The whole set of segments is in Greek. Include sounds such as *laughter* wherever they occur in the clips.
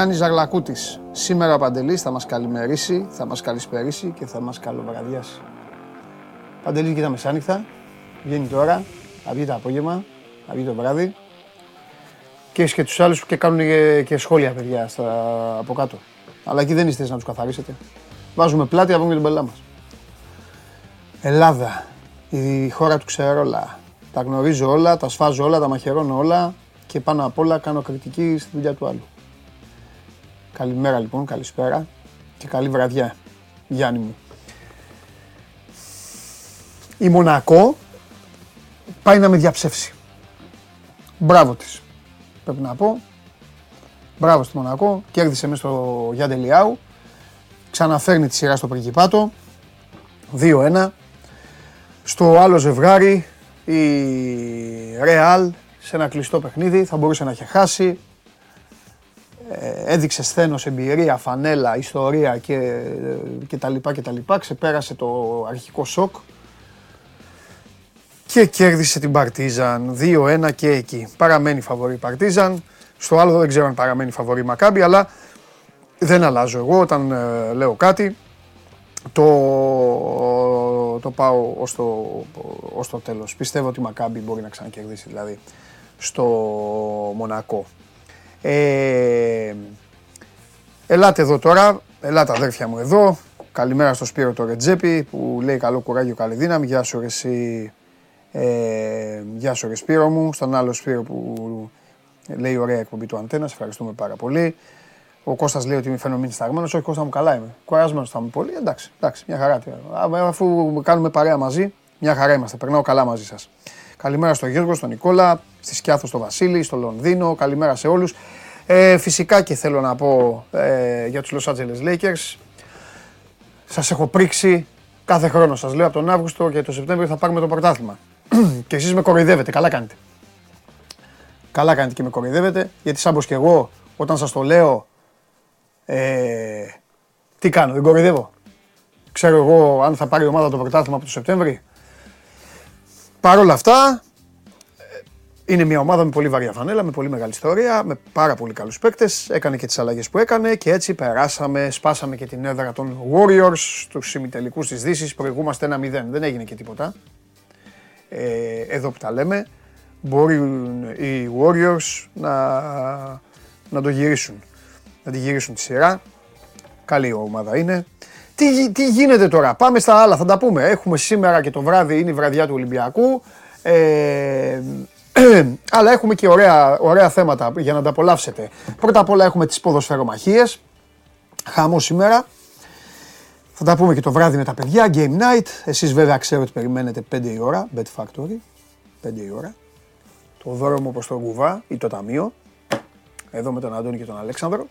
Γιάννης Ζαγλακούτη. Σήμερα ο Παντελής θα μας καλημερίσει, θα μας καλησπερίσει και θα μας καλοβραδιάσει. Παντελή, κοίτα μεσάνυχτα. Βγαίνει τώρα, θα βγει το απόγευμα, θα βγει το βράδυ. Και έχεις και τους άλλους που και κάνουν και, και σχόλια, παιδιά, στα, από κάτω. Αλλά εκεί δεν είστε να τους καθαρίσετε. Βάζουμε πλάτη, να βγούμε και τον πελά μας. Ελλάδα, η χώρα του ξερόλα. Τα γνωρίζω όλα, τα σφάζω όλα, τα μαχαιρώνω όλα και πάνω απ' όλα κάνω κριτική στη δουλειά του άλλου. Καλημέρα λοιπόν, καλησπέρα και καλή βραδιά, Γιάννη μου. Η Μονακό πάει να με διαψεύσει. Μπράβο της, πρέπει να πω. Μπράβο στη Μονακό, κέρδισε μέσα στο Γιάννη Λιάου. Ξαναφέρνει τη σειρά στο Πριγκιπάτο. 2-1. Στο άλλο ζευγάρι η Ρεάλ σε ένα κλειστό παιχνίδι θα μπορούσε να είχε χάσει. Ε, έδειξε σθένος, εμπειρία, φανέλα, ιστορία και, και τα λοιπά και τα λοιπά. Ξεπέρασε το αρχικό σοκ και κέρδισε την Παρτίζαν 2-1 και εκεί. Παραμένει φαβορή Παρτίζαν. Στο άλλο δεν ξέρω αν παραμένει φαβορή Μακάμπι, αλλά δεν αλλάζω εγώ όταν ε, λέω κάτι. Το, το πάω ως το, ως το τέλος. Πιστεύω ότι η Μακάμπι μπορεί να ξανακερδίσει δηλαδή στο Μονακό. Ε, ελάτε εδώ τώρα, ελάτε αδέρφια μου εδώ. Καλημέρα στο Σπύρο το Ρετζέπι που λέει καλό κουράγιο, καλή δύναμη. Γεια σου ρε εσύ, ε, γεια σου ρε Σπύρο μου. Στον άλλο Σπύρο που λέει ωραία εκπομπή του Αντένα, ευχαριστούμε πάρα πολύ. Ο Κώστας λέει ότι είμαι φαινομενής σταγμένος. Όχι, Κώστα μου καλά είμαι. Κουρασμένος θα είμαι πολύ. Εντάξει, εντάξει, μια χαρά. Αφού κάνουμε παρέα μαζί, μια χαρά είμαστε. Περνάω καλά μαζί σας. Καλημέρα στον Γιώργο, στον Νικόλα, στη Σκιάθο στον Βασίλη, στο Λονδίνο. Καλημέρα σε όλους. Ε, φυσικά και θέλω να πω ε, για τους Los Angeles Lakers. Σας έχω πρίξει κάθε χρόνο. Σας λέω από τον Αύγουστο και τον Σεπτέμβριο θα πάρουμε το πρωτάθλημα. *clears throat* και εσείς με κοροϊδεύετε. Καλά κάνετε. Καλά κάνετε και με κοροϊδεύετε. Γιατί σαν πως και εγώ όταν σας το λέω ε, τι κάνω, δεν κοροϊδεύω. Ξέρω εγώ αν θα πάρει η ομάδα το πρωτάθλημα από το Σεπτέμβρη. Παρ' όλα αυτά, είναι μια ομάδα με πολύ βαριά φανέλα, με πολύ μεγάλη ιστορία, με πάρα πολύ καλούς παίκτες. Έκανε και τις αλλαγές που έκανε και έτσι περάσαμε, σπάσαμε και την έδρα των Warriors στους ημιτελικούς της Δύσης. Προηγούμαστε ένα 0. Δεν έγινε και τίποτα. Ε, εδώ που τα λέμε, μπορεί οι Warriors να, να το γυρίσουν. Να τη γυρίσουν τη σειρά. Καλή ομάδα είναι. Τι, τι γίνεται τώρα, πάμε στα άλλα, θα τα πούμε. Έχουμε σήμερα και το βράδυ, είναι η βραδιά του Ολυμπιακού. Ε, *clears throat* αλλά έχουμε και ωραία, ωραία θέματα για να τα απολαύσετε. Πρώτα απ' όλα έχουμε τις ποδοσφαιρομαχίες. Χαμός σήμερα. Θα τα πούμε και το βράδυ με τα παιδιά, Game Night. Εσείς βέβαια ξέρω ότι περιμένετε 5 η ώρα, Bet Factory, 5 η ώρα. Το δώρο μου όπως το κουβά ή το ταμείο. Εδώ με τον Αντώνη και τον Αλέξανδρο.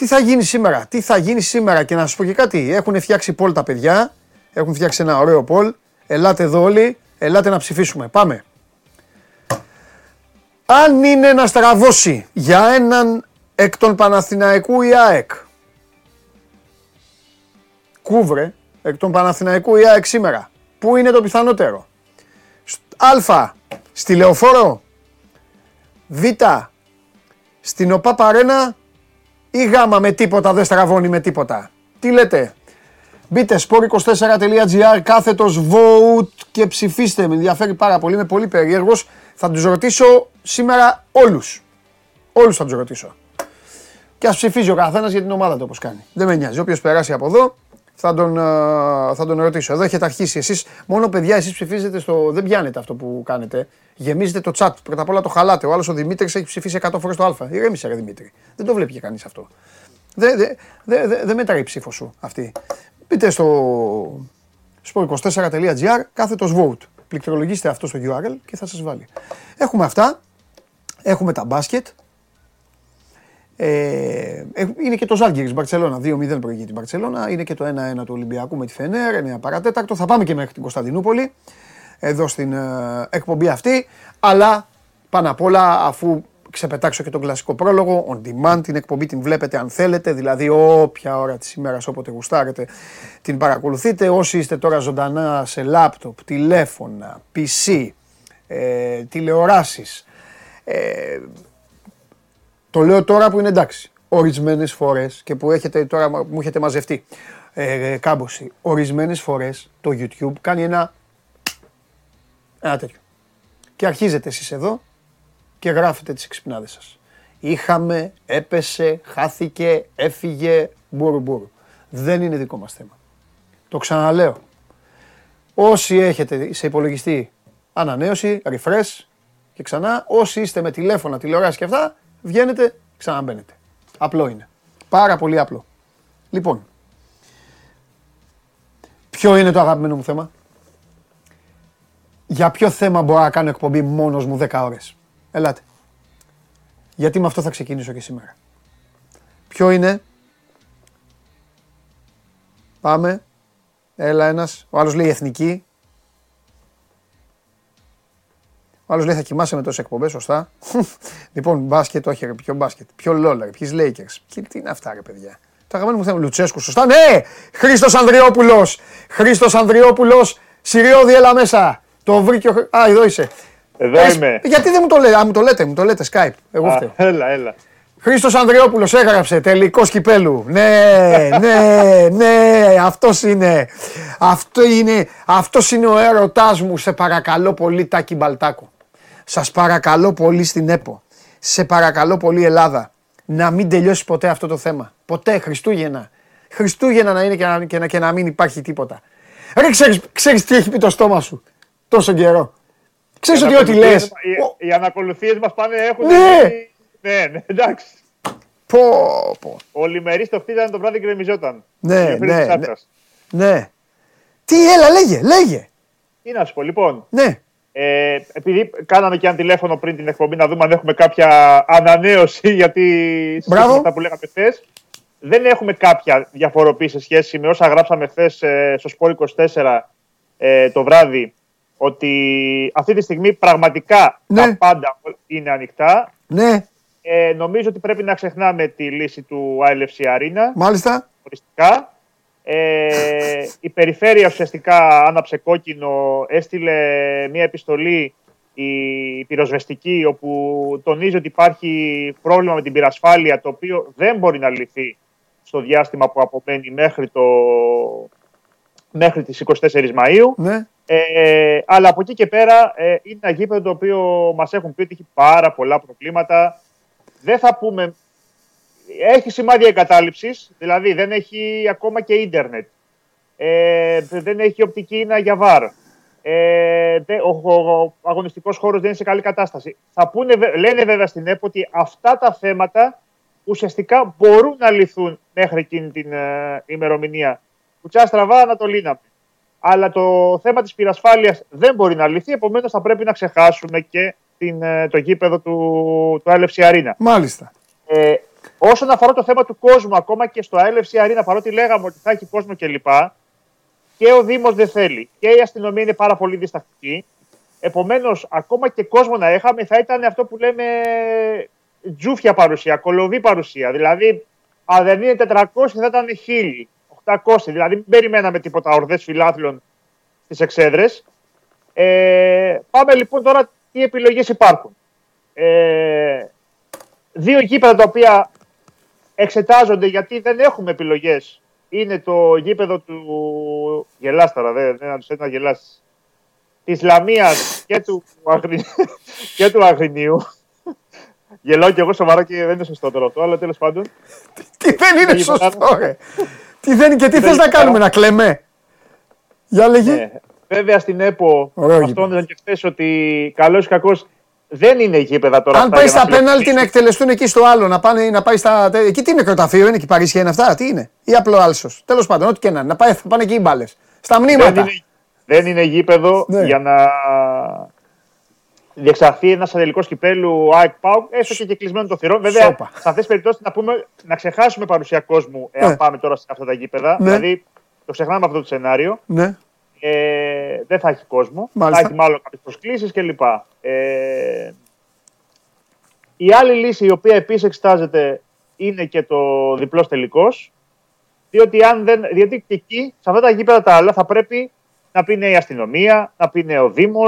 Τι θα γίνει σήμερα, τι θα γίνει σήμερα και να σας πω και κάτι. Έχουν φτιάξει πόλ τα παιδιά, έχουν φτιάξει ένα ωραίο πόλ. Ελάτε εδώ όλοι, ελάτε να ψηφίσουμε. Πάμε. Αν είναι να στραβώσει για έναν εκ των Παναθηναϊκού η ΑΕΚ. Κούβρε, εκ των Παναθηναϊκού η ΑΕΚ σήμερα. Πού είναι το πιθανότερο; Α, στη Λεωφόρο. Β, στην ΟΠΑ Παρένα ή γάμα με τίποτα δεν στραβώνει με τίποτα. Τι λέτε; Μπείτε sport24.gr κάθετος vote και ψηφίστε. Με ενδιαφέρει πάρα πολύ, είμαι πολύ περίεργος. Θα τους ρωτήσω σήμερα όλους. Όλους θα τους ρωτήσω. Και ας ψηφίζει ο καθένας για την ομάδα του όπως κάνει. Δεν με νοιάζει. Όποιος περάσει από εδώ θα τον, ε, θα τον ρωτήσω. Εδώ έχετε αρχίσει εσείς. Μόνο παιδιά εσείς ψηφίζετε στο... Δεν πιάνετε αυτό που κάνετε. Γεμίζετε το chat. Πρώτα απ' όλα το χαλάτε. Ο άλλος ο Δημήτρης έχει ψηφίσει 100 φορές το α. Ηρέμησε ρε Δημήτρη. Δεν το βλέπει και κανείς αυτό. Δεν δε, δε, δε, δε μετράει η ψήφος σου αυτή. Μπείτε στο sport24.gr κάθετος vote. Πληκτρολογήστε αυτό στο URL και θα σας βάλει. Έχουμε αυτά. Έχουμε τα μπάσκετ. Ε, είναι και το Ζάλγκυρης Μπαρτσελώνα. 2-0 προηγεί την Μπαρτσελώνα. Είναι και το 1-1 του Ολυμπιακού με τη Φενέρ. 9 παρατέταρτο. Θα πάμε και μέχρι την Κωνσταντινούπολη. Εδώ στην ε, εκπομπή αυτή. Αλλά πάνω απ' όλα αφού ξεπετάξω και τον κλασικό πρόλογο. On demand την εκπομπή την βλέπετε αν θέλετε, δηλαδή όποια ώρα της ημέρας όποτε γουστάρετε την παρακολουθείτε. Όσοι είστε τώρα ζωντανά σε λάπτοπ, τηλέφωνα, PC, ε, τηλεοράσεις. Ε, το λέω τώρα που είναι εντάξει. ορισμένες φορές και που έχετε τώρα μου έχετε μαζευτεί ε, κάμποση, ορισμένες φορές το YouTube κάνει ένα. Ένα τέτοιο. Και αρχίζετε εσείς εδώ και γράφετε τις εξυπνάδες σας. Είχαμε, έπεσε, χάθηκε, έφυγε, μπούρου μπούρου. Δεν είναι δικό μας θέμα. Το ξαναλέω. Όσοι έχετε σε υπολογιστή ανανέωση, refresh και ξανά, όσοι είστε με τηλέφωνα, τηλεόραση και αυτά, βγαίνετε, ξαναμπαίνετε. Απλό είναι. Πάρα πολύ απλό. Λοιπόν, ποιο είναι το αγαπημένο μου θέμα; Για ποιο θέμα μπορώ να κάνω εκπομπή μόνος μου 10 ώρες; Ελάτε. Γιατί με αυτό θα ξεκινήσω και σήμερα. Ποιο είναι; Πάμε. Έλα ένας. Ο άλλος λέει εθνική. Ο άλλος λέει θα κοιμάσαι με τόσες εκπομπές, σωστά. *laughs* λοιπόν, μπάσκετ, όχι ρε, ποιο μπάσκετ; Ποιο λόλα, ρε, ποιοι Lakers; Τι είναι αυτά ρε παιδιά; Το αγαπημένο μου θέμα, Λουτσέσκου, σωστά. Ναι! Χρήστος Ανδριόπουλος. Χρήστος Ανδριόπουλος. Συριώδη, έλα μέσα. Το βρήκε ο... Α, εδώ είσαι. Εδώ είμαι. Γιατί δεν μου το λέτε, α, μου το λέτε, μου το λέτε, Skype. Εγώ φταίω. Έλα, έλα. Χρήστος Ανδριόπουλος έγραψε τελικό κυπέλου. Ναι, ναι, ναι, αυτός είναι. Αυτό είναι, αυτός είναι ο έρωτάς μου. Σε παρακαλώ πολύ Τάκη Μπαλτάκο. Σας παρακαλώ πολύ στην ΕΠΟ. Σε παρακαλώ πολύ Ελλάδα. Να μην τελειώσει ποτέ αυτό το θέμα. Ποτέ Χριστούγεννα. Χριστούγεννα να είναι και να, και να, και να μην υπάρχει τίποτα. Ρε ξέρεις, ξέρεις τι έχει πει το στόμα σου; Τόσο καιρό. Ξέρεις ότι ό,τι λες... Οι, οι ανακολουθίες μας πάνε έχουν... Ναι! Ναι, ναι, εντάξει. Πω, πω. Ο Λιμερής το χτίζανε το βράδυ και γκρεμιζόταν. Ναι, ναι, ναι, ναι. Τι, έλα, λέγε, λέγε. Τι να σου πω, λοιπόν. Ναι. Ε, επειδή κάναμε και ένα τηλέφωνο πριν την εκπομπή να δούμε αν έχουμε κάποια ανανέωση *laughs* γιατί Μπράβο. αυτά που λέγαμε χθες. Δεν έχουμε κάποια διαφοροποίηση σε σχέση με όσα γράψαμε χθες ε, στο Σπόρ 24 ε, το βράδυ ότι αυτή τη στιγμή πραγματικά Ναι. τα πάντα είναι ανοιχτά. Ναι, Ε, νομίζω ότι πρέπει να ξεχνάμε τη λύση του ILFC Arena μάλιστα. οριστικά. Ε, η περιφέρεια ουσιαστικά άναψε κόκκινο, έστειλε μια επιστολή η πυροσβεστική όπου τονίζει ότι υπάρχει πρόβλημα με την πυρασφάλεια το οποίο δεν μπορεί να λυθεί στο διάστημα που απομένει μέχρι, το, μέχρι τις 24 Μαΐου. Ναι. Ε, αλλά από εκεί και πέρα ε, είναι ένα γήπεδο το οποίο μας έχουν πει ότι έχει πάρα πολλά προβλήματα. Δεν θα πούμε... Έχει σημάδια εγκατάλειψης, δηλαδή δεν έχει ακόμα και ίντερνετ. Ε, δεν έχει οπτική ίνα για βάρ. Ε, δε- ο, ο, ο αγωνιστικός χώρος δεν είναι σε καλή κατάσταση. Θα πούνε, βε- λένε βέβαια στην ΕΠΟ ότι αυτά τα θέματα ουσιαστικά μπορούν να λυθούν μέχρι εκείνη την ε, ημερομηνία. Κουτσά στραβά να το λύναμε. Αλλά το θέμα της πυρασφάλειας δεν μπορεί να λυθεί, επομένως θα πρέπει να ξεχάσουμε και την, ε, το γήπεδο του, του LFC Arena. Μάλιστα. Ε, όσον αφορά το θέμα του κόσμου, ακόμα και στο LFC Arena, παρότι λέγαμε ότι θα έχει κόσμο κλπ. Και ο Δήμος δεν θέλει. Και η αστυνομία είναι πάρα πολύ διστακτική. Επομένως, ακόμα και κόσμο να είχαμε, θα ήταν αυτό που λέμε τζούφια παρουσία, κολοβή παρουσία. Δηλαδή, αν δεν είναι 400, θα ήταν 1000, 800. Δηλαδή, μην περιμέναμε τίποτα ορδές φιλάθλων στις εξέδρες. Ε, πάμε λοιπόν τώρα τι επιλογές υπάρχουν. Ε, δύο γήπεδα τα οποία εξετάζονται γιατί δεν έχουμε επιλογές. Είναι το γήπεδο του... Γελάς τώρα, δεν, δεν αντισέτει να γελάσεις. Της Λαμίας και του, Αγρι... *laughs* και του Αγρινίου. Γελάω και εγώ σοβαρά και δεν είναι σωστό τώρα αυτό, αλλά τέλος πάντων. Τι δεν είναι Λέγε, σωστό, Παπαδά. ρε. Τι δεν, και τι Δεν θες να είναι κάνουμε, καλά. να κλεμέ. Για λέγε. Ναι. Βέβαια στην ΕΠΟ Ωραίο αυτό γήπεδο. ήταν και χθες ότι καλός ή κακός δεν είναι γήπεδα τώρα. Αν αυτά πάει για να στα πέναλτι να συλλογιστείς. εκτελεστούν εκεί στο άλλο, να, πάνε, να πάει στα. Εκεί τι είναι κροταφείο, είναι εκεί Παρίσια είναι αυτά, τι είναι; Ή απλό άλσος. Τέλος πάντων, ό,τι και να είναι. Να πάει, θα πάνε εκεί οι μπάλες. Στα δεν μνήματα. είναι, δεν είναι γήπεδο Ναι. για να διεξαχθεί ένας αδελικός κυπέλου ΑΕΚ ΠΑΟΚ, έστω και, και κλεισμένο το θηρόν. Βέβαια, Σόπα. σε αυτές τις περιπτώσεις να, πούμε, να ξεχάσουμε παρουσία κόσμου, εάν Ναι. πάμε τώρα σε αυτά τα γήπεδα. Ναι. Δηλαδή, το ξεχνάμε αυτό το σενάριο. Ναι. Ε, δεν θα έχει κόσμο. Μάλιστα. Θα έχει μάλλον κάποιες προσκλήσεις κλπ. Ε, η άλλη λύση η οποία επίσης εξετάζεται είναι και το διπλός τελικός. Διότι, αν δεν, διότι και εκεί, σε αυτά τα γήπεδα τα άλλα, θα πρέπει να πει ναι η αστυνομία, να πει ναι ο Δήμο,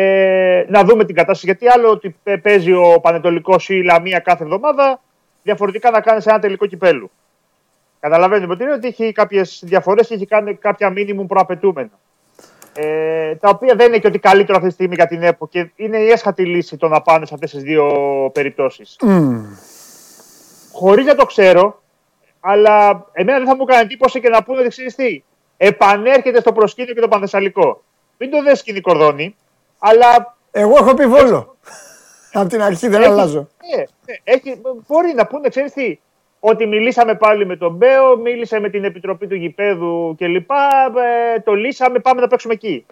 ε, να δούμε την κατάσταση. Γιατί άλλο ότι παι- παίζει ο Πανετολικός ή η Λαμία κάθε εβδομάδα, διαφορετικά να κάνεις ένα τελικό κυπέλου. Καταλαβαίνετε ότι είναι ότι έχει κάποιες διαφορές και έχει κάνει κάποια μήνυμου προαπαιτούμενα. Ε, τα οποία δεν είναι και ότι καλύτερο αυτή τη στιγμή για την ΕΠΟ και είναι η έσχατη λύση το να πάνε σε αυτές τις δύο περιπτώσεις. Mm. Χωρίς να το ξέρω, αλλά εμένα δεν θα μου κάνει εντύπωση και να πούνε ότι ξέρεις τι. Επανέρχεται στο προσκήνιο και το Πανθεσσαλικό. Μην το δες σκηνή κορδόνι, αλλά. Εγώ έχω πει βόλο. Από την αρχή δεν αλλάζω. Ναι, ναι, έχει, μπορεί να πούνε, ξέρεις τι, ότι μιλήσαμε πάλι με τον Μπέο, μίλησε με την Επιτροπή του Γηπέδου κλπ. Ε, το λύσαμε, πάμε να παίξουμε εκεί.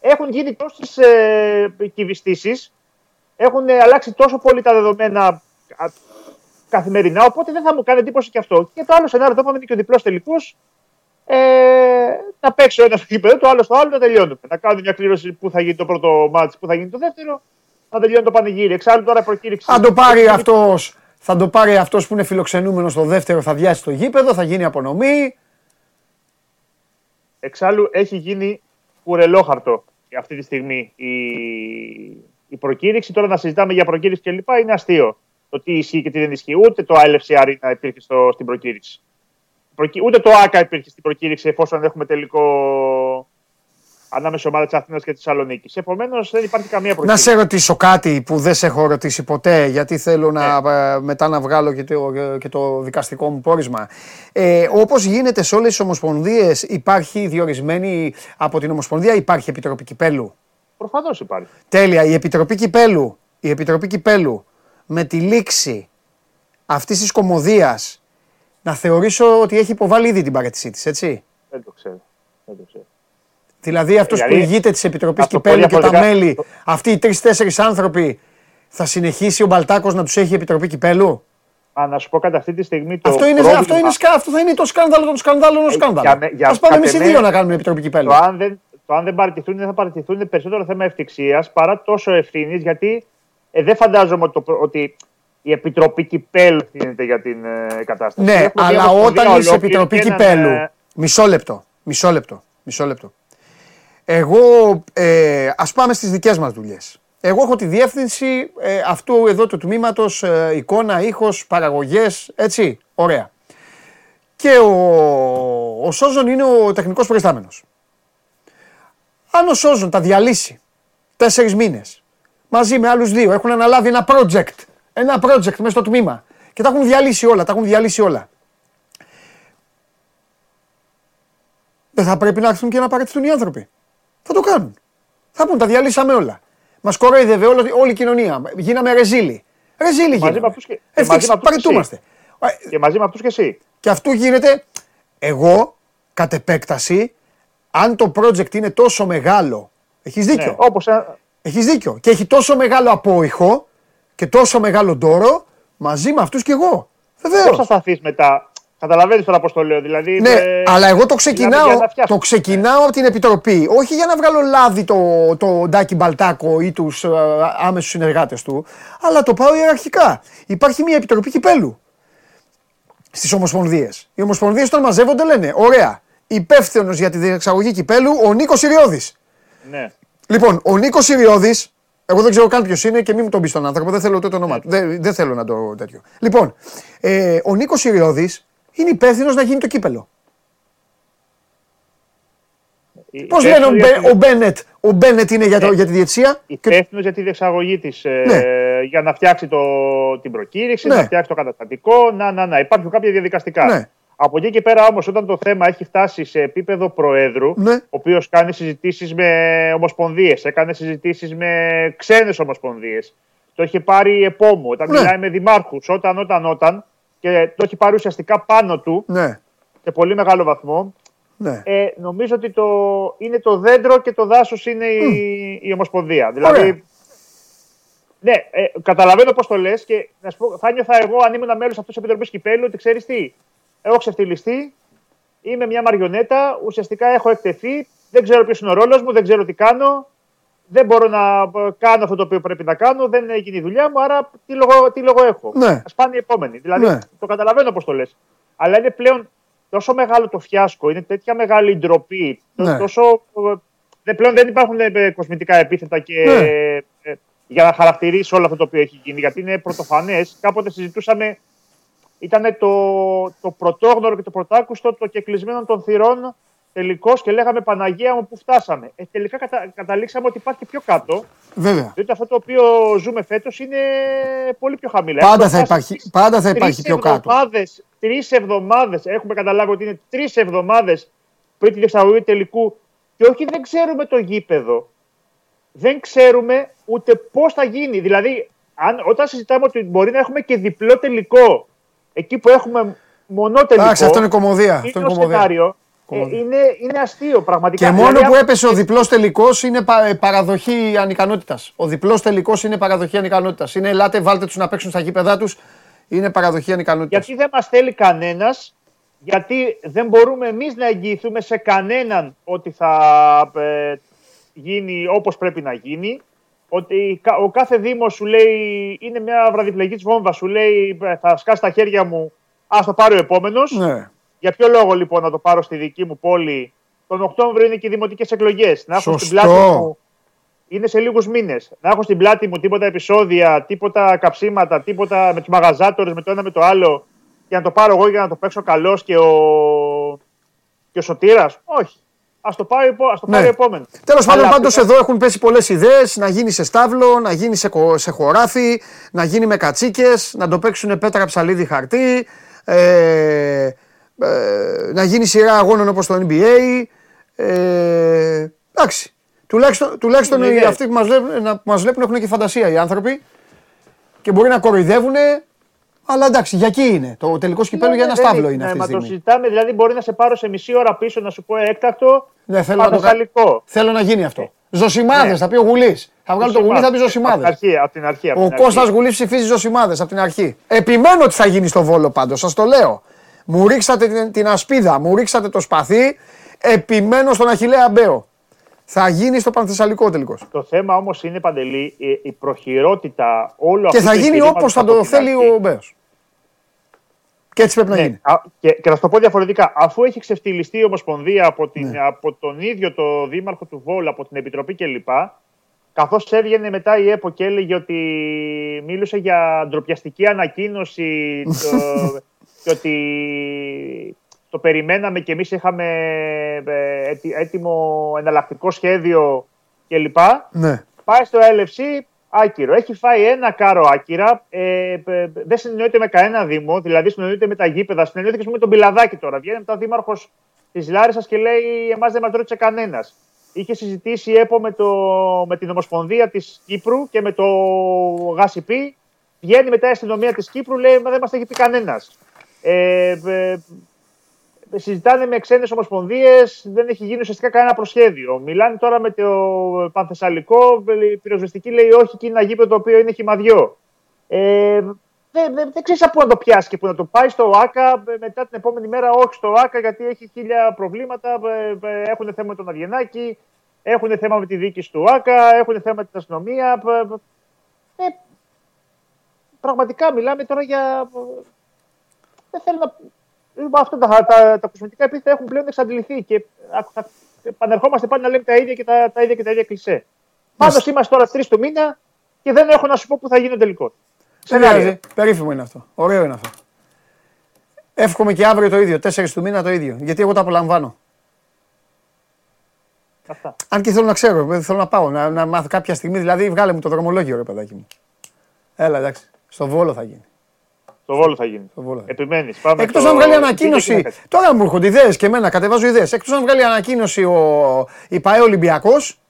Έχουν γίνει τόσες ε, κυβιστήσεις, έχουν αλλάξει τόσο πολύ τα δεδομένα καθημερινά, οπότε δεν θα μου κάνει εντύπωση και αυτό. Και το άλλο σενάριο, το είπαμε, είναι και ο διπλός τελικός. Ε, να παίξει ο ένα στο γήπεδο, το άλλο στο άλλο, να τελειώνουμε. Να κάνουμε μια κλήρωση που θα γίνει το πρώτο μάτι, που θα γίνει το δεύτερο, να τελειώνει το πανηγύρι. Εξάλλου τώρα προκήρυξη. Αν το πάρει αυτός θα το πάρει αυτός που είναι φιλοξενούμενος στο δεύτερο, θα διάσει το γήπεδο, θα γίνει απονομή. Εξάλλου έχει γίνει κουρελόχαρτο αυτή τη στιγμή η, η προκήρυξη. Τώρα να συζητάμε για προκήρυξη κλπ. είναι αστείο. Το τι ισχύει και τι δεν ισχύει. Ούτε το ALFC Arena υπήρχε στο, στην προκήρυξη. Ούτε το ΑΚΑ υπήρχε στην προκήρυξη εφόσον έχουμε τελικό ανάμεσα ομάδα τη Αθήνας και τη Θεσσαλονίκης. Επομένως δεν υπάρχει καμία προβλήμα. Να σε ρωτήσω κάτι που δεν σε έχω ρωτήσει ποτέ, γιατί θέλω να, ναι. ε, μετά να βγάλω και το, και το δικαστικό μου πόρισμα. Ε, Όπως γίνεται σε όλες τις ομοσπονδίες, υπάρχει διορισμένη από την Ομοσπονδία, υπάρχει Επιτροπή Κυπέλου; Προφανώς υπάρχει. Τέλεια. Η Επιτροπή Κυπέλου, η Επιτροπή Κυπέλου με τη λήξη αυτής της κομμωδίας να θεωρήσω ότι έχει υποβάλει ήδη την παρέτησή της, έτσι; Δεν το ξέρω. Δεν το ξέρω. Δηλαδή αυτός δηλαδή, που ηγείται της Επιτροπής Κυπέλου και τα μέλη, αυτοί οι τρει-τέσσερι άνθρωποι, θα συνεχίσει ο Μπαλτάκος να τους έχει η Επιτροπή Κυπέλου. Α, να σου πω κατά αυτή τη στιγμή το. Αυτό, είναι, πρόβλημα... αυτό, είναι, αυτό θα είναι το σκάνδαλο των σκανδάλων των σκάνδαλων. Α πάμε εμείς οι δύο να κάνουμε Επιτροπή Κυπέλου. Το αν δεν, το αν δεν παραιτηθούν, δεν θα παραιτηθούν είναι περισσότερο θέμα ευτυχίας παρά τόσο ευθύνης, γιατί ε, δεν φαντάζομαι ότι, το, ότι η Επιτροπή Κυπέλου ευθύνεται για την ε, κατάσταση. Ναι, αλλά όταν είσαι Επιτροπή Κυπέλου. Ε, μισό λεπτό. Μισό λεπτό. Μισό λεπτό. Εγώ, ε, ας πάμε στις δικές μας δουλειές. Εγώ έχω τη διεύθυνση ε, αυτού εδώ του τμήματος, ε, εικόνα, ήχος, παραγωγές, έτσι, ωραία. Και ο, ο Σόζον είναι ο τεχνικός προϊστάμενος. Αν ο Σόζον τα διαλύσει τέσσερις μήνες, μαζί με άλλους δύο, έχουν αναλάβει ένα project, ένα project μέσα στο τμήμα και τα έχουν διαλύσει όλα, τα έχουν διαλύσει όλα. Δεν θα πρέπει να έρθουν και να παραιτηθούν οι άνθρωποι. Θα το κάνουν. Θα πούν, τα διαλύσαμε όλα. Μας κοροϊδεύε όλη, όλη η κοινωνία. Γίναμε ρεζίλοι. Ρεζίλοι γίναμε. Μαζί με παρετούμαστε. Και μαζί με αυτούς και εσύ. Και αυτού γίνεται. Εγώ, κατ' επέκταση, αν το project είναι τόσο μεγάλο. Έχεις δίκιο. Ναι, όπως... Έχεις δίκιο. Και έχει τόσο μεγάλο απόϊχο και τόσο μεγάλο ντόρο μαζί με αυτούς και εγώ. Βεβαίως. Πώ θα σταθεί μετά Καταλαβαίνεις τώρα πώ το λέω. Δηλαδή, ναι, ε, αλλά εγώ το ξεκινάω, το ξεκινάω από την επιτροπή. Όχι για να βγάλω λάδι το, το Ντάκι Μπαλτάκο ή τους ε, άμεσους συνεργάτες του, αλλά το πάω ιεραρχικά. Υπάρχει μια επιτροπή κυπέλου στις Ομοσπονδίες. Οι Ομοσπονδίες όταν μαζεύονται λένε: Ωραία, υπεύθυνος για τη διεξαγωγή κυπέλου ο Νίκος Ιριώδη. Ναι. Λοιπόν, ο Νίκος Ιριώδη, εγώ δεν ξέρω καν ποιος είναι και μην μου τον πεις τον άνθρωπο, δεν θέλω το όνομά ναι. του. Δεν, δεν θέλω να το τέτοιο. Λοιπόν, ε, ο Νίκος Ιριώδη είναι υπεύθυνος να γίνει το κύπελο. Πώς λένε ο, Μπένετ, ο Μπένετ είναι για, το, για τη διετσία. Υπεύθυνος για τη διεξαγωγή της. Ε, ναι. για να φτιάξει το, την προκήρυξη, ναι. να φτιάξει το καταστατικό. Να, να, να. Υπάρχουν κάποια διαδικαστικά. Ναι. Από εκεί και πέρα όμως, όταν το θέμα έχει φτάσει σε επίπεδο Προέδρου, ναι. ο οποίος κάνει συζητήσεις με ομοσπονδίες, έκανε συζητήσεις με ξένες ομοσπονδίες, το έχει πάρει επόμου, όταν ναι. μιλάει με δημάρχους, όταν, όταν, όταν, και το έχει πάρει ουσιαστικά πάνω του ναι. σε πολύ μεγάλο βαθμό. Ναι. Ε, νομίζω ότι το, είναι το δέντρο και το δάσος είναι η, η Ομοσπονδία. Δηλαδή, ναι, ε, καταλαβαίνω πώς το λες και να σου πω, θα νιώθα εγώ αν ήμουν μέλος αυτής της Επιτροπής Κυπέλου ότι ξέρεις τι, έχω ξεφτυλιστεί, είμαι μια μαριονέτα, ουσιαστικά έχω εκτεθεί, δεν ξέρω ποιος είναι ο ρόλος μου, δεν ξέρω τι κάνω δεν μπορώ να ε, κάνω αυτό το οποίο πρέπει να κάνω, δεν έγινε η δουλειά μου, άρα τι λόγο, τι λόγο έχω. Ναι. Α πάνε οι επόμενοι. Δηλαδή, ναι. το καταλαβαίνω πώς το λες. Αλλά είναι πλέον τόσο μεγάλο το φιάσκο, είναι τέτοια μεγάλη ντροπή. Ναι. Τόσο, ε, πλέον δεν υπάρχουν ε, κοσμητικά επίθετα και, ναι. για να χαρακτηρίσει όλο αυτό το οποίο έχει γίνει. Γιατί είναι πρωτοφανές. Κάποτε συζητούσαμε ήταν το, το πρωτόγνωρο και το πρωτάκουστο το κεκλεισμένο των θυρών τελικώς και λέγαμε Παναγία μου που φτάσαμε. Ε, τελικά κατα, καταλήξαμε ότι υπάρχει πιο κάτω. Βέβαια. Διότι αυτό το οποίο ζούμε φέτος είναι πολύ πιο χαμηλά. Πάντα θα υπάρχει, πάντα θα υπάρχει πιο κάτω. Τρεις εβδομάδες, έχουμε καταλάβει ότι είναι τρεις εβδομάδες πριν τη διεξαγωγή τελικού και όχι δεν ξέρουμε το γήπεδο. Δεν ξέρουμε ούτε πώς θα γίνει. Δηλαδή, αν, όταν συζητάμε ότι μπορεί να έχουμε και διπλό τελικό, εκεί που έχουμε μονό τελικό. αυτό είναι κομμωδία. Είναι το σενάριο. Ε, είναι, είναι αστείο πραγματικά. Και μόνο δηλαδή, που έπεσε ο διπλός τελικός είναι πα, ε, παραδοχή ανικανότητας. Ο διπλός τελικός είναι παραδοχή ανικανότητας. Είναι ελάτε, βάλτε τους να παίξουν στα γήπεδά τους. Είναι παραδοχή ανικανότητας. Γιατί δεν μας θέλει κανένας, γιατί δεν μπορούμε εμείς να εγγυηθούμε σε κανέναν ότι θα ε, γίνει όπως πρέπει να γίνει. Ότι ο κάθε Δήμος σου λέει είναι μια βραδιπλεγή τη βόμβα, σου λέει ε, θα σκάσει τα χέρια μου, ας το πάρει ο επόμενος. Ναι. Για ποιο λόγο λοιπόν να το πάρω στη δική μου πόλη; Τον Οκτώβριο είναι και οι δημοτικές εκλογές. Να έχω στην πλάτη μου. Είναι σε λίγους μήνες. Να έχω στην πλάτη μου τίποτα επεισόδια, τίποτα καψίματα, τίποτα με τους μαγαζάτορες, με το ένα με το άλλο. Για να το πάρω εγώ για να το παίξω καλός και ο, και ο Σωτήρας; Όχι. Α το πάρει, ας το πάρει ναι. επόμενο. Τέλος πάντων, πάντως εδώ έχουν πέσει πολλές ιδέες να γίνει σε στάβλο, να γίνει σε, σε χωράφι, να γίνει με κατσίκες, να το παίξουν πέτρα ψαλίδι χαρτί. Ε, ε, να γίνει σειρά αγώνων όπως το NBA. Ε, εντάξει. Τουλάχιστον, τουλάχιστον οι, αυτοί που μας, βλέπουν, που μας βλέπουν έχουν και φαντασία οι άνθρωποι και μπορεί να κοροϊδεύουν. Αλλά εντάξει, για εκεί είναι. Το τελικό σκυπέλο για ένα στάβλο είναι. Ναι, αυτή μα το συζητάμε, δηλαδή μπορεί να σε πάρω σε μισή ώρα πίσω να σου πω έκτακτο. Ναι, θέλω, να, το... θέλω να γίνει αυτό. Ζωσιμάδες, ναι. θα πει ο Γουλής. Θα βγάλω το Γουλή, θα πει Ζωσιμάδες. Από, από την αρχή. ο Κώστας Γουλής ψηφίζει Ζωσιμάδες από την αρχή. Επιμένω ότι θα γίνει στο βόλο πάντως, σας το λέω. Μου ρίξατε την, την ασπίδα, μου ρίξατε το σπαθί. Επιμένω στον Αχηλέα Μπέο. Θα γίνει στο Πανθεσσαλικό τελικώ. Το θέμα όμως είναι παντελή η προχειρότητα όλο αυτό. Και θα γίνει όπως θα το θέλει ο Μπέος. Και έτσι πρέπει να ναι, γίνει. και, και να σου το πω διαφορετικά. Αφού έχει ξεφτυλιστεί η Ομοσπονδία από, την, ναι. από τον ίδιο το δήμαρχο του Βόλου, από την Επιτροπή κλπ. Καθώς έβγαινε μετά η ΕΠΟ και έλεγε ότι μίλησε για ντροπιαστική ανακοίνωση. το, *laughs* και ότι το περιμέναμε και εμείς είχαμε ε, έτοιμο εναλλακτικό σχέδιο κλπ. Ναι. Πάει στο LFC, άκυρο. Έχει φάει ένα κάρο άκυρα. Ε, δεν συνεννοείται με κανένα Δήμο, δηλαδή συνεννοείται με τα γήπεδα. Συνεννοείται και με τον Πιλαδάκη τώρα. Βγαίνει μετά ο Δήμαρχος της Λάρισας και λέει: Εμάς δεν μας ρώτησε κανένας. Είχε συζητήσει η ΕΠΟ με, το, με την Ομοσπονδία της Κύπρου και με το ΓΑΣΥΠΗ. Βγαίνει μετά η αστυνομία της Κύπρου, λέει: Μα δεν μας έχει πει κανένας. Ε, ε, συζητάνε με ξένες ομοσπονδίες, δεν έχει γίνει ουσιαστικά κανένα προσχέδιο. Μιλάνε τώρα με το Πανθεσσαλικό, η πυροσβεστική λέει όχι και είναι ένα γήπεδο το οποίο είναι χυμαδιό. Ε, δεν, δεν, δεν ξέρεις από πού να το πιάσεις και πού να το πάει στο ΆΚΑ. Μετά την επόμενη μέρα, όχι στο ΆΚΑ, γιατί έχει χίλια προβλήματα. Έχουν θέμα με τον Αυγενάκη, έχουν θέμα με τη διοίκηση του ΆΚΑ, έχουν θέμα με την αστυνομία. Ε, πραγματικά μιλάμε τώρα για δεν θέλω να. Λοιπόν, αυτά τα, τα, τα κοσμητικά επίθετα έχουν πλέον εξαντληθεί και θα επανερχόμαστε πάλι να λέμε τα ίδια και τα, τα ίδια και τα ίδια κλεισέ. Πάντως είμαστε τώρα τρεις του μήνα και δεν έχω να σου πω που θα γίνει ο τελικό. Δεν Περίφημο είναι αυτό. Ωραίο είναι αυτό. Εύχομαι και αύριο το ίδιο. Τέσσερις του μήνα το ίδιο. Γιατί εγώ τα απολαμβάνω. Αυτά. Αν και θέλω να ξέρω, θέλω να πάω, να, να μάθω κάποια στιγμή. Δηλαδή, βγάλε μου το δρομολόγιο, ρε παιδάκι μου. Έλα, εντάξει. Στο βόλο θα γίνει. Το βόλο θα γίνει. Επιμένεις. Εκτός αν βγάλει ανακοίνωση. Τώρα μου έρχονται ιδέες και εμένα, κατεβάζω ιδέες. Εκτός αν βγάλει ανακοίνωση ο ΙΠΑΕ Ολυμπιακός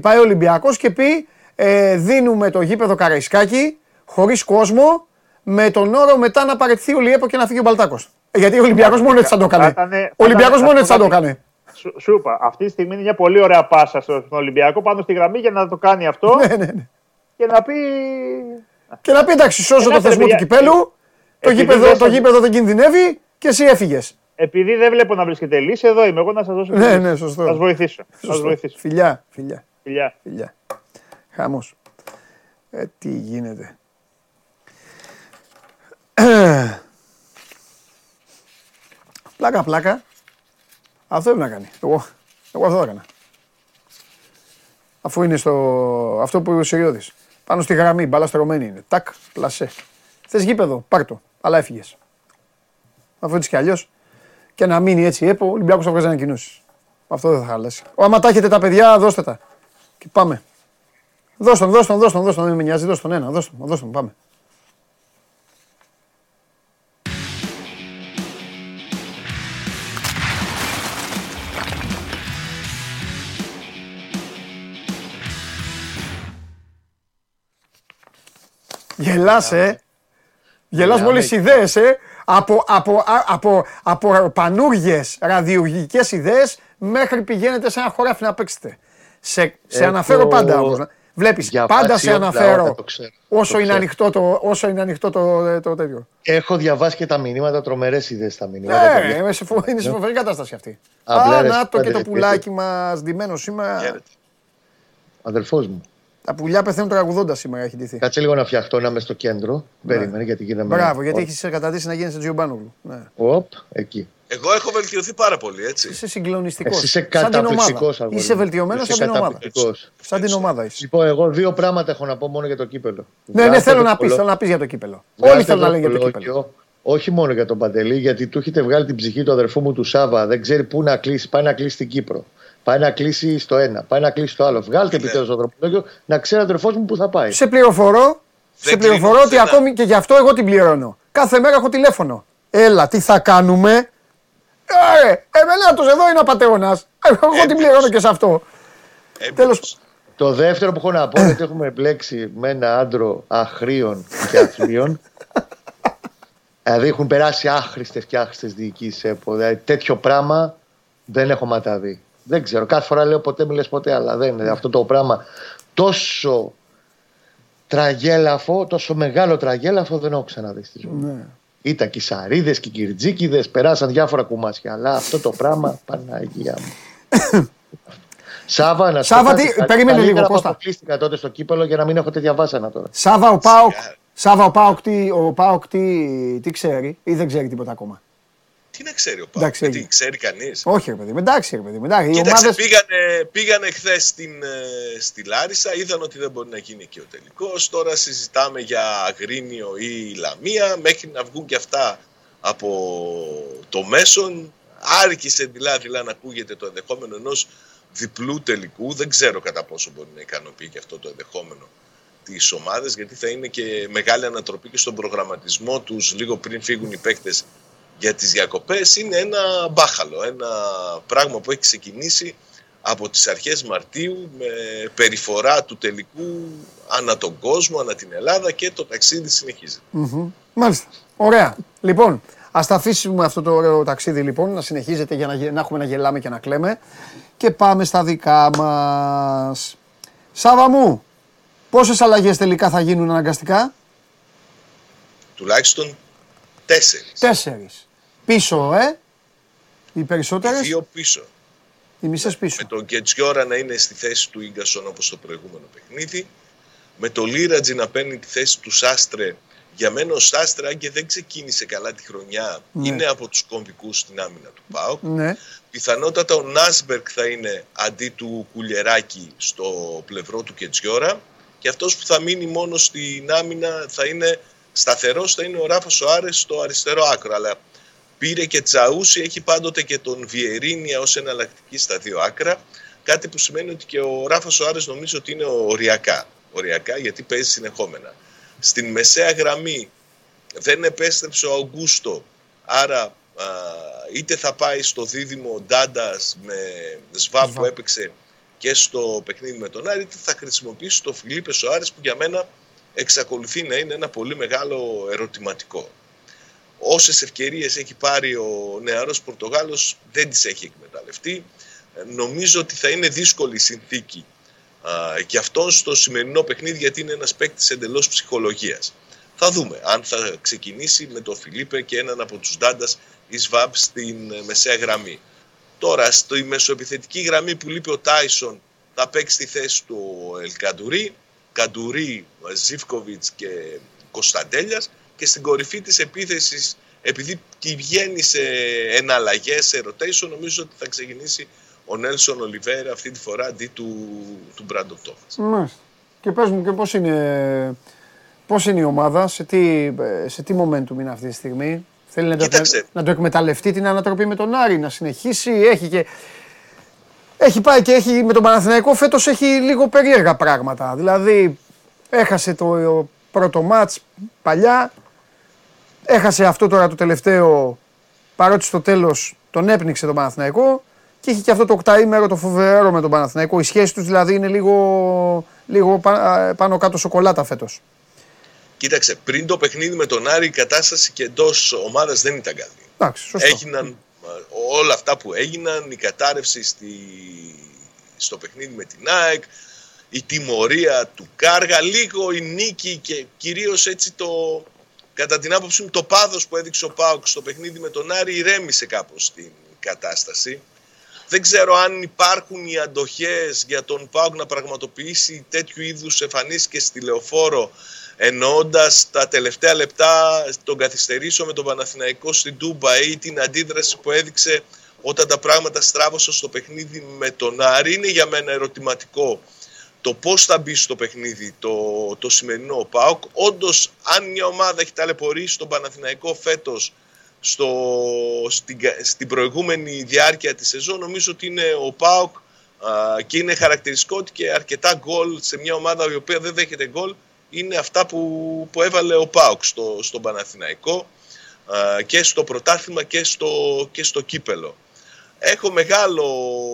ΠαΕ Ολυμπιακός και πει ε, δίνουμε το γήπεδο Καραϊσκάκι χωρίς κόσμο με τον όρο μετά να παρετηθεί ο Λιέπο και να φύγει ο Μπαλτάκος. Γιατί ο Ολυμπιακός μόνο έτσι θα το έκανε. Ο Ολυμπιακός μόνο έτσι θα το έκανε. Σου είπα, αυτή τη στιγμή είναι μια πολύ ωραία πάσα στον Ολυμπιακό πάνω στη γραμμή για να το κάνει αυτό. Ναι, ναι, ναι. Και να πει. Και να πει εντάξει, σώζω το θεσμό του κυπέλου. Το γήπεδο, το γήπεδο δεν κινδυνεύει και εσύ έφυγες. Επειδή δεν βλέπω να βρίσκεται λύση, εδώ είμαι εγώ να σας δώσω. Ναι, ναι, σωστό. Θα σα βοηθήσω. Σας βοηθήσω. Φιλιά, φιλιά. Φιλιά. φιλιά. Χαμός. Ε, τι γίνεται. *clears throat* πλάκα, πλάκα. Αυτό έπρεπε να κάνει. Εγώ, εγώ αυτό έκανα. Αφού είναι στο. Αυτό που είπε ο Σιριώδης. Πάνω στη γραμμή, μπαλά στρωμένη είναι. Τάκ, πλασέ. Θες γήπεδο, πάρ το. Αλλά έφυγες. αφού έτσι κι αλλιώς. Και να μείνει έτσι έπο, ο Ολυμπιακός θα βγάζει ανακοινώσεις. Αυτό δεν θα χαλάσει. Ο, άμα τα έχετε τα παιδιά, δώστε τα. Και πάμε. Δώστε τον, δώστε τον, δώστε τον, δώστε τον, δεν με νοιάζει, δώστε τον ένα, δώστε τον, δώστε τον, πάμε. Γελάς, ε. Γελάς με όλες τις ιδέες, ε. Από, από, α- από, από πανούργιες ραδιουργικές ιδέες μέχρι πηγαίνετε σε ένα χωράφι να παίξετε. Σε, σε Έχω αναφέρω πάντα όμως. Βλέπεις, διαβάσει πάντα σε όλα, αναφέρω όλα, το ξέρω. όσο, Το είναι ξέρω. ανοιχτό το, όσο είναι ανοιχτό το, το, τέτοιο. Έχω διαβάσει και τα μηνύματα, τρομερές ιδέες τα μηνύματα. Ναι, είμαι σε φο- είναι σε φοβερή κατάσταση αυτή. Απλά, Α, ρε, να το και πάντε, το ρε, πουλάκι μας ντυμένος σήμερα. Χαίρετε. Αδελφό μου. Τα πουλιά πεθαίνουν τραγουδώντας σήμερα έχει ντυθεί. Κάτσε λίγο να φτιαχτώ να είμαι στο κέντρο. Περίμενε γιατί γίναμε. Ναι. Μπράβο, γιατί έχεις κατατήσει να γίνεις Τζιομπάνογλου. Ναι. Οπ, εκεί. Εγώ έχω βελτιωθεί πάρα πολύ, έτσι. Είσαι συγκλονιστικός. Εσύ είσαι Σαν την ομάδα. καταπληκτικός, αγόρι Είσαι μου. βελτιωμένος Είσαι σαν την ομάδα. καταπληκτικός. Σαν την ομάδα είσαι. Λοιπόν, εγώ δύο πράγματα έχω να πω μόνο για το κύπελο. Ναι, ναι, Βγάλτε θέλω το να πεις κολο- θέλω να πεις για το κύπελο. βγάλτε Όλοι θέλουν να λένε για το κολόκιο, κύπελο. Όχι μόνο για τον Παντελή, γιατί του έχετε βγάλει την ψυχή του αδερφού μου του Σάβα. Δεν ξέρει πού να κλείσει. Πάει να κλείσει στην Κύπρο. Πάει να κλείσει στο ένα. Πάει να κλείσει στο άλλο. Βγάλτε Ναι. επιτέλους το δρομολόγιο να ξέρει ο αδερφός μου πού θα πάει. Σε πληροφορώ, σε Δεν πληροφορώ κλείνω ότι πουθενά. ακόμη και γι' αυτό εγώ την πληρώνω. Κάθε μέρα έχω τηλέφωνο. Έλα, τι θα κάνουμε; Ε, εμένα το εδώ είναι ο πατεώνα. Εγώ την πληρώνω και σε αυτό. Έμπειρος. Τέλος. Το δεύτερο που έχω να πω *coughs* είναι ότι έχουμε μπλέξει με ένα άντρο αχρίων και αθλίων. Δηλαδή έχουν περάσει άχρηστες και άχρηστες διοικήσεις ΕΠΟ. Δηλαδή τέτοιο πράγμα δεν έχω ματαδεί. Δεν ξέρω. Κάθε φορά λέω ποτέ μιλες ποτέ, αλλά δεν είναι αυτό το πράγμα τόσο τραγέλαφο, τόσο μεγάλο τραγέλαφο δεν έχω ξαναδεί στη ζωή. μου. Ναι. Ήταν και οι Σαρίδες και οι Κυρτζίκιδες, περάσαν διάφορα κουμάσια. Αλλά αυτό το πράγμα, Παναγία μου. *coughs* Σάβα, να σου Σάβα, πω τι- κάτι, κα- περίμενε λίγο, καλύτερα που Κώστα. αποκλείστηκα τότε στο κύπελο για να μην έχω τέτοια βάσανα τώρα. Σάβα ο Πάοκ, Σιγά. Σάβα ο Πάοκ, τι, ο Πάοκ τι, τι ξέρει ή δεν ξέρει τίποτα ακόμα. Τι να ξέρει ο Εντάξει, Πάουκ, τι έγινε. ξέρει κανείς; Όχι, ρε παιδί, μου, εντάξει, ρε παιδί. μου, Εντάξει, οι Κοίταξε, ομάδες... πήγανε, πήγανε χθες στη Λάρισα, είδαν ότι δεν μπορεί να γίνει και ο τελικός. Τώρα συζητάμε για Αγρίνιο ή Λαμία, μέχρι να βγουν και αυτά από το μέσον. Άρχισε δηλαδή να ακούγεται το ενδεχόμενο ενός διπλού τελικού. Δεν ξέρω κατά πόσο μπορεί να ικανοποιεί και αυτό το ενδεχόμενο τις ομάδες, γιατί θα είναι και μεγάλη ανατροπή και στον προγραμματισμό τους λίγο πριν φύγουν οι παίκτες για τις διακοπές είναι ένα μπάχαλο, ένα πράγμα που έχει ξεκινήσει από τις αρχές Μαρτίου με περιφορά του τελικού ανά τον κόσμο, ανά την Ελλάδα και το ταξίδι συνεχίζεται. Μμμ. Μάλιστα. Ωραία. Λοιπόν, ας τα αφήσουμε αυτό το ωραίο ταξίδι λοιπόν να συνεχίζεται για να, γε- να έχουμε να γελάμε και να κλαίμε. Και πάμε στα δικά μας. Σάβα μου, πόσες αλλαγές τελικά θα γίνουν αναγκαστικά, Τουλάχιστον τέσσερις. Τέσσερις. Πίσω, ε. Οι περισσότερες, Δύο πίσω. οι μισές πίσω. Με τον Κετζιόρα να είναι στη θέση του Ίγκασον όπως το προηγούμενο παιχνίδι. Με το Λίρατζι να παίρνει τη θέση του Σάστρε. Για μένα ο Σάστρε, αν και δεν ξεκίνησε καλά τη χρονιά, Ναι. είναι από τους κομβικούς στην άμυνα του ΠΑΟΚ. Ναι. Πιθανότατα ο Νάσμπερκ θα είναι αντί του Κουλιεράκη στο πλευρό του Κετζιόρα και αυτός που θα μείνει μόνος στην άμυνα θα είναι σταθερός, θα είναι ο Ράφα Σοάρες στο αριστερό άκρο. Αλλά πήρε και Τσαούσι, έχει πάντοτε και τον Βιερίνια ως εναλλακτική στα δύο άκρα. Κάτι που σημαίνει ότι και ο Ράφα Σοάρες νομίζω ότι είναι οριακά. Οριακά γιατί παίζει συνεχόμενα. Στην μεσαία γραμμή δεν επέστρεψε ο Αουγκούστο, άρα α, είτε θα πάει στο δίδυμο Ντάντας με Σβάμπ που Σβάμπ. έπαιξε και στο παιχνίδι με τον Άρη, είτε θα χρησιμοποιήσει το Φιλίπε Σοάρες που για μένα εξακολουθεί να είναι ένα πολύ μεγάλο ερωτηματικό. Όσες ευκαιρίες έχει πάρει ο νεαρός Πορτογάλος δεν τις έχει εκμεταλλευτεί. Ε, Νομίζω ότι θα είναι δύσκολη η συνθήκη α, και αυτό στο σημερινό παιχνίδι γιατί είναι ένας παίκτης εντελώς ψυχολογίας. Θα δούμε αν θα ξεκινήσει με τον Φιλίπε και έναν από τους Ντάντας ή Σβάμπ στην ε, μεσαία γραμμή. Τώρα στη μεσοεπιθετική γραμμή που λείπει ο Τάισον θα παίξει τη θέση του ο Ελκαντουρί, Καντουρί, Ζιφκοβιτς και Κωνσταντέλιας και στην κορυφή της επίθεσης επειδή και βγαίνει σε εναλλαγές, σε rotation, νομίζω ότι θα ξεκινήσει ο Νέλσον Ολιβέρα αυτή τη φορά αντί του, του Μπράντο Τόφας. Μάλιστα. Και πες μου και πώς είναι, πώς είναι η ομάδα, σε τι, σε τι momentum είναι αυτή τη στιγμή; Θέλει να το, Κοίταξε. να το εκμεταλλευτεί την ανατροπή με τον Άρη, να συνεχίσει. Έχει και. Έχει πάει και έχει με τον Παναθηναϊκό φέτος έχει λίγο περίεργα πράγματα. Δηλαδή, έχασε το πρώτο μάτς παλιά, έχασε αυτό τώρα το τελευταίο, παρότι στο τέλος τον έπνιξε τον Παναθηναϊκό και έχει και αυτό το οκταήμερο το φοβερό με τον Παναθηναϊκό. Η σχέση τους δηλαδή είναι λίγο, λίγο πα- πάνω κάτω σοκολάτα φέτος. Κοίταξε, πριν το παιχνίδι με τον Άρη η κατάσταση και εντός ομάδας δεν ήταν καλή. Εντάξει, σωστό. Έγιναν ε, όλα αυτά που έγιναν, η κατάρρευση στη, στο παιχνίδι με την ΑΕΚ, η τιμωρία του Κάργα, λίγο η νίκη και κυρίως έτσι το, κατά την άποψή μου το πάθος που έδειξε ο Πάουκ στο παιχνίδι με τον Άρη ηρέμησε κάπως την κατάσταση. Δεν ξέρω αν υπάρχουν οι αντοχές για τον Πάουκ να πραγματοποιήσει τέτοιου είδους εμφανίσεις και στη Λεωφόρο εννοώντας τα τελευταία λεπτά τον καθυστερήσω με τον Παναθηναϊκό στην Τούμπα ή την αντίδραση που έδειξε όταν τα πράγματα στράβωσαν στο παιχνίδι με τον Άρη. Είναι για μένα ερωτηματικό το πώς θα μπει στο παιχνίδι το, το σημερινό ο ΠΑΟΚ. Όντως, αν μια ομάδα έχει ταλαιπωρήσει τον Παναθηναϊκό φέτος στο, στην, στην προηγούμενη διάρκεια της σεζόν, νομίζω ότι είναι ο ΠΑΟΚ α, και είναι χαρακτηριστικό ότι και αρκετά γκολ σε μια ομάδα η οποία δεν δέχεται γκολ είναι αυτά που, που έβαλε ο ΠΑΟΚ στο, στον Παναθηναϊκό α, και στο πρωτάθλημα και στο, και στο κύπελο. Έχω μεγάλο,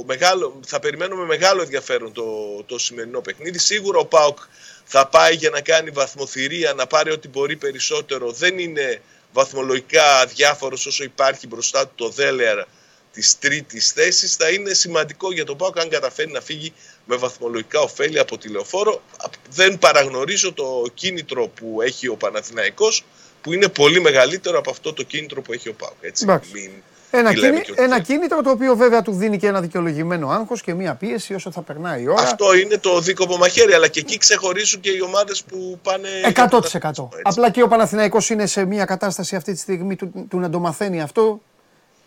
μεγάλο, θα περιμένω με μεγάλο ενδιαφέρον το, το σημερινό παιχνίδι. Σίγουρα ο ΠΑΟΚ θα πάει για να κάνει βαθμοθυρία, να πάρει ό,τι μπορεί περισσότερο. Δεν είναι βαθμολογικά διάφορος όσο υπάρχει μπροστά του το Δέλεαρ της τρίτης θέσης. Θα είναι σημαντικό για τον ΠΑΟΚ αν καταφέρει να φύγει με βαθμολογικά ωφέλη από τη Λεωφόρο. Δεν παραγνωρίζω το κίνητρο που έχει ο Παναθηναϊκός που είναι πολύ μεγαλύτερο από αυτό το κίνητρο που έχει ο ΠΑΟΚ. Έτσι, Εντάξει. μην, Ένα, μην λέμε κίνη- και ότι ένα δεν. κίνητρο το οποίο βέβαια του δίνει και ένα δικαιολογημένο άγχος και μία πίεση όσο θα περνάει η ώρα. Αυτό είναι το δίκοπο μαχαίρι, αλλά και εκεί ξεχωρίζουν και οι ομάδες που πάνε. για 100%. πρωταθλητισμό, έτσι. Απλά και ο Παναθηναϊκός είναι σε μια κατάσταση αυτή τη στιγμή του, του να το μαθαίνει αυτό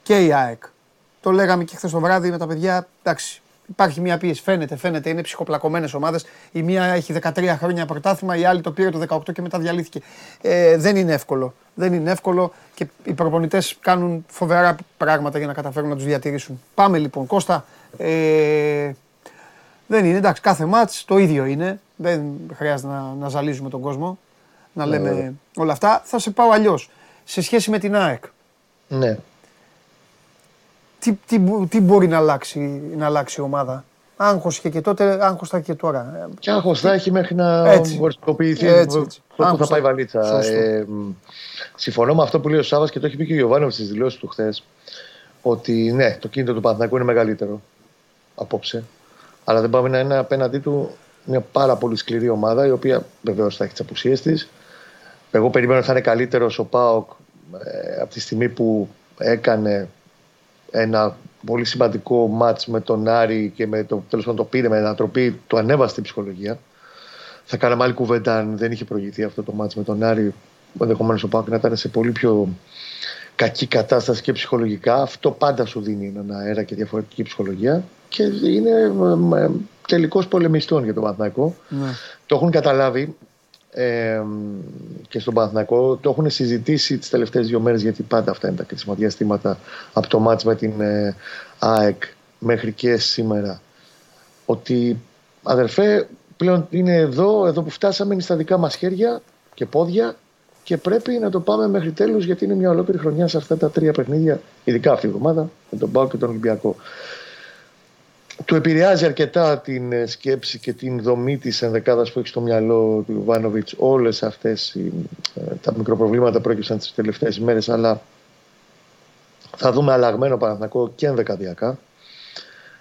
και η ΑΕΚ. Το λέγαμε και χθες το βράδυ με τα παιδιά. Εντάξει, υπάρχει μια πίεση. Φαίνεται, φαίνεται. Είναι ψυχοπλακωμένες ομάδες. Η μία έχει 13 χρόνια πρωτάθλημα, η άλλη το πήρε το 18 και μετά διαλύθηκε. Ε, δεν είναι εύκολο. Δεν είναι εύκολο και οι προπονητές κάνουν φοβερά πράγματα για να καταφέρουν να τους διατηρήσουν. Πάμε λοιπόν, Κώστα. Ε, δεν είναι, εντάξει, κάθε μάτς το ίδιο είναι. Δεν χρειάζεται να, να ζαλίζουμε τον κόσμο, να λέμε όλα αυτά. Θα σε πάω αλλιώς. Σε σχέση με την ΑΕΚ, Ναι. Τι, τι, μπο- τι μπορεί να αλλάξει, να αλλάξει η ομάδα; Άγχος είχε και τότε, άγχος θα έχει και τώρα. Ε, Και άγχος θα έχει μέχρι να Έτσι. οριστικοποιηθεί Έτσι, πού- έτσι. πού Άγχος θα πάει η θα- βαλίτσα. Σωστό. Ε, μ, συμφωνώ με αυτό που λέει ο Σάβας και το έχει πει και ο Γιωβάνοβιτς στις δηλώσεις του χθες ότι ναι, το κίνητο του Παναθηναϊκού είναι μεγαλύτερο απόψε. Αλλά δεν πάμε να είναι απέναντί του μια πάρα πολύ σκληρή ομάδα η οποία βεβαίως θα έχει τις απουσίες της. Εγώ περιμένω ότι θα είναι καλύτερος ο Πάοκ ε, από τη στιγμή που έκανε ένα πολύ σημαντικό μάτς με τον Άρη και με το τέλος πάντων το πήρε με ανατροπή, το ανέβασε στην ψυχολογία. Θα κάναμε άλλη κουβέντα αν δεν είχε προηγηθεί αυτό το μάτς με τον Άρη. Ενδεχομένως ο Πάοκ να ήταν σε πολύ πιο κακή κατάσταση και ψυχολογικά. Αυτό πάντα σου δίνει έναν αέρα και διαφορετική ψυχολογία. Και είναι τελικό πολεμιστών για τον Παναθηναϊκό. ναι. Το έχουν καταλάβει ε, και στον Παναθηναϊκό. Το έχουν συζητήσει τις τελευταίες δύο μέρες γιατί πάντα αυτά είναι τα κρίσιμα διαστήματα από το μάτς με την ε, ΑΕΚ μέχρι και σήμερα. Ότι αδερφέ πλέον είναι εδώ, εδώ που φτάσαμε είναι στα δικά μας χέρια και πόδια και πρέπει να το πάμε μέχρι τέλους γιατί είναι μια ολόκληρη χρονιά σε αυτά τα τρία παιχνίδια, ειδικά αυτή η εβδομάδα με τον Πάο και τον Ολυμπιακό του επηρεάζει αρκετά την ε, σκέψη και την δομή της ενδεκάδας που έχει στο μυαλό του Ιβάνοβιτς. Όλες αυτές οι, ε, τα μικροπροβλήματα που πρόκειψαν τις τελευταίες ημέρες αλλά θα δούμε αλλαγμένο Παναθηνακό και ενδεκαδιακά.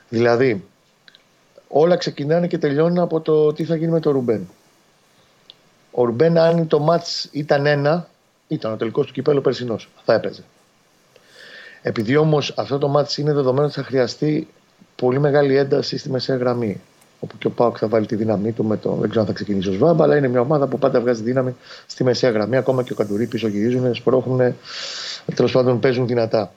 Δηλαδή όλα ξεκινάνε και τελειώνουν από το τι θα γίνει με το Ρουμπέν. Ο Ρουμπέν αν το μάτς ήταν ένα ήταν ο τελικός του κυπέλου περσινός. Θα έπαιζε. Επειδή όμως αυτό το μάτς είναι δεδομένο ότι θα χρειαστεί πολύ μεγάλη ένταση στη μεσαία γραμμή. Όπου και ο Πάοκ θα βάλει τη δύναμή του με το. Δεν ξέρω αν θα ξεκινήσει ο Σβάμπα, αλλά είναι μια ομάδα που πάντα βγάζει δύναμη στη μεσαία γραμμή. Ακόμα και ο Καντουρί πίσω γυρίζουν, σπρώχνουν, τέλος πάντων παίζουν δυνατά.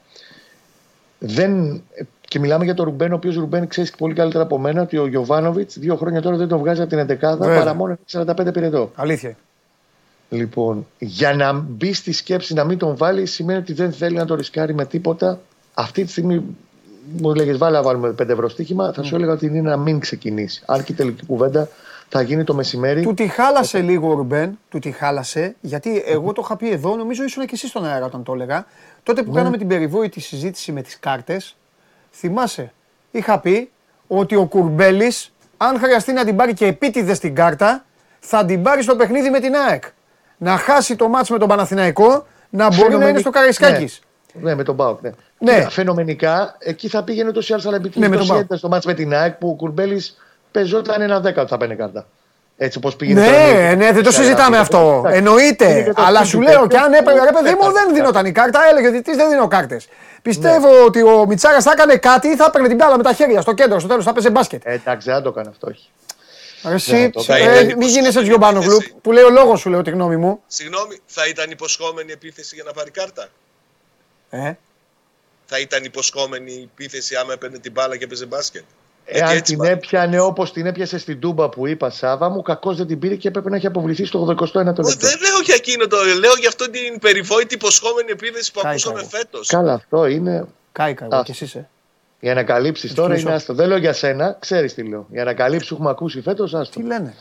Δεν... Και μιλάμε για τον Ρουμπέν, ο οποίος Ρουμπέν ξέρεις πολύ καλύτερα από μένα ότι ο Γιωβάνοβιτς δύο χρόνια τώρα δεν τον βγάζει από την 11 Βέβαια. παρά μόνο 45 πυρετό. Αλήθεια. Λοιπόν, για να μπει στη σκέψη να μην τον βάλει σημαίνει ότι δεν θέλει να το ρισκάρει με τίποτα. Αυτή τη στιγμή μου έλεγες βάλε να βάλουμε 5 ευρώ στοίχημα, θα σου έλεγα ότι είναι να μην ξεκινήσει. Αν και η τελική κουβέντα θα γίνει το μεσημέρι. Του τη χάλασε λίγο ο Ρουμπέν, του τη χάλασε, γιατί εγώ το είχα πει εδώ, νομίζω ήσουν και εσύ στον αέρα όταν το έλεγα. Τότε που Ναι. κάναμε την περιβόητη συζήτηση με τις κάρτες, θυμάσαι, είχα πει ότι ο Κουρμπέλης, αν χρειαστεί να την πάρει και επίτηδες την κάρτα, θα την πάρει στο παιχνίδι με την ΑΕΚ. Να χάσει το μάτς με τον Παναθηναϊκό, να μπορεί να είναι Φαινομενι- στο Καραϊσκάκης. Ναι, ναι, με τον Μπάουκ. Ναι. Ναι. Κοίτα, Φαινομενικά εκεί θα πήγαινε ούτω ή άλλω, αλλά επειδή Ναι, με τον το Πάοκ. στο μάτς με την ΑΕΚ που ο Κουρμπέλης παίζονταν ένα δέκατο θα παίρνει κάρτα. Έτσι όπως πήγαινε. τώρα Ναι, με- ναι, δεν το συζητάμε αυτό. Εντάξει. Είναι Εννοείται. και το Αλλά σπίτι σου του λέω τέτοιο. και αν έπρεπε, ρε παιδί μου, Εντάξει. δεν δίνονταν η κάρτα. Έλεγε ότι τις δεν δίνω κάρτες. Πιστεύω Ναι. ότι ο Μιτσάρα θα έκανε κάτι ή θα έπαιρνε την μπάλα με τα χέρια στο κέντρο, στο τέλος θα παίζει μπάσκετ. Ε, Εντάξει, δεν το έκανε αυτό, όχι. Εσύ, το θα ε, ήταν μην υποσχόμενη γίνεσαι Τζιομπάνογλου, επίθεση. που λέει ο λόγος σου, λέω τη γνώμη μου. Συγγνώμη, θα ήταν υποσχόμενη επίθεση για να πάρει κάρτα; Ε, Θα ήταν υποσχόμενη η επίθεση άμα έπαιρνε την μπάλα και έπαιζε μπάσκετ. Εάν Γιατί έτσι την πάει. έπιανε όπως την έπιασε στην Τούμπα που είπα Σάβα μου, κακώς δεν την πήρε και έπρεπε να έχει αποβληθεί στο 81ο Ω, λεπτό. Δεν λέω για εκείνο το. Λέω για αυτό την περιβόητη υποσχόμενη επίθεση που Κάηκα ακούσαμε εγώ. φέτος. Καλά, αυτό είναι. κάηκα εγώ Α. κι εσύ είσαι. Οι ανακαλύψει τώρα κλείσω. είναι άστο. Δεν λέω για σένα, ξέρεις τι λέω. Οι ανακαλύψει που έχουμε ακούσει φέτος, άστο. Τι λένε;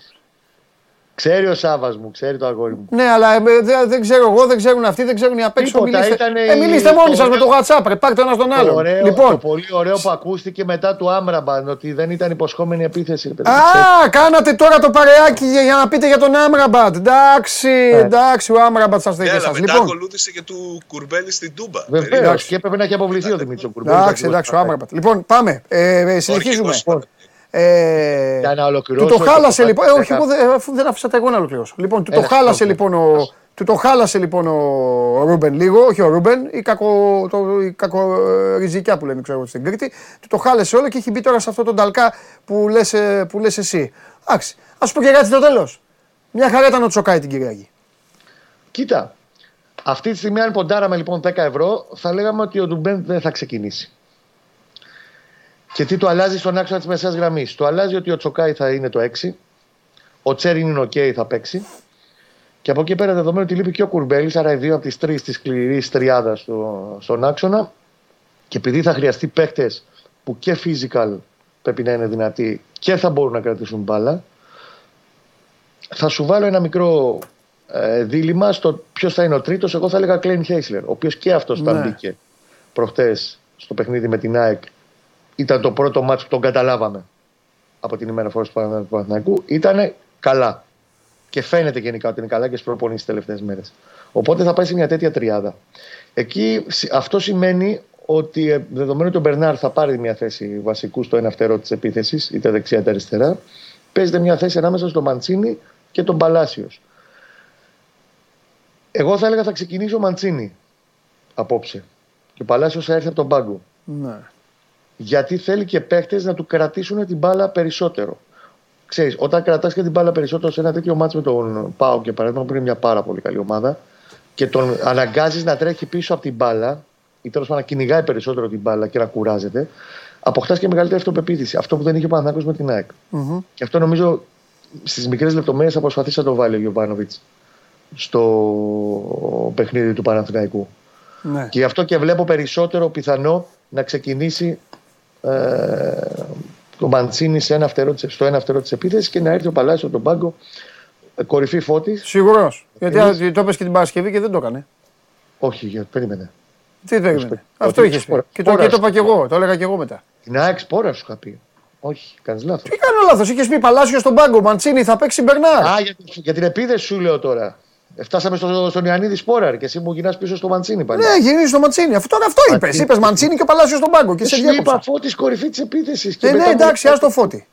Ξέρει ο Σάβα μου, ξέρει το αγόρι μου. Ναι, αλλά ε, δεν, δεν ξέρω εγώ, δεν ξέρουν αυτοί, δεν ξέρουν οι απ' έξω. Τίποτα, Μιλήστε, ήτανε ε, η- μιλήστε μόνοι το σα με το ωραίο- WhatsApp, ρε, πάρτε ένα τον Το, άλλον. ωραίο, Λοιπόν, το πολύ ωραίο που ακούστηκε μετά του Άμραμπαν ότι δεν ήταν υποσχόμενη επίθεση. ρε παιδί. Α, κάνατε τώρα το παρεάκι για, για να πείτε για τον Άμραμπατ. Εντάξει, εντάξει, ο Άμραμπατ σας Ναι, θέλει και αλλά εσά. μετά Λοιπόν, ακολούθησε και του Κουρμπέλη στην Τούμπα. Βεβαίως Περίμενε. και έπρεπε να έχει αποβληθεί ο Δημήτρης Κουρμπέλης. εντάξει, εντάξει, ο Άμραμπατ. Λοιπόν, πάμε. Ε, ε, συνεχίζουμε. Αρχικός. Λοιπόν, ε, Για να του ολοκληρώσω. το χάλασε το λοιπόν. Ε, κομμάτι όχι, εγώ δεν, αφού δεν άφησα τα εγώ να ολοκληρώσω. Λοιπόν, του το Έλα, χάλασε στο λοιπόν ο. Του το χάλασε λοιπόν ο Ρούμπεν λίγο, όχι ο Ρούμπεν, η, κακο, το, η κακοριζικιά που λένε ξέρω εγώ στην Κρήτη. Του το χάλασε όλο και έχει μπει τώρα σε αυτό τον ταλκά που λες, ε, που λες εσύ. Εντάξει, ας σου πω και κάτι στο τέλος. Μια χαρά ήταν ο Τσοκάη την Κυριακή. Κοίτα, αυτή τη στιγμή αν ποντάραμε λοιπόν 10 ευρώ, θα λέγαμε ότι ο Ντουμπέν δεν θα ξεκινήσει. Και τι το αλλάζει στον άξονα της μεσαίας γραμμής. Το αλλάζει ότι ο Τσοκάη θα είναι το 6, ο Τσέριν είναι OK, θα παίξει. Και από εκεί πέρα, δεδομένου ότι λείπει και ο Κουρμπέλης, άρα οι δύο από τις τρεις της σκληρής τριάδας στο, στον άξονα, και επειδή θα χρειαστεί παίκτες που και physical πρέπει να είναι δυνατοί και θα μπορούν να κρατήσουν μπάλα, θα σου βάλω ένα μικρό ε, δίλημα στο ποιος θα είναι ο τρίτος. Εγώ θα έλεγα Κλέιν Χέισλερ, ο οποίος και αυτός όταν Ναι. μπήκε προχτές στο παιχνίδι με την ΑΕΚ. Ήταν το πρώτο μάτσο που τον καταλάβαμε από την ημέρα φοράς του Παναθηναϊκού. Ήταν καλά. Και φαίνεται γενικά ότι είναι καλά και στι προπονήσει τις τελευταίες μέρες. Οπότε θα πάει σε μια τέτοια τριάδα. Εκεί σ- αυτό σημαίνει ότι ε, δεδομένου ότι ο Μπερνάρ θα πάρει μια θέση βασικού στο ένα φτερό της επίθεσης, είτε δεξιά είτε αριστερά, παίζεται μια θέση ανάμεσα στον Μαντσίνη και τον Παλάσιος. Εγώ θα έλεγα θα ξεκινήσει ο Μαντσίνη απόψε. Και ο Παλάσιος θα έρθει από τον πάγκο. Ναι. Γιατί θέλει και παίχτες να του κρατήσουν την μπάλα περισσότερο. Ξέρεις, όταν κρατάς και την μπάλα περισσότερο σε ένα τέτοιο μάτσο με τον Πάο και παράδειγμα που είναι μια πάρα πολύ καλή ομάδα και τον αναγκάζεις να τρέχει πίσω από την μπάλα ή τέλος πάντων να κυνηγάει περισσότερο την μπάλα και να κουράζεται, αποκτάς και μεγαλύτερη αυτοπεποίθηση. Αυτό που δεν είχε ο Παναθηναϊκός με την ΑΕΚ. Μμμ. Και αυτό νομίζω στις μικρές λεπτομέρειες θα προσπαθήσει να το βάλει ο Γιωβάνοβιτς στο παιχνίδι του Παναθηναϊκού. Ναι. Και γι' αυτό και βλέπω περισσότερο πιθανό να ξεκινήσει ε, το Μαντσίνη σε ένα φτερό, της- στο ένα φτερό της επίθεσης και να έρθει ο Παλάσιος από τον πάγκο ε, κορυφή φώτης. Σίγουρος. Γιατί Εμείς- α, το είπες και την Παρασκευή και δεν το έκανε. Όχι, για- περίμενε. Τι δεν Ότι έκανε. Αυτό είχες πει. σπόρα- Και το, σπόρα και το σου. είπα και εγώ. Το έλεγα και εγώ μετά. Την ΑΕΚ σπόρα σου είχα πει. Όχι, κάνεις λάθος. Τι κάνω λάθος. Είχες πει Παλάσιος στον πάγκο. Μαντσίνη θα παίξει Μπερνάρ. Α, για, για την επίθεση σου λέω τώρα. Ε, Φτάσαμε στο, στον Ιωαννίδη Σπόραρ και εσύ μου γυρνάς πίσω στο Μαντσίνη πάλι. Ναι, γυρίζει στο Μαντσίνη. Αυτό τώρα αυτό είπες. τι- Είπες Μαντσίνη και ο Παλάσιος στον πάγκο. Και σε σου είπα διέκοψα. φώτης κορυφής της επίθεσης. Ε, ναι, εντάξει, ας το φώτι.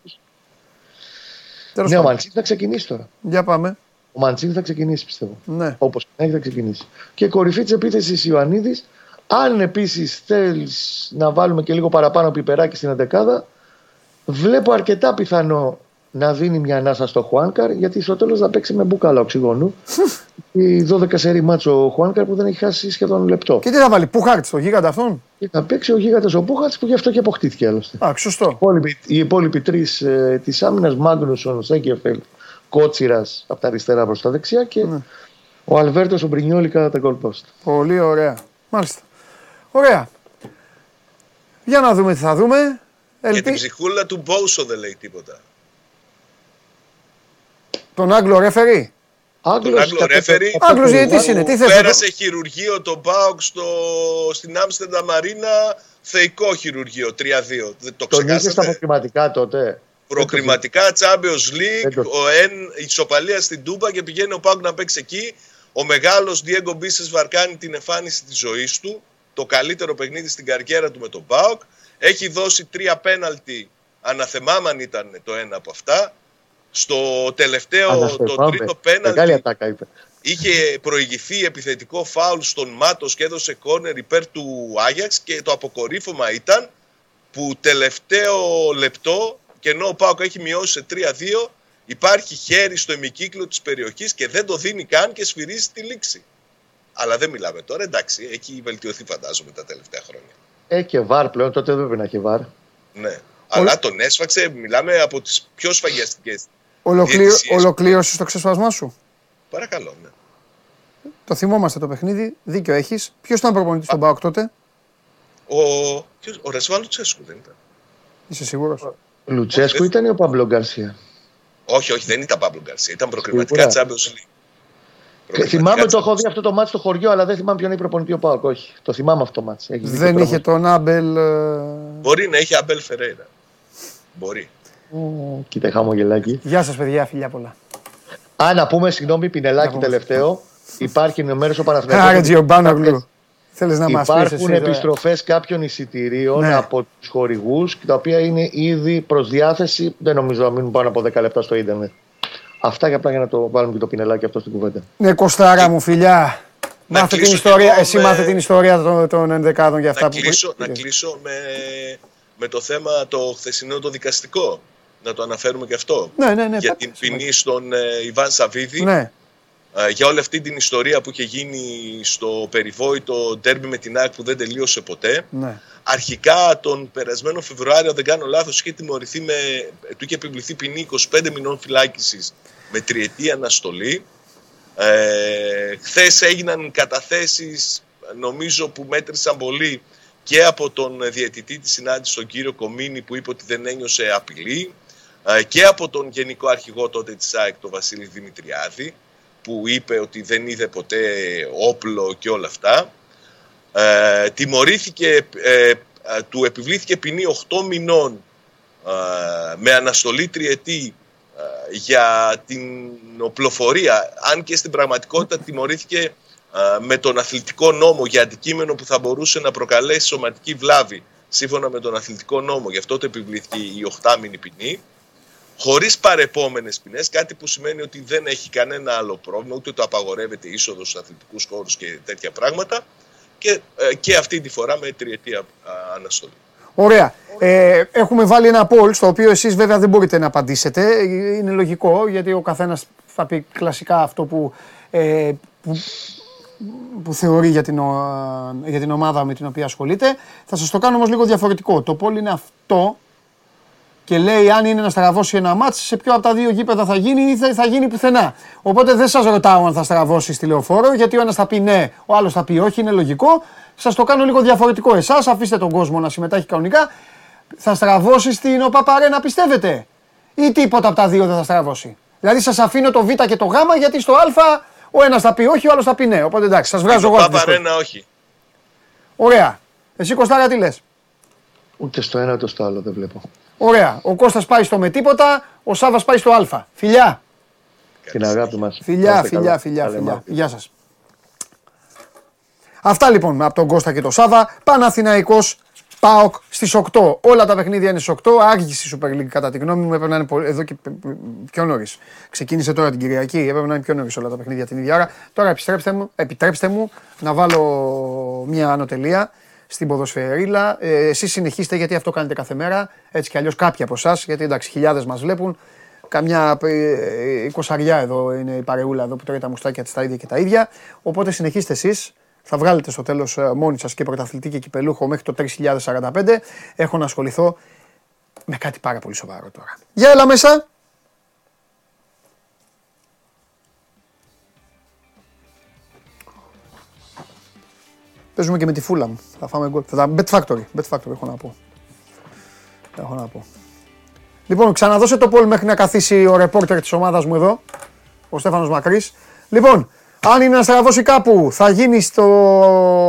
Τέλος Ναι, ο πάντων. Μαντσίνη θα ξεκινήσει τώρα. Για πάμε. Ο Μαντσίνη θα ξεκινήσει πιστεύω. Ναι. Όπως και να έχει θα ξεκινήσει. Και κορυφή της επίθεσης Ιωαννίδης. Αν επίσης θέλεις να βάλουμε και λίγο παραπάνω πιπεράκι στην εντεκάδα, βλέπω αρκετά πιθανό να δίνει μια ανάσα στο Χουάνκαρ γιατί στο τέλος θα παίξει με μπουκάλα οξυγόνου. *laughs* Η 12 σερή μάτσο ο Χουάνκαρ που δεν έχει χάσει σχεδόν λεπτό. Και τι θα βάλει, πού χάρτη στο γίγαντα αυτόν; Και θα παίξει ο γίγαντας ο Μπούχατ που γι' αυτό και αποκτήθηκε άλλωστε. Α, σωστό. Οι υπόλοιποι- Οι υπόλοιποι τρεις ε, της άμυνας, Μάγνουσον, Σέγκεφελ, Κότσιρας από τα αριστερά προς τα δεξιά και Ναι. Ο Αλβέρτο ο Μπρινιόλη κατά τα goal post. Πολύ ωραία. Μάλιστα. Ωραία. Για να δούμε τι θα δούμε. Για την Ελπί... ψυχούλα του Μπόουσο δεν λέει τίποτα. Τον Άγγλο ρέφερη; Άγγλος, Άγγλο κατ' ρέφερι. επ- Άγγλος επ- διαιτητής είναι. Τι θες να το... Πέρασε χειρουργείο το Μπάουκ στο... στην Άμστερνταμ Μαρίνα, θεϊκό χειρουργείο, 3-2. Δεν το Τον είχε στα ξεχάσατε. προκριματικά τότε. Προκριματικά Champions Δεν League, το- ο Εν ισοπαλία στην Τούμπα και πηγαίνει ο Πάουκ να παίξει εκεί. Ο μεγάλος Διέγκο Μπίσε βαρκάνει την εμφάνιση της ζωής του. Το καλύτερο παιχνίδι στην καριέρα του με τον Πάουκ. Έχει δώσει τρία πέναλτι. Αναθεμάμαν ήταν το ένα από αυτά. Στο τελευταίο, το Αναστεφάμε. τρίτο Μεγάλη πέναλτι, ατάκα είπε. είχε προηγηθεί επιθετικό φάουλ στον Μάτος και έδωσε κόρνερ υπέρ του Άγιαξ και το αποκορύφωμα ήταν που τελευταίο λεπτό και ενώ ο Πάοκ έχει μειώσει σε 3-2 υπάρχει χέρι στο ημικύκλο της περιοχής και δεν το δίνει καν και σφυρίζει τη λήξη. Αλλά δεν μιλάμε τώρα, εντάξει, έχει βελτιωθεί φαντάζομαι τα τελευταία χρόνια. Ε, και βαρ πλέον, τότε δεν έπρεπε να έχει βαρ. Ναι. Αλλά τον έσφαξε, μιλάμε από τις πιο σφαγιαστικές. Ολοκλήρω... Διαιτησίες. Ολοκλήρωσες το ξεσπασμά σου; Παρακαλώ, ναι. Το θυμόμαστε το παιχνίδι. Δίκιο έχεις. Ποιος ήταν προπονητής στον Πάοκ τότε, Ο, ποιος- ο Ρεσβάν Λουτσέσκου δεν ήταν. είσαι σίγουρος; Λουτσέσκου ήταν ή ο Πάμπλο Γκαρσία; Όχι, όχι, δεν ήταν Πάμπλο Γκαρσία. Ήταν προκριματικά Σίγουρα. Champions League. Ε, Θυμάμαι Προκριματικά το έχω Champions δει αυτό το ματς στο χωριό, αλλά δεν θυμάμαι ποιον είναι προπονητή ο ΠΑΟΚ. Όχι. Το θυμάμαι αυτό το ματς. Δεν είχε τον Αμπέλ. ε, Μπορεί να έχει Αμπέλ Φερέιρα. Μπορεί. Κοίτα, χαμογελάκι. Γεια σας, παιδιά, φιλιά πολλά. Α, να πούμε, συγγνώμη, πινελάκι πούμε. τελευταίο. Υπάρχει ενημέρωση ο Άρε Παναθηναϊκός. Τζιομπάνογλου. Θέλεις να μας πεις. Υπάρχουν επιστροφές κάποιων εισιτηρίων Ναι. από τους χορηγούς, τα οποία είναι ήδη προς διάθεση. Δεν νομίζω να μείνουν πάνω από 10 λεπτά στο ίντερνετ. Αυτά και απλά για να το βάλουμε και το πινελάκι αυτό στην κουβέντα. Ναι, Κωστάρα μου, φιλιά. Να Μάθε την κλείσω ιστορία, εγώ εσύ με- μάθε την ιστορία των, των ενδεκάδων για αυτά Να που. κλείσω, να κλείσω με, με το θέμα το χθεσινό το δικαστικό. Να το αναφέρουμε και αυτό. Ναι, ναι, ναι. για πάτε. την ποινή στον ε, Ιβάν Σαββίδη. Ναι, ε, για όλη αυτή την ιστορία που είχε γίνει στο περιβόητο ντέρμπι με την ΑΕΚ που δεν τελείωσε ποτέ. ναι. Αρχικά τον περασμένο Φεβρουάριο, αν δεν κάνω λάθος, είχε τιμωρηθεί με, του είχε επιβληθεί ποινή 25 μηνών φυλάκισης με τριετή αναστολή. Ε, χθες έγιναν καταθέσεις, νομίζω που μέτρησαν πολύ και από τον διαιτητή της συνάντησης, τον κύριο Κομίνη, που είπε ότι δεν ένιωσε απειλή, ε, και από τον γενικό αρχηγό τότε της ΑΕΚ, τον Βασίλη Δημητριάδη, που είπε ότι δεν είδε ποτέ όπλο και όλα αυτά. Ε, τιμωρήθηκε, ε, ε, του επιβλήθηκε ποινή 8 μηνών ε, με αναστολή τριετή ε, για την οπλοφορία, αν και στην πραγματικότητα τιμωρήθηκε ε, με τον αθλητικό νόμο για αντικείμενο που θα μπορούσε να προκαλέσει σωματική βλάβη σύμφωνα με τον αθλητικό νόμο. Γι' αυτό το επιβλήθηκε η 8 μήνη ποινή. Χωρίς παρεπόμενες ποινές, κάτι που σημαίνει ότι δεν έχει κανένα άλλο πρόβλημα, ούτε το απαγορεύεται είσοδος στους αθλητικούς χώρους και τέτοια πράγματα και, ε, και αυτή τη φορά με τριετία α, αναστολή. Ωραία. Ε, έχουμε βάλει ένα poll στο οποίο εσείς βέβαια δεν μπορείτε να απαντήσετε. Είναι λογικό γιατί ο καθένας θα πει κλασικά αυτό που, ε, που, που θεωρεί για την, ο- για την ομάδα με την οποία ασχολείται. Θα σας το κάνω όμως λίγο διαφορετικό. Το poll είναι αυτό και λέει αν είναι να στραβώσει ένα μάτς σε ποιο από τα δύο γήπεδα θα γίνει ή θα, θα γίνει πουθενά. Οπότε δεν σας ρωτάω αν θα στραβώσει στη λεωφόρο γιατί ο ένας θα πει ναι, ο άλλος θα πει όχι, είναι λογικό. Σας το κάνω λίγο διαφορετικό εσάς, αφήστε τον κόσμο να συμμετάχει κανονικά. Θα στραβώσει στην ΟΠΑΠΑΡΕ πιστεύετε; Ή τίποτα από τα δύο δεν θα στραβώσει; Δηλαδή σας αφήνω το Β και το Γ γιατί στο Α ο ένας θα πει όχι, ο άλλος θα πει ναι. Οπότε εντάξει, σας βγάζω Το εγώ από τη Πάπα δυσκολία. Ρένα όχι. Ωραία. Εσύ Κωστάρα τι λες; Ούτε στο ένα ούτε στο άλλο δεν βλέπω. Ωραία. Ο Κώστας πάει στο με τίποτα, ο Σάβας πάει στο Α. Φιλιά. Την αγάπη μας. Φιλιά, φιλιά, φιλιά, φιλιά. Γεια σας. Αυτά λοιπόν από τον Κώστα και τον Σάβα. Παναθηναϊκός ΠΑΟΚ στις 8. Όλα τα παιχνίδια είναι στις 8. Άργησε η Super League κατά τη γνώμη μου. Έπρεπε να είναι πολύ- εδώ και πιο νωρίς. Ξεκίνησε τώρα την Κυριακή. Έπρεπε να είναι πιο νωρίς όλα τα παιχνίδια την ίδια ώρα. Τώρα επιστρέψτε μου, επιτρέψτε μου να βάλω μια ανωτελεία στην ποδοσφαιρίλα. Ε, εσείς συνεχίστε γιατί αυτό κάνετε κάθε μέρα. Έτσι κι αλλιώς κάποιοι από εσάς, γιατί εντάξει χιλιάδες μας βλέπουν. Καμιά ε, εικοσαριά εδώ είναι η παρεούλα εδώ που τρώει τα μουστάκια της τα ίδια και τα ίδια. Οπότε συνεχίστε εσείς. Θα βγάλετε στο τέλος ε, μόνοι σας και πρωταθλητή και κυπελούχο μέχρι το 3045. Έχω να ασχοληθώ με κάτι πάρα πολύ σοβαρό τώρα. Για έλα μέσα. Παίζουμε και με τη Φούλαμ. Θα φάμε γκολ. Θα τα Bet Factory. Bet Factory έχω να πω. Έχω να πω. Λοιπόν, ξαναδώσε το πόλ μέχρι να καθίσει ο ρεπόρτερ της ομάδας μου εδώ, ο Στέφανος Μακρύς. Λοιπόν, αν είναι να στραβώσει κάπου, θα γίνει στο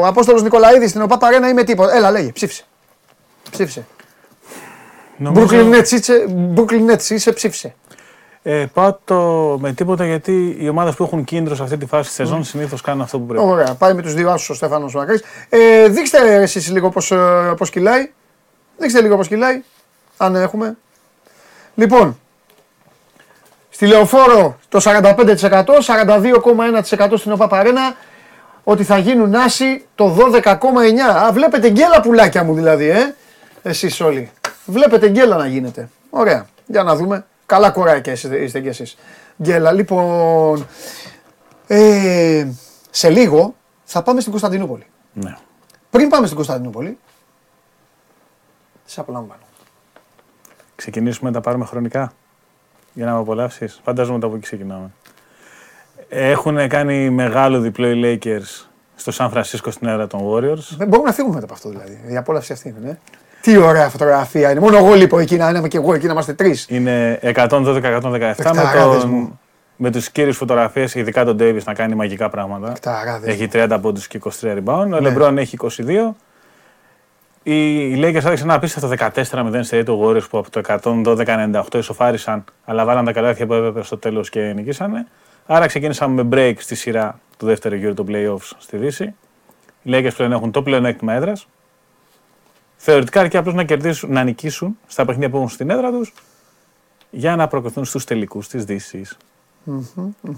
Απόστολος Νικολαίδης στην ΟΠΑ Παρένα ή με τίποτα. Έλα, λέγε, ψήφισε. Ψήφισε. Νομίζω- Brooklyn Nets είσαι, Brooklyn Nets είσαι, ψήφισε. Ε, πάω το με τίποτα γιατί οι ομάδες που έχουν κίνδυνο σε αυτή τη φάση της σεζόν συνήθως κάνουν αυτό που πρέπει. Ωραία, πάει με τους δύο άσους ο Στέφανος Μακρύς. Ε, δείξτε εσείς λίγο πώς, ε, πώς κυλάει. Δείξτε λίγο πώς κυλάει, αν έχουμε. Λοιπόν, στη Λεωφόρο το 45%, 42,1% στην ΟΠΑΠΑΡΕΝΑ, ότι θα γίνουν άσοι το 12,9%. Α, βλέπετε γκέλα πουλάκια μου δηλαδή, ε, εσείς όλοι. Βλέπετε γκέλα να γίνεται. Ωραία, για να δούμε. Καλά κοράκια είστε, είστε κι εσείς. Γκέλα, λοιπόν, ε, σε λίγο θα πάμε στην Κωνσταντινούπολη. Ναι. Πριν πάμε στην Κωνσταντινούπολη, σε απολαμβάνω. Ξεκινήσουμε να τα πάρουμε χρονικά για να με απολαύσεις; Φαντάζομαι ότι από εκεί ξεκινάμε. Έχουν κάνει μεγάλο διπλό οι Lakers στο Σαν Φρανσίσκο στην έδρα των Warriors. Δεν μπορούμε να φύγουμε μετά από αυτό δηλαδή. Η απόλαυση αυτή είναι. Ναι. Τι ωραία φωτογραφία είναι. Μόνο εγώ λείπω εκεί να είμαι και εγώ εκεί να είμαστε τρεις. Είναι 112-117 με, Παιχταράδες τον, μου. με τους κύριους φωτογραφίες, ειδικά τον Davis να κάνει μαγικά πράγματα. Παιχταράδες Έχει 30 πόντους και 23 rebound. Ο LeBron έχει 22. Οι Lakers έδειξαν ένα απίστευτο 14-0 σε το Warriors που από το 112-98 ισοφάρισαν, αλλά βάλαν τα καλάθια που έπρεπε στο τέλος και νικήσανε. Άρα ξεκίνησαμε με break στη σειρά του δεύτερου γύρου των playoffs στη Δύση. Οι Lakers πλέον έχουν το πλεονέκτημα έδρας. Θεωρητικά αρκεί απλώς να κερδίσουν, να νικήσουν στα παιχνίδια που έχουν στην έδρα τους για να προκριθούν στους τελικούς της Δύσης.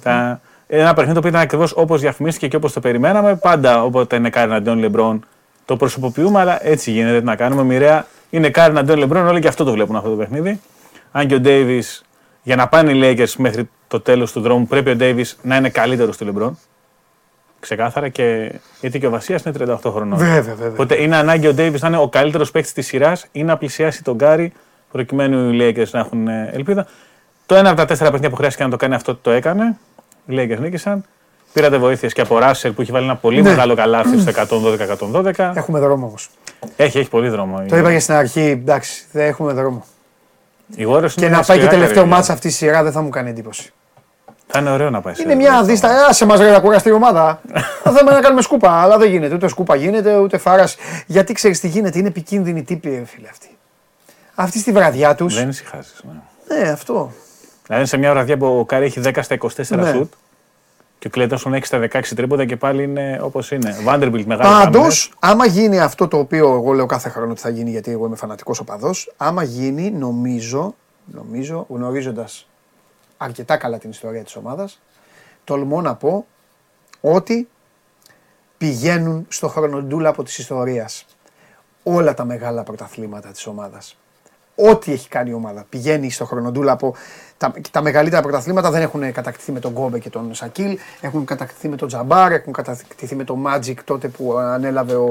Τα- Ένα παιχνίδι το οποίο ήταν ακριβώς όπως διαφημίστηκε και όπως το περιμέναμε. Πάντα όποτε είναι κάρι εναντίον Λεμπρόν το προσωποποιούμε, αλλά έτσι γίνεται. Τι να κάνουμε. Μοιραία είναι κάρι εναντίον Λεμπρόν, όλοι και αυτό το βλέπουν αυτό το παιχνίδι. Αν και ο Ντέιβις, για να πάνε οι Lakers μέχρι το τέλος του δρόμου, πρέπει ο Ντέιβις να είναι καλύτερος του Λεμπρόν. Ξεκάθαρα και γιατί και ο Βασία είναι 38 χρονών. Βέβαια, βέβαια. Οπότε είναι ανάγκη ο Ντέιβις να είναι ο καλύτερος παίκτης της σειράς ή να πλησιάσει τον Γκάρι προκειμένου οι Lakers να έχουν ε, ελπίδα. Το ένα από τα τέσσερα παιχνίδια που χρειάστηκε να το κάνει αυτό το έκανε. Οι Lakers νίκησαν. Πήρατε βοήθειες και από Ράσελ που έχει βάλει ένα πολύ Ναι. μεγάλο καλάθι στο 112-112. Έχουμε δρόμο όμως. Έχει, έχει πολύ δρόμο. Το είπα και στην αρχή, εντάξει, δεν έχουμε δρόμο. Οι Warriors Και είναι να μια πάει και σκληρά τελευταίο κατηγορία. μάτσα αυτή τη σειρά δεν θα μου κάνει εντύπωση. Θα είναι ωραίο να πάει. σε Είναι μια τελευταίο. δίστα. Άσε μας ρε να κουραστεί η ομάδα. *laughs* Θα θέλουμε να κάνουμε σκούπα, αλλά δεν γίνεται. Ούτε σκούπα γίνεται, ούτε φάρας. Γιατί ξέρεις τι γίνεται, είναι επικίνδυνη τύπη, ρε φίλε αυτή. Αυτή στη βραδιά τους. Δεν ησυχάζεις. Ναι. Ναι, αυτό. Δηλαδή σε μια βραδιά που ο Κάρι έχει 10 στα 24 Ναι. σουτ και ο Κλέτον έχει στα 16 τρίποτα και πάλι είναι όπως είναι. Vanderbilt μεγάλο. Πάντως, κάμερες. άμα γίνει αυτό το οποίο εγώ λέω κάθε χρόνο ότι θα γίνει, γιατί εγώ είμαι φανατικός οπαδός, άμα γίνει, νομίζω, νομίζω γνωρίζοντας αρκετά καλά την ιστορία της ομάδας, τολμώ να πω ότι πηγαίνουν στο χρονοτούλαπο της ιστορίας όλα τα μεγάλα πρωταθλήματα της ομάδας. Ό,τι έχει κάνει η ομάδα πηγαίνει στο χρονοτούλαπο. Τα, τα μεγαλύτερα πρωταθλήματα δεν έχουν κατακτηθεί με τον Γκόμπε και τον Σακίλ, έχουν κατακτηθεί με τον Τζαμπάρ, έχουν κατακτηθεί με τον Magic τότε που ανέλαβε ο,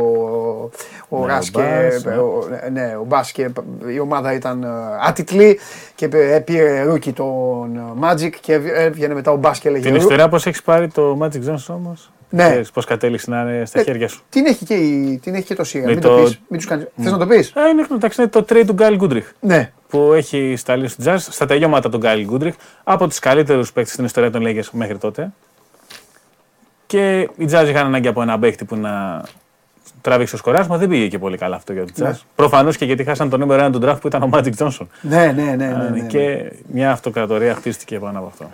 ο Ναι, ο Ράς και Μπάς, ναι. ο, ναι, ο Μπάς και η ομάδα ήταν ε, άτιτλη και πήρε- πήρε ρούκι τον ε, Magic και έβγαινε μετά ο Μπάς και έλεγε Την «Ρου- ιστορία πώς έχεις πάρει το Magic Johnson όμως. Ναι. Πώς κατέληξε να είναι στα Ε, χέρια σου. Την έχει και, η, την έχει και το Σίγα. Με Μην το, το- πεις. Μην τους κάνεις. Θες να το πεις; Α, είναι εντάξει, είναι το trade του Γκάιλ Γκούντριχ. Ναι. Που έχει σταλεί στο Jazz στα τελειώματα του Γκάιλ Γκούντριχ από τους καλύτερους παίκτες στην ιστορία των Lakers μέχρι τότε. Και οι Jazz είχαν ανάγκη από ένα παίκτη που να τράβηξε το σκοράσμα. Δεν πήγε και πολύ καλά αυτό για τους Jazz. Ναι. Προφανώς και γιατί χάσαν το νούμερο 1 του draft που ήταν ο Magic Johnson. Ναι, ναι, ναι. ναι, ναι, ναι. Και μια αυτοκρατορία χτίστηκε πάνω από αυτό.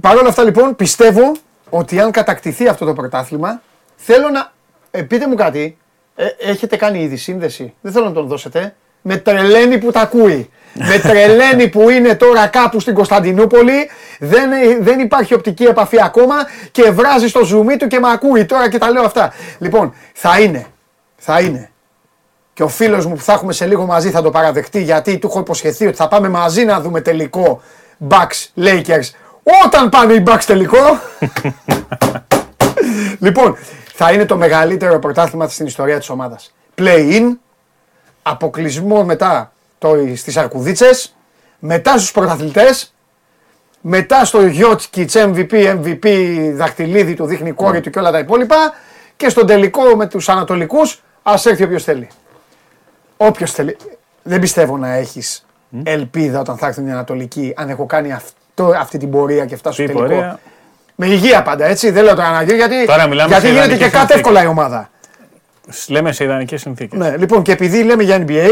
Παρ' όλα αυτά λοιπόν πιστεύω ότι αν κατακτηθεί αυτό το πρωτάθλημα θέλω να. Ε, πείτε μου κάτι. Ε, έχετε κάνει ήδη σύνδεση; Δεν θέλω να τον δώσετε. Με τρελαίνει που τα ακούει. Με τρελαίνει που είναι τώρα κάπου στην Κωνσταντινούπολη. Δεν, δεν υπάρχει οπτική επαφή ακόμα και βράζει στο ζουμί του και με ακούει τώρα και τα λέω αυτά. Λοιπόν, θα είναι. Θα είναι. Και ο φίλος μου που θα έχουμε σε λίγο μαζί θα το παραδεχτεί γιατί του έχω υποσχεθεί ότι θα πάμε μαζί να δούμε τελικό Bucks Lakers όταν πάνε οι Bucks τελικό. λοιπόν, θα είναι το μεγαλύτερο πρωτάθλημα στην ιστορία της ομάδας. Play-in, αποκλεισμό μετά το, στις αρκουδίτσες, μετά στους πρωταθλητές, μετά στο Γιώτσκιτς MVP, MVP, δαχτυλίδι του δείχνει κόρη του και όλα τα υπόλοιπα και στον τελικό με τους Ανατολικούς ας έρθει όποιος θέλει. Όποιος θέλει. Δεν πιστεύω να έχεις ελπίδα όταν θα έρθουν οι Ανατολικοί αν έχω κάνει αυτό, αυτή την πορεία και φτάσω στο Τι τελικό. πορεία. Με υγεία πάντα, έτσι. Δεν λέω τώρα να γίνει γιατί, Τώρα μιλάμε γιατί σε γίνεται και ιδανικές κάτι συνθήκες. εύκολα η ομάδα. Λέμε σε ιδανικές συνθήκες. Ναι, λοιπόν, και επειδή λέμε για NBA,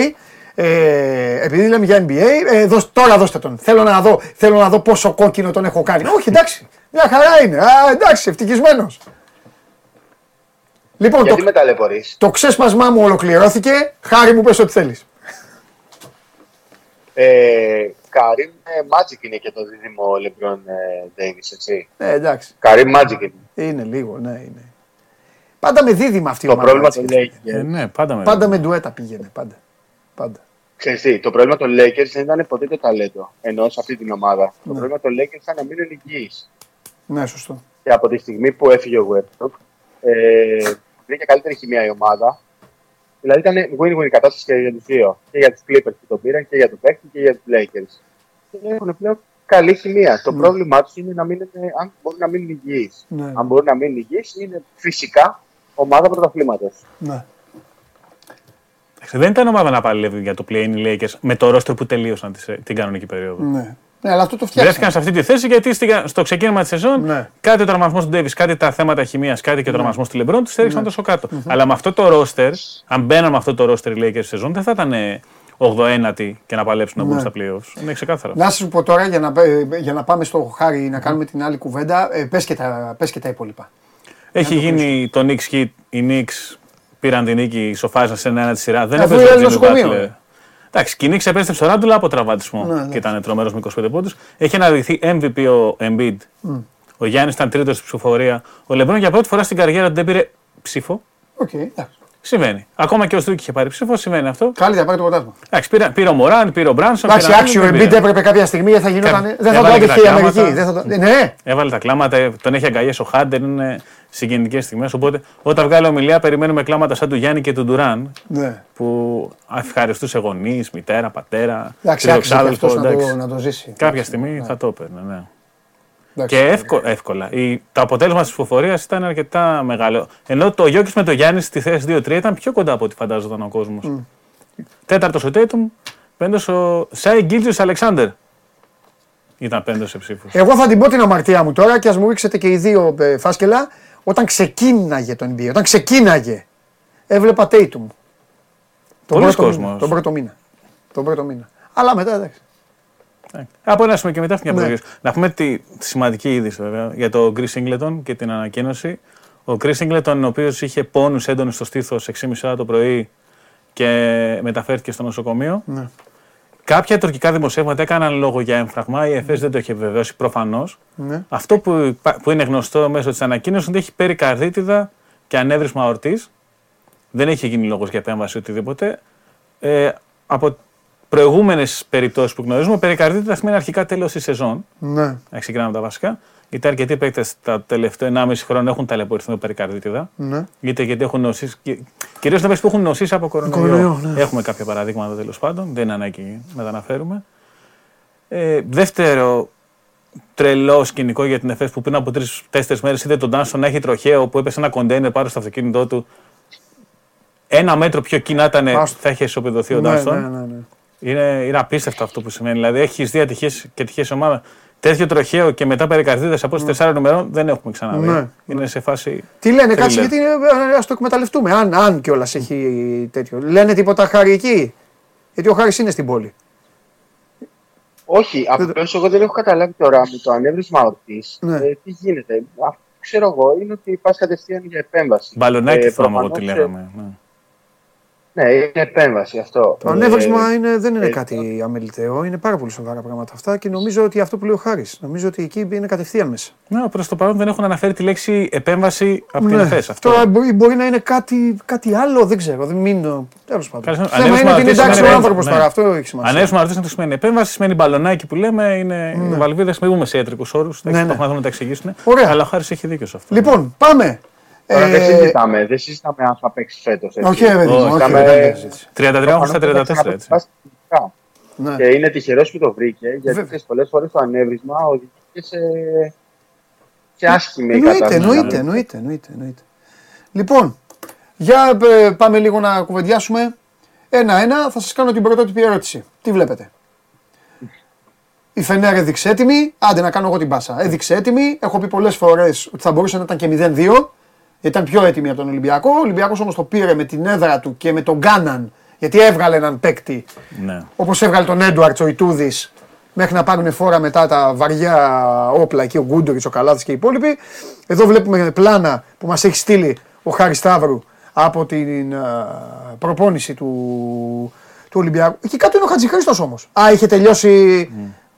ε, επειδή λέμε για NBA, ε, δώσ- τώρα δώστε τον. Θέλω να, δω, θέλω να δω πόσο κόκκινο τον έχω κάνει. Όχι, εντάξει. Μια χαρά είναι. Α, εντάξει, ευτυχισμένος. Λοιπόν, το, Γιατί με ταλαιπωρείς; το ξέσπασμά μου ολοκληρώθηκε. Χάρη μου, πες ό,τι θέλεις. Ε, Καρύμ ε, Magic είναι και το δίδυμο LeBron ε, Davis, έτσι. Ε, εντάξει. Καρύμ Magic είναι. Είναι λίγο, ναι, είναι. Πάντα με δίδυμα αυτή η Το ομάδα. πρόβλημα έτσι. των Lakers. Ε, ναι, πάντα με. Πάντα με ντουέτα πήγαινε. Πάντα. πάντα. Ξέρεις τι, το πρόβλημα των Lakers δεν ήταν ποτέ το ταλέντο. Ενώ σε αυτή την ομάδα. Το Ναι. πρόβλημα των Lakers ήταν να μείνουν υγιείς. Ναι, σωστό. Και από τη στιγμή που έφυγε ο Westbrook, ε, βρήκε καλύτερη χημεία η ομάδα. Δηλαδή ήταν win-win η κατάσταση και για τους δύο. Και για τους Clippers που τον πήραν και για τον παίκτη και για τους Lakers. Και έχουν πλέον καλή χημεία. Το πρόβλημά τους είναι να μείνουν, αν μπορούν να μείνουν υγιείς. Ναι. Αν μπορούν να μείνουν υγιείς, είναι φυσικά ομάδα πρωταθλήματος. Ναι. Δεν ήταν ομάδα να παλεύει για το play-in οι Lakers με το ρόστερ που τελείωσαν τις- την κανονική περίοδο. ναι. Ναι, αλλά αυτό το φτιάξαμε. Βρέθηκαν σε αυτή τη θέση γιατί στη- στο ξεκίνημα της σεζόν Ναι. κάτι ο τραυματισμός του Ντέβις, κάτι τα θέματα χημίας, κάτι και ο τραυματισμός του Λεμπρόν τους έριξαν τόσο κάτω. Αλλά με αυτό το ρόστερ, αν μπαίναν με αυτό το ρόστερ οι Lakers σεζόν, δεν θα ήταν 8η και να παλέψουν να μπουν Ναι. στα playoffs. Είναι ξεκάθαρο. Να σου πω τώρα για να, ε, για να πάμε στο χάρη να κάνουμε την άλλη κουβέντα. Ε, πες, και τα, πες και τα υπόλοιπα. Έχει γίνει το Knicks hit. Οι Knicks πήραν την νίκη, ισοφάρισαν σε ένα τη σειρά. Δεν Αφού έπαιζε ο είναι Jimmy νοσοκομείο, Butler. Ε. Εντάξει, και η Knicks επέστρεψε ο Ράντουλα από τραυματισμό Ναι, ναι. και ήταν τρομερός με 25 πόντους. Έχει αναδειχθεί MVP ο Embiid. Ο Γιάννης ήταν τρίτος στην ψηφοφορία. Ο Λεμπρόν για πρώτη φορά στην καριέρα του δεν πήρε ψήφο. Οκ, εντάξει. Συμβαίνει. Ακόμα και ο Στούκη είχε πάρει ψήφο, συμβαίνει αυτό. Καλύτερα πάρει το πρωτάθλημα. Εντάξει, πήρε, πήρε ο Μοράντ, πήρε ο Μπράνσον. Εντάξει, πήραν άξιο ο άλλοι, δεν Embiid πήρε. έπρεπε κάποια στιγμή δεν θα γινόταν. Κα- Δεν θα το έβαλε και άντεχε τα η Αμερική. κλάματα. Δεν θα το... Ναι, Έβαλε τα κλάματα, τον έχει αγκαλιάσει ο Χάρντεν, είναι συγκινητικές στιγμές. Οπότε όταν βγάλει ομιλία, περιμένουμε κλάματα σαν του Γιάννη και του Ντουράν ναι. που ευχαριστούσε γονεί, μητέρα, πατέρα, Εντάξει, τρίτο άξιζε και ξάδελφο, αυτός να το, εντάξει. να το ζήσει. Κάποια Εντάξει, στιγμή ναι. θα το έπαιρνε, ναι. Εντάξει. Και εύκολα. εύκολα. Η, το αποτέλεσμα της ψηφοφορίας ήταν αρκετά μεγάλο. Ενώ το Γιώκης με το Γιάννη στη θέση 2-3 ήταν πιο κοντά από ό,τι φαντάζονταν ο κόσμος. Τέταρτος ο Τέιτουμ, πέμπτος ο Σάι Γκίλτζιος Αλεξάνδρ. Ήταν πέμπτος σε ψήφους. Εγώ θα την πω την αμαρτία μου τώρα και ας μου ρίξετε και οι δύο ε, φάσκελα. Όταν ξεκίναγε το NBA, όταν ξεκίναγε, έβλεπα Tatum. Τον Πολλοί πρώτο κόσμος. μήνα, τον πρώτο μήνα. Τον πρώτο μήνα. Αλλά μετά εντάξει. Από ένα σημείο και μετά μια Ναι. ναι. Να πούμε τη, τη σημαντική είδηση βέβαια για το Chris Singleton και την ανακοίνωση. Ο Chris Singleton, ο οποίος είχε πόνους έντονους στο στήθος 6,5 ώρα το πρωί και μεταφέρθηκε στο νοσοκομείο. Ναι. Κάποια τουρκικά δημοσιεύματα έκαναν λόγο για έμφραγμα. Η ΕΦΕΣ δεν το είχε βεβαιώσει προφανώς. Ναι. Αυτό που, υπά- που είναι γνωστό μέσω της ανακοίνωσης είναι ότι έχει περικαρδίτιδα και ανέβρισμα ορτής. Δεν έχει γίνει λόγος για επέμβαση οτιδήποτε. Ε, από προηγούμενες περιπτώσεις που γνωρίζουμε, περικαρδίτιδα σημαίνει αρχικά τέλος της σεζόν. Ναι. Να ξεκινάμε τα βασικά. Γιατί αρκετοί παίκτες τα τελευταία 1,5 χρόνια έχουν ταλαιπωρηθεί με περικαρδίτιδα. ναι. Είτε γιατί έχουν νοσήσει. Κυρίως τα παίκτε που έχουν νοσήσει από κορονοϊό. Κορονοϊό, ναι. Έχουμε κάποια παραδείγματα τέλος πάντων. Δεν είναι ανάγκη να τα αναφέρουμε. Ε, δεύτερο τρελό σκηνικό για την ΕΦΕΣ που πριν από τρει-τέσσερι μέρες είδε τον Τάνσον να έχει τροχαίο που έπεσε ένα κοντέινερ πάνω στο αυτοκίνητό του. Ένα μέτρο πιο κοινά ήταν, Άστο. θα είχε ισοπεδωθεί ο Ναι, Τάνσον. ναι, ναι, ναι. Είναι, είναι απίστευτο αυτό που σημαίνει. Δηλαδή, έχεις δει ατυχίες και ατυχίες ομάδα. Τέτοιο τροχαίο και μετά περικαρδίδες από τι 4 ημερών δεν έχουμε ξαναδεί. Ναι. Είναι σε φάση. Τι λένε, κάτσε Thriller. γιατί ας το εκμεταλλευτούμε. Αν, αν κιόλας έχει τέτοιο. Λένε τίποτα χάρη εκεί. Γιατί ο Χάρης είναι στην πόλη. Όχι, απλώ εγώ δεν έχω καταλάβει τώρα με το ανέβρισμα ορτής. Ναι. Ε, τι γίνεται. Αυτό που ξέρω εγώ είναι ότι πας κατευθείαν για επέμβαση. Μπαλονάκι Ε, θυμάμαι εγώ προφανώς, τι λέγαμε. Ναι. Ναι, είναι επέμβαση αυτό. Το ανέβρισμα Ε, είναι, δεν είναι ε, κάτι αμεληταίο. Είναι πάρα πολύ σοβαρά πράγματα αυτά και νομίζω ότι αυτό που λέει ο Χάρης. Νομίζω ότι εκεί είναι κατευθείαν μέσα. Ναι, προς το παρόν δεν έχουν αναφέρει τη λέξη επέμβαση από την ΕΦΕΣ. Αυτό. Ναι. Τώρα μπορεί, μπορεί να είναι κάτι, κάτι άλλο, δεν ξέρω. Δεν μην. Τέλος πάντων. Καλά, Θέμα ανέβρισμα είναι ότι είναι ρωτήσει εντάξει ο σημαίνει- άνθρωπος ναι. τώρα. Αυτό έχει σημασία. Ανέβρισμα ρωτήσει τι σημαίνει επέμβαση, σημαίνει μπαλονάκι που λέμε, είναι ναι. βαλβίδες. Μην πούμε σε ιατρικούς όρους. Ναι, Ναι, ναι. Το έχουμε δει να τα εξηγήσουν. Ωραία. Αλλά ο Χάρης έχει δίκιο σε αυτό. Λοιπόν, πάμε. Τώρα δεν Ε, συζητάμε, δεν συζητάμε αν θα παίξει φέτος. όχι, ρε παιδί μου, Όχι, όχι, κάμε- δεν είναι συζήτηση. 33 έχουν στα 34 έτσι. Ναι. Και είναι τυχερός που το βρήκε, γιατί Βέβαια. πολλές φορές το ανέβρισμα οδηγεί και σε, σε άσχημη Εννοείται, κατάσταση. εννοείται, εννοείται, εννοείται, εννοείται. Λοιπόν, για ε, πάμε λίγο να κουβεντιάσουμε. Ένα-ένα, θα σας κάνω την πρωτότυπη ερώτηση. Τι βλέπετε; Η Φενέρ έδειξε έτοιμη, άντε να κάνω εγώ την πάσα. Έδειξε έτοιμη, έχω πει πολλές φορές ότι θα μπορούσε να ήταν και 0-2. Ήταν πιο έτοιμη από τον Ολυμπιακό. Ο Ολυμπιακός όμως το πήρε με την έδρα του και με τον Γκάναν, γιατί έβγαλε έναν παίκτη Ναι. όπως έβγαλε τον Έντουαρτς ο Ιτούδης μέχρι να πάρουν φόρα μετά τα βαριά όπλα εκεί, ο Γκούντοριτς, ο Καλάθης και οι υπόλοιποι. Εδώ βλέπουμε πλάνα που μας έχει στείλει ο Χάρης Σταύρου από την α, προπόνηση του, του Ολυμπιακού. Εκεί κάτω είναι ο Χατζηχρήστος όμως. Α, είχε τελειώσει,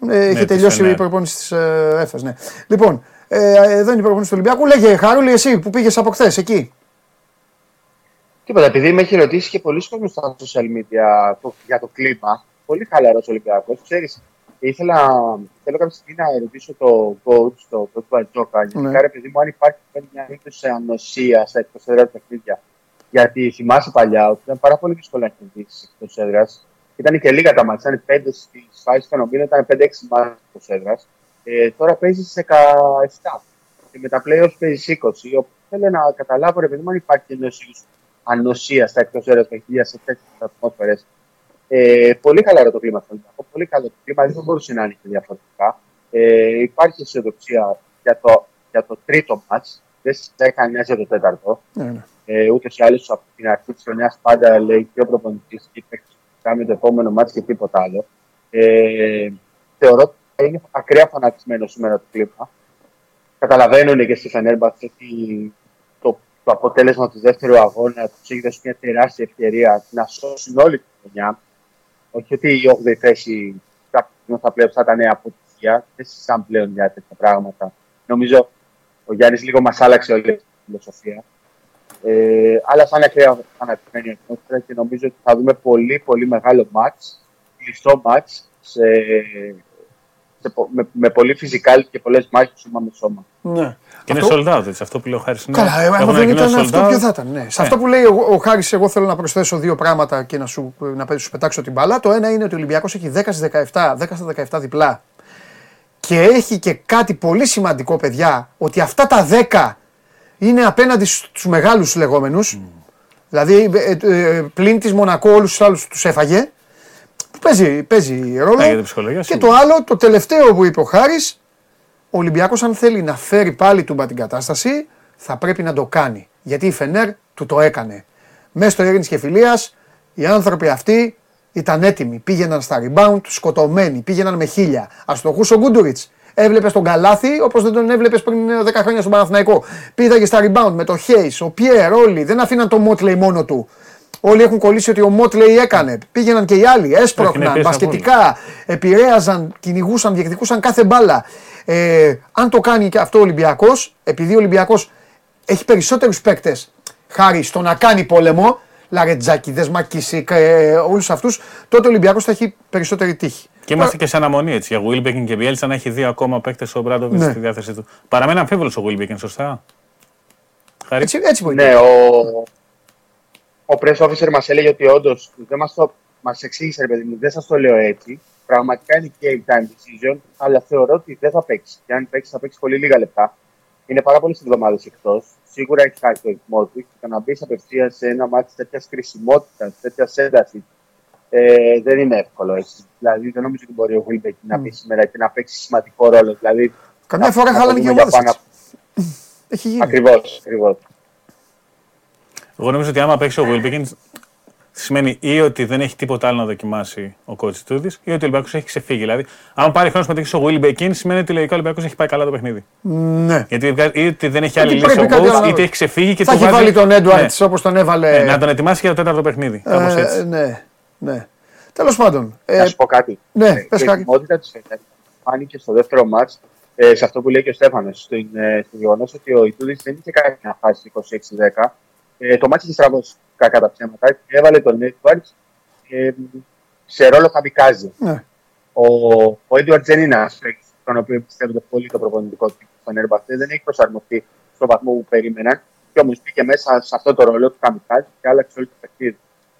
ε, είχε της τελειώσει η Φενέρ. προπόνηση της ε, ΕΦΕΣ, ναι. Λοιπόν, ε, εδώ είναι η προπόνηση του Ολυμπιακού. Λέγε Χαρούλη εσύ που πήγες από χθες εκεί. Τίποτα, επειδή με έχει ρωτήσει και πολλοί κόσμοι στα social media το- για το κλίμα, πολύ χαλαρός Ολυμπιακός. Ξέρεις, ήθελα θέλω κάποια στιγμή να ρωτήσω το coach, το coach Μπαρτζόκα, γιατί Ναι. ναι. παιδί μου, αν υπάρχει μια μήπως ανοσία στα εκτός έδρας παιχνίδια. Γιατί θυμάσαι παλιά ότι ήταν πάρα πολύ δύσκολο να κερδίσεις εκτός έδρας. Ήταν και λίγα τα μάτια, ήταν 5 στις φάσεις των οποίων ήταν 5-6 μάτια εκτός έδρας. Ε, τώρα παίζει σε 17 και με τα playoffs παίζει 20. Οπότε θέλω να καταλάβω, ρε παιδί μου, αν υπάρχει ενός είδους ανοσία στα εκτός έδρας παιχνίδια σε τέτοιες ατμόσφαιρες. Ε, πολύ χαλαρό το κλίμα στον Ολυμπιακό. Πολύ καλό το κλίμα. Δεν θα μπορούσε να είναι και διαφορετικά. Ε, υπάρχει αισιοδοξία για το, για το τρίτο μάτ. Δεν συζητάει κανένα για το τέταρτο. Ναι, ναι. Ε, Ούτως ή άλλως από την αρχή της χρονιάς πάντα λέει και ο προπονητής και η παίκτη που κάνει το επόμενο μάτ και τίποτα άλλο. Ε, θεωρώ ότι είναι ακραία φανατισμένο σήμερα το κλίμα. Καταλαβαίνουν και στη Φενέρμπαχτ ότι το, το αποτέλεσμα του δεύτερου αγώνα τους έχει δώσει μια τεράστια ευκαιρία να σώσουν όλη τη χρονιά. Όχι ότι η 8η θέση κάποιον θα πλέον θα ήταν αποτυχία. Δεν συζητάμε πλέον για τέτοια πράγματα. Νομίζω ο Γιάννης λίγο μας άλλαξε όλη τη φιλοσοφία. Ε, αλλά θα είναι ακραία φανατισμένη η ατμόσφαιρα και νομίζω ότι θα δούμε πολύ πολύ μεγάλο μάτς, κλειστό μάτς, σε, σε, πο- με, με πολύ φυσικάλ και πολλές μάχες σώμα με σώμα. ναι. Και είναι Αυτό- sold out, έτσι. Αυτό που λέω χάρης είναι. Καλά, ε, άμα έχουν δεν ανακοινώσει ήταν sold αυτό, out. ποιο θα ήταν. Ναι. Σε Ε. αυτό που λέει ο, ο Χάρης, εγώ θέλω να προσθέσω δύο πράγματα και να σου, να σου πετάξω την μπάλα. Το ένα είναι ότι ο Ολυμπιακός έχει 10 στις 17, 10 στα 17 διπλά. Και έχει και κάτι πολύ σημαντικό, παιδιά, ότι αυτά τα 10 είναι απέναντι στους μεγάλους λεγόμενους. Δηλαδή, ε, ε, πλην της Μονακό όλους τους άλλους τους έφαγε. Που παίζει, παίζει ρόλο. Ναι, για την ψυχολογία, και σίγουρα. το άλλο, το τελευταίο που είπε ο Χάρης, ο Ολυμπιακός αν θέλει να φέρει πάλι τούμπα την κατάσταση, θα πρέπει να το κάνει. Γιατί η Φενέρ του το έκανε. Μέσα στο Ειρήνης και Φιλίας, οι άνθρωποι αυτοί ήταν έτοιμοι. Πήγαιναν στα rebound, σκοτωμένοι, πήγαιναν με χίλια. Αστοχούς ο Γκούντουριτς. Έβλεπες τον Καλάθι όπως δεν τον έβλεπες πριν ε, 10 χρόνια στον Παναθηναϊκό. Πήγαγε στα rebound με το Χέις, ο Πιέρ, όλοι. Δεν αφήναν το Μότλεϊ μόνο του. Όλοι έχουν κολλήσει ότι ο Μότλεϊ έκανε. Πήγαιναν και οι άλλοι, έσπροχναν, πίεση μπασκετικά, επηρέαζαν, κυνηγούσαν, διεκδικούσαν κάθε μπάλα. Ε, αν το κάνει και αυτό ο Ολυμπιακός, επειδή ο Ολυμπιακός έχει περισσότερους παίκτες χάρη στο να κάνει πόλεμο, Λαρετζάκη, Δεσμακίσικ, ε, όλους αυτούς, τότε ο Ολυμπιακός θα έχει περισσότερη τύχη. Και είμαστε και σε αναμονή έτσι. Για Wilbekin και Bielsa να έχει δύο ακόμα παίκτες ο Μπράντοβιτς Ναι. στη διάθεσή του. Παραμένει αμφίβολος ο Wilbekin, σωστά; Χάρη. Έτσι, έτσι μπορεί. Ναι, ο, ο press officer μας έλεγε ότι όντως δεν μας, το, μας εξήγησε, ρε παιδί μου, δεν σας το λέω έτσι. Πραγματικά είναι game time decision, αλλά θεωρώ ότι δεν θα παίξει. Και αν παίξει, θα παίξει πολύ λίγα λεπτά. Είναι πάρα πολλές εβδομάδες εκτός. Σίγουρα έχει χάσει το ρυθμό του και το να μπεις απευθείας σε ένα μάτι τέτοιας κρισιμότητα, τέτοιας έντασης, ε, δεν είναι εύκολο έτσι. Δηλαδή, δεν νομίζω ότι μπορεί ο Βίλμπεκ να μπει σήμερα και να παίξει σημαντικό ρόλο. Δηλαδή, Καμιά να- φορά να χάλανε και οι πούμε για ομάδες. πάνω- Έχει γίνει. Ακριβώς, ακριβώς. Εγώ νομίζω ότι άμα παίξει ο Wilbekin σημαίνει ή ότι δεν έχει τίποτα άλλο να δοκιμάσει ο coach Τούδη ή ότι ο Ολυμπιακός έχει ξεφύγει. Δηλαδή, αν πάρει χρόνο να ο Wilbekin, σημαίνει ότι λογικά ο Ολυμπιακός έχει πάει καλά το παιχνίδι. Ναι. Γιατί βγάζει- ή ότι δεν έχει άλλη Ότι λύση ο πρέπει κάτι coach, άλλο. είτε έχει ξεφύγει και Θα του έχει βάζει- βάλει τον Έντουαρτ Ναι. όπως τον έβαλε. Ναι, να τον ετοιμάσει για το τέταρτο παιχνίδι. Κάπως Ε, έτσι. ναι, ναι. Τέλος πάντων. ε, Να σου πω κάτι. ναι, Ε, πες η κάτι. ετοιμότητα της Φενέρ φάνηκε στο δεύτερο μάτς ε, σε αυτό που λέει και ο Στέφανος. Στο, ε, στο γεγονός ότι ο Ιτούδης δεν είχε κάνει μια φάση 26-10. Ε, το μάτι είχε στραβώσει κακά τα ψέματα και έβαλε τον Έντουαρτ ε, σε ρόλο καμπικάζι. Ναι. Ο, ο Έντουαρτ δεν είναι ένα παίκτη τον οποίο πιστεύετε πολύ το προπονητικό του Φενέρ Δεν έχει προσαρμοστεί στον βαθμό που περίμεναν. Και όμως μπήκε μέσα σε αυτό το ρόλο του καμπικάζι και άλλαξε όλο το παιχνίδι.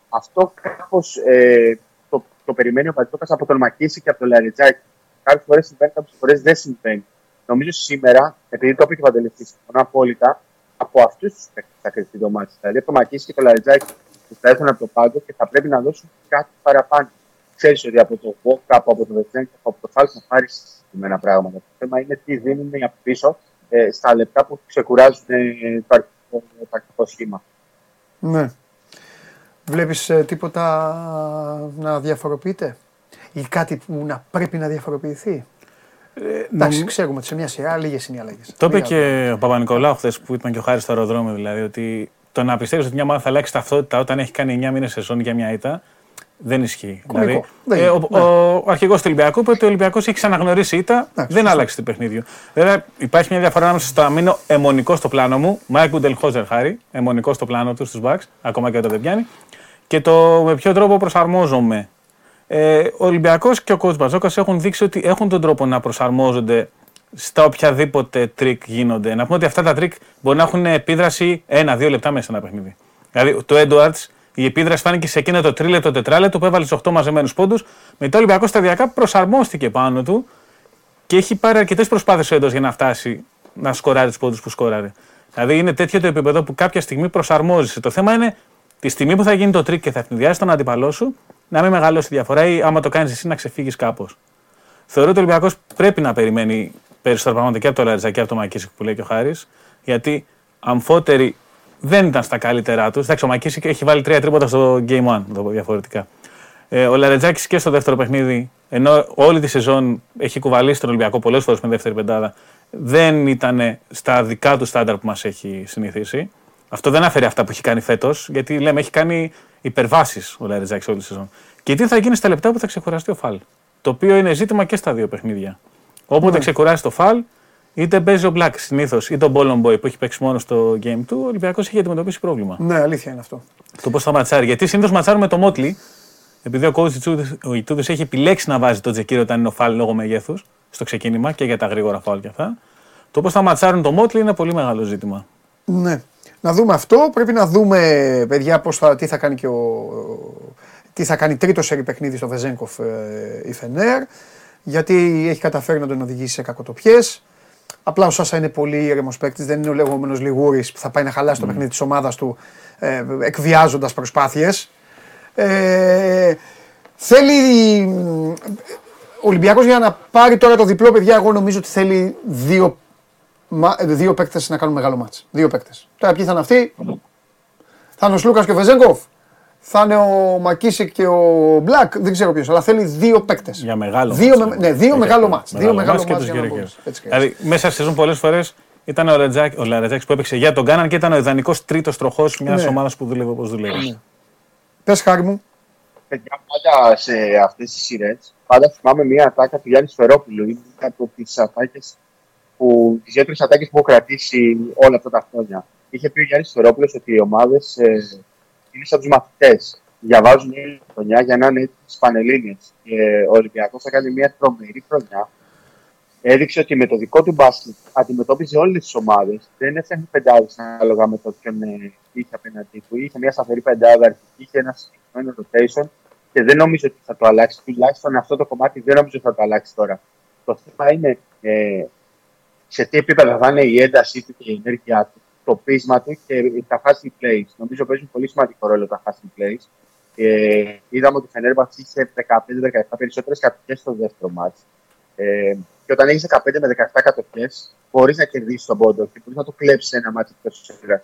Αυτό κάπως ε, το, το περιμένει ο Πατζόκα από τον Μακίση και από τον Λαριτζάκη. Κάποιες φορές συμβαίνει, κάποιες φορές δεν συμβαίνει. Νομίζω σήμερα, επειδή το είπε και ο Παντελευτής, συμφωνώ απόλυτα, από από αυτούς τους παίκτες θα κρυφτεί το μάτι. Δηλαδή, από το Μακίση και το Λαριτζάκη που θα έρθουν από το πάγκο και θα πρέπει να δώσουν κάτι παραπάνω. Ξέρεις ότι από το Βόκα, από το Βετζέν και από το Φάλ θα πάρεις συγκεκριμένα πράγματα. Το θέμα είναι τι δίνουν από πίσω ε, στα λεπτά που ξεκουράζουν ε, το, αρχικό, το αρχικό σχήμα. Ναι. Βλέπεις ε, τίποτα να διαφοροποιείται; Ή κάτι που να πρέπει να διαφοροποιηθεί; Ε, Εντάξει, ξέρουμε ότι σε μια σειρά λίγες είναι οι αλλαγές. Το είπε και ο Παπανικολάου χθες που ήταν και ο Χάρης στο αεροδρόμιο, δηλαδή ότι το να πιστεύεις ότι μια ομάδα θα αλλάξει ταυτότητα όταν έχει κάνει 9 μήνες σεζόν για μια ήττα δεν ισχύει. Κωμικό. Δεν ε, είναι. ο, Ναι. ο, ο αρχηγός του Ολυμπιακού είπε ότι ο Ολυμπιακός έχει ξαναγνωρίσει ήττα, δεν σωστό. άλλαξε το παιχνίδι. Βέβαια, υπάρχει μια διαφορά ανάμεσα στο να μείνω εμμονικός στο πλάνο μου, Μάικ Μπουντενχόλζερ Χάρη, εμμονικός στο πλάνο του στους Bucks, ακόμα και όταν δεν πιάνει, και το με ποιο τρόπο προσαρμόζομαι. Ε, ο Ολυμπιακός και ο coach Μπαρτζώκας έχουν δείξει ότι έχουν τον τρόπο να προσαρμόζονται στα οποιαδήποτε τρικ γίνονται. Να πούμε ότι αυτά τα τρικ μπορεί να έχουν επίδραση ένα-δύο λεπτά μέσα σε ένα παιχνίδι. Δηλαδή, το Edwards, η επίδραση φάνηκε σε εκείνο το τρίλεπτο, τετράλεπτο που έβαλε τους 8 μαζεμένους πόντους. Μετά ο Ολυμπιακός σταδιακά προσαρμόστηκε πάνω του και έχει πάρει αρκετές προσπάθειες ο Έντουαρντς για να φτάσει να σκοράρει τους πόντους που σκόραρε. Δηλαδή, είναι τέτοιο το επίπεδο που κάποια στιγμή προσαρμόζεσαι. Το θέμα είναι τη στιγμή που θα γίνει το τρικ και θα αιφνιδιάσει τον αντίπαλό σου να μην μεγαλώσει τη διαφορά ή άμα το κάνεις εσύ να ξεφύγεις κάπως. Θεωρώ ότι ο Ολυμπιακός πρέπει να περιμένει περισσότερα πράγματα και από το Λαρεντζάκη και από το ΜακΚίσικ που λέει και ο Χάρης, γιατί αμφότεροι δεν ήταν στα καλύτερά τους. Εντάξει, ο ΜακΚίσικ έχει βάλει τρία τρίποτα στο Game 1, να το πω διαφορετικά. Ε, ο Λαρεντζάκης και στο δεύτερο παιχνίδι, ενώ όλη τη σεζόν έχει κουβαλήσει τον Ολυμπιακό πολλές φορές με δεύτερη πεντάδα, δεν ήταν στα δικά του στάνταρ που μας έχει συνηθίσει. Αυτό δεν αφαιρεί αυτά που έχει κάνει φέτος, γιατί λέμε έχει κάνει υπερβάσεις ο Λαρετζάκη όλη τη σεζόν. Και τι θα γίνει στα λεπτά που θα ξεκουραστεί ο Φαλ. Το οποίο είναι ζήτημα και στα δύο παιχνίδια. Όποτε ξεκουράσει το Φαλ, είτε παίζει ο Μπλακ συνήθως, είτε ο Μπόλον Boy που έχει παίξει μόνο στο game του, ο Ολυμπιακός έχει αντιμετωπίσει πρόβλημα. Ναι, αλήθεια είναι αυτό. Το πώς θα ματσάρει. Γιατί συνήθως ματσάρουμε το Μότλι, επειδή ο coach ο Ιτούδη έχει επιλέξει να βάζει το τζεκίρο όταν είναι ο Φαλ λόγω μεγέθους στο ξεκίνημα και για τα γρήγορα φάουλ και αυτά. Το πώς θα ματσάρουν το Μότλι είναι πολύ μεγάλο ζήτημα. Ναι. Να δούμε αυτό. Πρέπει να δούμε, παιδιά, πώς θα, τι θα κάνει και ο. Τι θα κάνει τρίτος σερι παιχνίδι στο Βεζέγκοφ ε, η Φενέρ. Γιατί έχει καταφέρει να τον οδηγήσει σε κακοτοπιές. Απλά ο Σάσα είναι πολύ ήρεμος παίκτης. Δεν είναι ο λεγόμενος Λιγούρης που θα πάει να χαλάσει το παιχνίδι της ομάδας του ε, εκβιάζοντας προσπάθειες. Ε, θέλει. Ο Ολυμπιακός για να πάρει τώρα το διπλό, παιδιά, εγώ νομίζω ότι θέλει δύο μα- δύο παίκτες να κάνουν μεγάλο ματς. Δύο παίκτες. Τώρα ποιοι θα είναι αυτοί, θα είναι ο Σλούκας και ο Βεζένκοφ, θα είναι ο ΜακΚίσικ και ο Μπλακ, δεν ξέρω ποιος, αλλά θέλει δύο παίκτες. Για μεγάλο Δύο, ματς, με- λέμε. ναι, δύο Έχει μεγάλο αυτό. ματς. Δύο μεγάλο και ματς τους για να γύρω-γύρω. μπορείς. Έτσι και έτσι. Δηλαδή, μέσα στη σεζόν πολλές φορές ήταν ο, Ρεντζάκ, ο Λαρεντζάκης που έπαιξε για τον Κάναν και ήταν ο ιδανικός τρίτος τροχός μιας Ναι. ομάδας που δούλευε όπως δουλεύει. Πες χάρη μου. Παιδιά, πάντα σε αυτές τις σειρές, πάντα θυμάμαι μια ατάκα του Γιάννη Σφερόπουλου. Είναι μία από τις ατάκες που. τι ιδιαίτερε ατάκε που έχω κρατήσει όλα αυτά τα χρόνια. Είχε πει ο Γιάννης Σφερόπουλο ότι οι ομάδες ε, είναι σαν τους μαθητές. Διαβάζουν όλη τη χρονιά για να είναι τι Πανελλήνιες. Και ο Ολυμπιακός θα κάνει μια τρομερή χρονιά. Έδειξε ότι με το δικό του μπάσκετ αντιμετώπιζε όλες τις ομάδες. Δεν έφτιαχνε πεντάδες ανάλογα με το ποιον ε, είχε απέναντί του. Είχε μια σταθερή πεντάδα αρχική, είχε ένα συγκεκριμένο rotation και δεν νομίζω ότι θα το αλλάξει. Τουλάχιστον αυτό το κομμάτι δεν νομίζω ότι θα το αλλάξει τώρα. Το θέμα είναι ε, σε τι επίπεδο θα είναι η έντασή του και η ενέργειά του, το πείσμα του και τα hustle plays. Νομίζω παίζουν πολύ σημαντικό ρόλο τα hustle plays. Ε, είδαμε ότι η Φενέρμπαχτ είχε 15-17 περισσότερες κατοχές στο δεύτερο μάτι. Ε, και όταν έχεις 15 με 17 κατοχές, μπορείς να κερδίσεις τον πόντο και μπορείς να το κλέψεις ένα μάτι εκτός έδρα.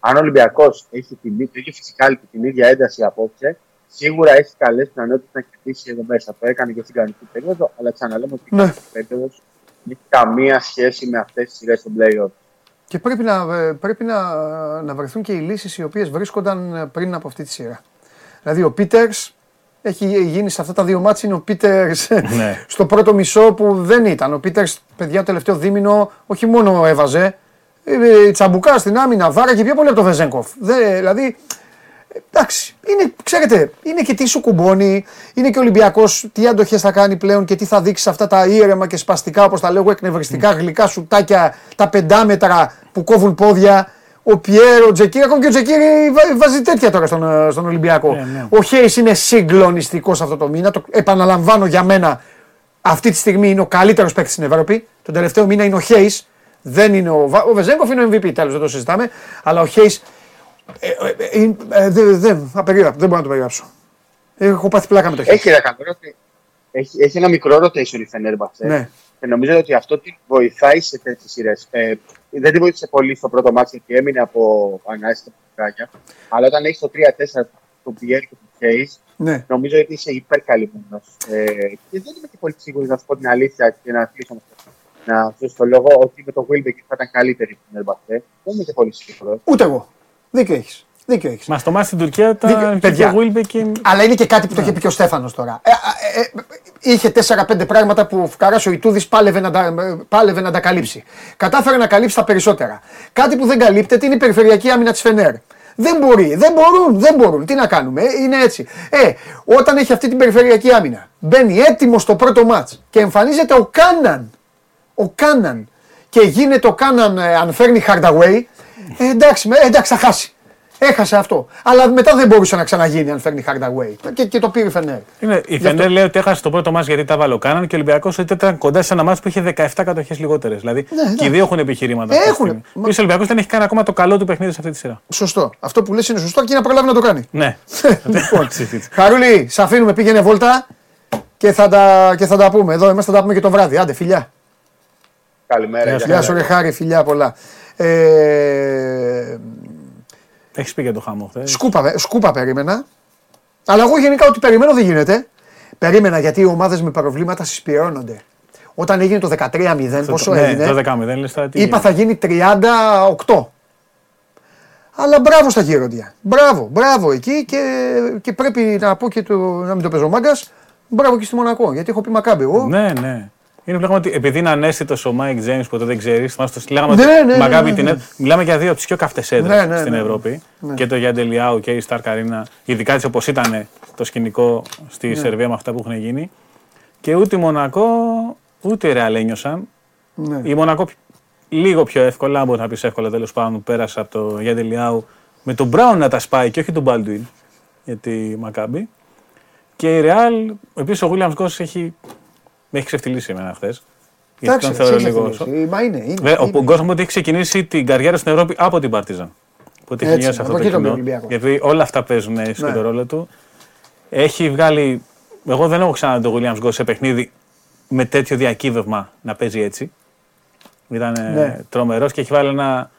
Αν ο Ολυμπιακός έχει την, το ίδιο φυσικά και την ίδια ένταση απόψε, σίγουρα έχει καλές πιθανότητες να κερδίσει εδώ μέσα. Το έκανε και στην κανονική περίοδο, αλλά ξαναλέμε ότι η Ναι. κανονική περίοδος δεν έχει καμία σχέση με αυτές τις σειρές των playoff. Και πρέπει να, ε, πρέπει να, να βρεθούν και οι λύσεις οι οποίες βρίσκονταν ε, πριν από αυτή τη σειρά. Δηλαδή ο Πίτερς έχει γίνει σε αυτά τα δύο μάτς είναι ο Πίτερς Ναι. στο πρώτο μισό που δεν ήταν. Ο Πίτερς, παιδιά, το τελευταίο δίμηνο όχι μόνο έβαζε, ε, ε, τσαμπουκά στην άμυνα, βάραγε πιο πολύ από το Βεζέγκοφ. Δε, δηλαδή, εντάξει, είναι, ξέρετε, είναι και τι σου κουμπώνει, είναι και ο Ολυμπιακός τι αντοχέ θα κάνει πλέον και τι θα δείξει σε αυτά τα ήρεμα και σπαστικά, όπως τα λέγω, εκνευριστικά γλυκά σουτάκια, τα πεντάμετρα που κόβουν πόδια. Ο Πιέρο, ο Τζεκίρι, ακόμα και ο Τζεκίρι βα- βάζει τέτοια τώρα στον, ε, στον Ολυμπιακό. Ναι, ναι. Ο Χέις είναι συγκλονιστικός αυτό το μήνα. Το επαναλαμβάνω για μένα, αυτή τη στιγμή είναι ο καλύτερος παίκτης στην Ευρώπη. Τον τελευταίο μήνα είναι ο Χέις. Δεν είναι ο, Βα- ο Βεζέγκοφ είναι ο MVP τέλος, δεν το συζητάμε. Αλλά ο Χέις. Ε, ε, ε, ε, δεν, δεν, απερίγραπτο, δεν μπορώ να το περιγράψω. Έχω πάθει πλάκα με το Χέι. Έχει, ρε, Καμπέρο, ότι έχει, έχει ένα μικρό rotation η Φενέρμπαχτσε. Ναι. Και νομίζω ότι αυτό την βοηθάει σε τέτοιες σειρές. Ε, δεν τη βοήθησε πολύ στο πρώτο μάτι γιατί έμεινε από ανάσχετα παιχνιδάκια. Αλλά όταν έχει το 3-4 του Πιέρ και του Χέις, Ναι. νομίζω ότι είσαι υπερκαλυμμένος. Ε, και δεν είμαι και πολύ σίγουρη να σου πω την αλήθεια και να κλείσω με αυτό. Να σου το λόγο ότι με το Wilbekin θα ήταν καλύτερη η Φενέρμπαχτσε. Δεν είμαι και πολύ σίγουρος. Ούτε εγώ. Δίκιο έχεις. Δίκιο έχεις. Μα στο ματς στην Τουρκία Δίκιο- ήταν και παιδιά. ο Βίλμπεκ και. Αλλά είναι και κάτι που το είχε πει και ο Στέφανος τώρα. Ε, ε, ε, είχε 4-5 πράγματα που ο φουκαράς ο Ιτούδης πάλευε, να τα- πάλευε να τα καλύψει. Κατάφερε να καλύψει τα περισσότερα. Κάτι που δεν καλύπτεται είναι η περιφερειακή άμυνα της Φενέρ. Δεν μπορεί, δεν μπορούν, δεν μπορούν. Τι να κάνουμε, ε, είναι έτσι. Ε, όταν έχει αυτή την περιφερειακή άμυνα, μπαίνει έτοιμος στο πρώτο ματς και εμφανίζεται ο Κάναν. Ο Κάναν. Και γίνεται ο Κάναν, ε, αν φέρνει Hardaway, ε, εντάξει, με- ε, εντάξει, θα χάσει. Έχασε αυτό. Αλλά μετά δεν μπορούσε να ξαναγίνει αν φέρνει Hardaway. Και, και το πήρε η Φενέρ. Είναι, η Φενέρ λέει ότι έχασε το πρώτο μάτς γιατί τα βάλε ο Κάναν και ο Ολυμπιακός ότι ήταν κοντά σε ένα μάτς που είχε 17 κατοχές λιγότερες. Δηλαδή Ναι, και οι ναι. δύο έχουν επιχειρήματα. αυτή τη Έχουνε. στιγμή. Μα- Ο Ολυμπιακός δεν έχει κάνει ακόμα το καλό του παιχνίδι σε αυτή τη σειρά. Σωστό. Αυτό που λες είναι σωστό και να προλάβει να το κάνει. Ναι. *laughs* λοιπόν, Συζήτηση. Χαρούλη, σε αφήνουμε, πήγαινε βόλτα και θα, τα, και θα τα πούμε. Εδώ είμαστε, θα τα πούμε και το βράδυ. Άντε, φιλιά. Καλημέρα. Γεια σου, Γεια σου, ρε Χάρη, φιλιά πολλά. Ε, Έχεις πει και το χάμο χθες. σκούπα, σκούπα περίμενα. Αλλά εγώ γενικά ό,τι περιμένω δεν γίνεται. Περίμενα γιατί οι ομάδες με προβλήματα συσπηρώνονται. Όταν έγινε το 13-0, πόσο ναι, έγινε. Το 10 δεν λες τώρα τι. Είπα θα γίνεται. γίνει 38. Αλλά μπράβο στα γέροντια. Μπράβο, μπράβο εκεί και, και πρέπει να πω και το, να μην το παίζω μάγκας, Μπράβο και στη Μονακό. Γιατί έχω πει Μακάμπι εγώ. Ναι, ναι. Είναι πράγμα ότι επειδή είναι ανέστητο ο Μάικ Τζέιμ που το δεν ξέρεις, θυμάστε το λέγαμε Ναι, ότι ναι, ναι, Μακάμπι ναι, την ναι. έ- Μιλάμε για δύο από τις πιο καυτές έδρες Ναι, ναι, στην ναι, ναι. Ευρώπη. Ναι. Και το Γιαντελιάου και η Σταρ Καρίνα, ειδικά έτσι όπως ήταν το σκηνικό στη Ναι. Σερβία με αυτά που έχουν γίνει. Και ούτε η Μονακό ούτε η Ρεάλ ένιωσαν. Ναι. Η Μονακό π- λίγο πιο εύκολα, αν μπορείς να πεις εύκολα τέλος πάντων, πέρασε από το Γιαντελιάου με τον Μπράουν να τα σπάει και όχι τον Μπάλντουιν για τη Μακάμπι. Και η Ρεάλ, επίση ο Williams Γκος έχει, με έχεις ξεφτυλίσει εμένα χθες. Γιατί Εντάξει, τον θεωρώ σε λίγο. εξελίξει. Μα είναι. είναι, Βέβαια, είναι. ο Γκος μου ότι έχει ξεκινήσει την καριέρα στην Ευρώπη από την Παρτίζαν. Που ότι έχει Έτσι, νιώσει από αυτό το εκεί τον κοινό. Ολυμπιακό. Γιατί όλα αυτά παίζουν ίσως Ναι. και το ρόλο του. Έχει βγάλει. Εγώ δεν έχω ξαναδεί τον Williams Γκος σε παιχνίδι με τέτοιο διακύβευμα να παίζει έτσι. Ήταν Ναι. τρομερός και έχει βάλει ένα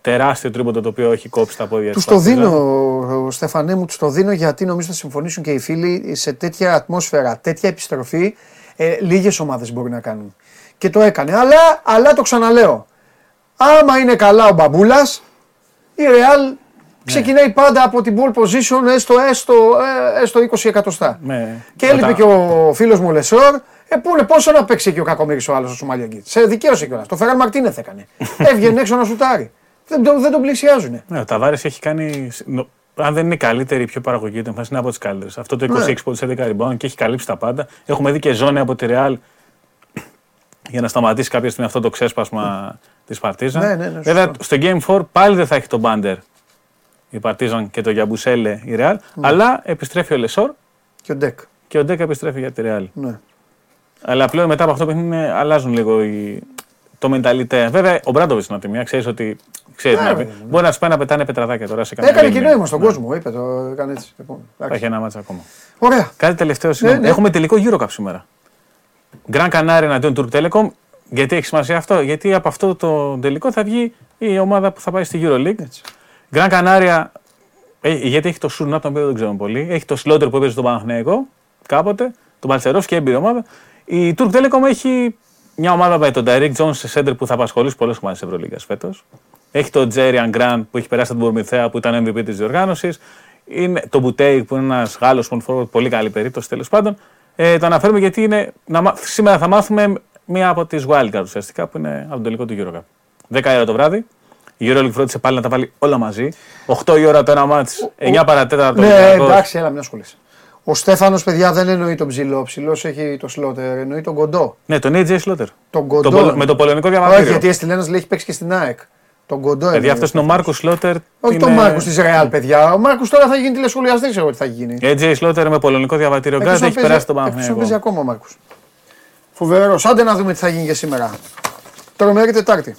τεράστιο τρίποντο το οποίο έχει κόψει τα πόδια Τους της το Παρτίζαν. δίνω, ο Στεφανέ μου, τους το δίνω γιατί νομίζω θα συμφωνήσουν και οι φίλοι σε τέτοια ατμόσφαιρα, τέτοια επιστροφή. Ε, Λίγες ομάδες μπορεί να κάνουν. Και το έκανε. Αλλά, αλλά το ξαναλέω. Άμα είναι καλά ο Μπαμπούλας, η Real ξεκινάει πάντα από την pole position έστω, έστω, ε, έστω 20 εκατοστά. Ναι. Και έλειπε Όταν- και ο φίλος μου Λεσόρ. Ε, πού είναι, πόσο να παίξει και ο κακομοίρης ο άλλος ο Σμαϊλάγκιτς. Σε δικαίωσε κιόλας. Το Φεράν Μαρτίνεθ έκανε. *laughs* Έβγαινε έξω να σουτάρει. Δεν, τον- δεν τον πλησιάζουν. Ναι, ο Ταβάρες έχει κάνει. Νο- Αν δεν είναι η καλύτερη, η πιο παραγωγική του εμφάνιση, είναι από τις καλύτερες. Αυτό το 26 Ναι. πόντους 11 rebound και έχει καλύψει τα πάντα. Έχουμε δει και ζώνη από τη Ρεάλ για να σταματήσει κάποια στιγμή αυτό το ξέσπασμα της Παρτίζαν. Ναι, ναι, ναι, Βέβαια, σωστό. στο Game 4 πάλι δεν θα έχει τον Μπάντερ η Παρτίζαν και το Γιαμπουσέλε η Ρεάλ. Ναι. Αλλά επιστρέφει ο Λεσόρ Και ο Ντεκ. και ο Ντέκα επιστρέφει για τη Ρεάλ. Ναι. Αλλά πλέον μετά από αυτό που είναι, αλλάζουν λίγο οι... το μενταλιτέ. Βέβαια, ο Μπράντοβιτς είναι από τη μία, ξέρεις ότι. Ξέρεις, Ναι, να ρε, πει. ναι. Μπορεί να σου πάει να πετάνε πετραδάκια τώρα σε κανένα. Έκανε και γέννη. νόημα στον Ναι. κόσμο, είπε το. Έκανε έτσι. Λοιπόν, Θα εντάξει. έχει ένα μάτσα ακόμα. Ωραία. Κάτι τελευταίο συγγνώμη. ναι. Έχουμε τελικό Eurocup σήμερα. Γκραν Κανάρι εναντίον Turk Telecom. Γιατί έχει σημασία αυτό, Γιατί από αυτό το τελικό θα βγει η ομάδα που θα πάει στη EuroLeague. Έτσι. Γκραν Κανάρια, ε, γιατί έχει το Σουρνά, τον οποίο δεν ξέρουμε πολύ. Έχει το Σλότερ που έπαιζε στον Παναθηναϊκό κάποτε, τον Παλτσερόφ και έμπειρη ομάδα. Η Turk Telecom έχει μια ομάδα με τον Derek Jones σε center που θα απασχολήσει πολλές ομάδες της Ευρωλίγα φέτος. Έχει τον Τζέριαν Γκραντ που έχει περάσει από την Πορμηθέα που ήταν MVP της διοργάνωσης. Είναι το Μπουτέικ που είναι ένας Γάλλος forward, πολύ καλή περίπτωση τέλος πάντων. Ε, το αναφέρουμε γιατί είναι, να, μά- σήμερα θα μάθουμε μία από τις wildcard ουσιαστικά που είναι από τον τελικό του Eurocup. 10 η ώρα το βράδυ. Η EuroLeague φρόντισε πάλι να τα βάλει όλα μαζί. 8 η ώρα το ένα μάτς, 9 παρατέταρτο. Ναι, Ολυμπιακός. εντάξει, έλα, μην ασχολείσαι. Ο Στέφανος, παιδιά, δεν εννοεί τον ψηλό. Ο ψηλός έχει το σλότερ, εννοεί τον κοντό. Ναι, τον AJ Slaughter. Τον κοντό. Το πολο- με το πολωνικό Όχι, διαβατήριο. γιατί έστειλε ένας λέει έχει παίξει και στην ΑΕΚ. Τον κοντό Παιδιά, εννοεί αυτός ο είναι ο Μάρκος Σλότερ. Όχι τον Μάρκος της Ρεάλ, παιδιά. Ο Μάρκος τώρα θα γίνει τηλεσχολιαστή, ξέρω τι θα γίνει. AJ Σλότερ με πολωνικό διαβατήριο. Γκάζ έχει περάσει τον Παίζει Παναθηναϊκό. ακόμα ο Μάρκος. Φοβερός. Άντε να δούμε τι θα γίνει και σήμερα. Τρομερή Τετάρτη.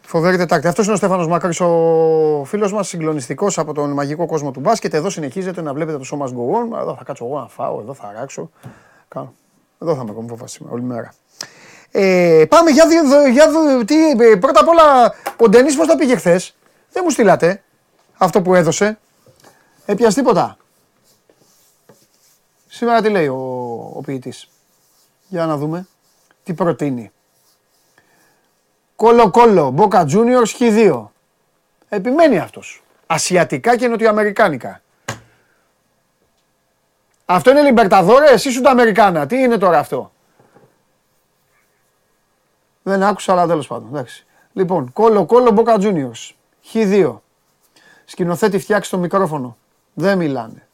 Φοβερή Τετάρτη. Αυτός είναι ο Στέφανος Μακρύ, ο φίλος μας, συγκλονιστικός από τον μαγικό κόσμο του μπάσκετ. Εδώ συνεχίζετε να βλέπετε το σώμα γκογόν. Εδώ θα κάτσω εγώ να φάω, εδώ θα ράξω. Κάνω. Εδώ θα είμαι ακόμα σήμερα, όλη μέρα. Ε, πάμε για, δι- για δι- τι, ε, πρώτα απ' όλα, ο Ντενής πώς τα πήγε χθες; Δεν μου στείλατε αυτό που έδωσε. Έπιασε τίποτα; Σήμερα τι λέει ο, ο ποιητής; Για να δούμε. Τι προτείνει. Κόλο κόλο, Boca Juniors Χ2. Επιμένει αυτός. Ασιατικά και νοτιοαμερικάνικα. Αυτό είναι Λιμπερταδόρες, εσύ σου τα Αμερικάνα. Τι είναι τώρα αυτό; Δεν άκουσα, αλλά τέλος πάντων. Εντάξει. Λοιπόν, κόλο κόλο Boca Juniors. Χ2. Σκηνοθέτη φτιάξει το μικρόφωνο. Δεν μιλάνε.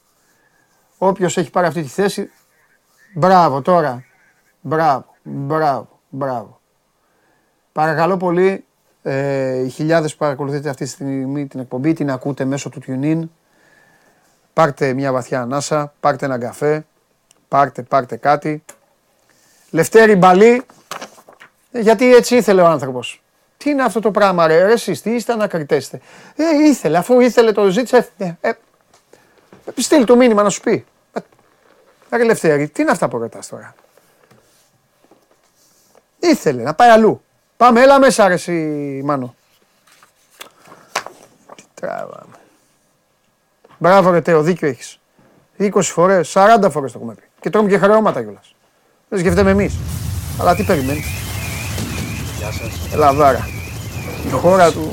Όποιος έχει πάρει αυτή τη θέση, μπράβο τώρα. Μπράβο, μπράβο, μπράβο. Παρακαλώ πολύ, ε, οι χιλιάδες που παρακολουθείτε αυτή τη στιγμή την εκπομπή, την ακούτε μέσω του TuneIn. Πάρτε μια βαθιά ανάσα, πάρτε ένα καφέ, πάρτε, πάρτε κάτι. Λευτέρη Μπαλή, ε, γιατί έτσι ήθελε ο άνθρωπος. Τι είναι αυτό το πράγμα ρε, ρε εσείς, τι είστε ανακριτέστε. Ε, ήθελε, αφού ήθελε το ζήτησε, ε, ε, ε, στείλ το μήνυμα να σου πει. Ε, ρε Λευτέρη, τι είναι αυτά που ρωτάς τώρα; Ήθελε να πάει αλλού. Πάμε, έλα μέσα ρε εσύ, Μάνο. Τι τράβαμε. Μπράβο ρε Τέο, δίκιο έχεις. 20 φορές, 40 φορές το έχουμε πει. Και τρώμε και χρεώματα κιόλας. Δεν σκεφτέμε εμείς. Αλλά τι περιμένεις. Γεια σας. Ελλαδάρα. Η χώρα του.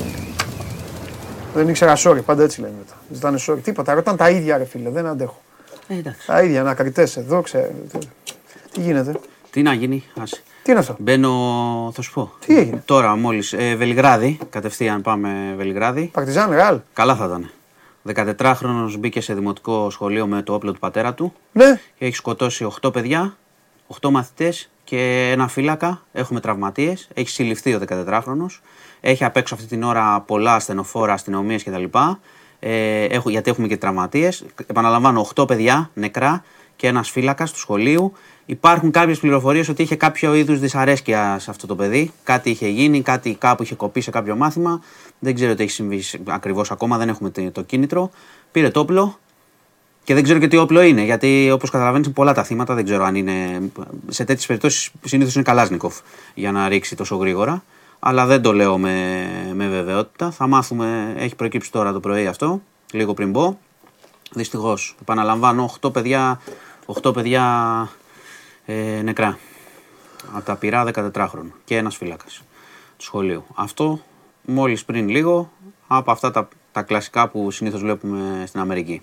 Δεν ήξερα sorry, πάντα έτσι λένε μετά. Ζητάνε sorry. Τίποτα, ρωτάνε τα ίδια ρε φίλε, δεν αντέχω. Ε, εντάξει. Τα ίδια, ανακριτές εδώ, ξέρετε. Τι γίνεται, Τι να γίνει, άσε. τι είναι αυτό; Μπαίνω, θα σου πω. Τι έγινε; Τώρα μόλις, ε, Βελιγράδι, κατευθείαν πάμε Βελιγράδι. Παρτιζάν, ρεάλ. Καλά θα ήταν. 14χρονος μπήκε σε δημοτικό σχολείο με το όπλο του πατέρα του Ναι, και έχει σκοτώσει 8 παιδιά, 8 μαθητές και ένα φύλακα. Έχουμε τραυματίες. Έχει συλληφθεί ο 14χρονος. Έχει απ' έξω αυτή την ώρα πολλά ασθενοφόρα, αστυνομίες κτλ. Ε, έχω, γιατί έχουμε και τραυματίες. Επαναλαμβάνω, 8 παιδιά νεκρά και ένας φύλακας του σχολείου. Υπάρχουν κάποιες πληροφορίες ότι είχε κάποιο είδους δυσαρέσκεια σε αυτό το παιδί. Κάτι είχε γίνει, κάτι κάπου είχε κοπεί σε κάποιο μάθημα. Δεν ξέρω τι έχει συμβεί ακριβώς ακόμα, δεν έχουμε το- το κίνητρο. Πήρε το όπλο, και δεν ξέρω και τι όπλο είναι, γιατί όπως καταλαβαίνεις είναι πολλά τα θύματα. Δεν ξέρω αν είναι. Σε τέτοιες περιπτώσεις συνήθως είναι Καλάσνικοφ για να ρίξει τόσο γρήγορα. Αλλά δεν το λέω με, με βεβαιότητα. Θα μάθουμε, έχει προκύψει τώρα το πρωί αυτό, λίγο πριν μπω. Δυστυχώς, επαναλαμβάνω, 8 παιδιά, 8 παιδιά ε, νεκρά. Από τα πυρά 14χρονων και ένας φύλακας του σχολείου. Αυτό μόλις πριν λίγο από αυτά τα, τα κλασικά που συνήθως βλέπουμε στην Αμερική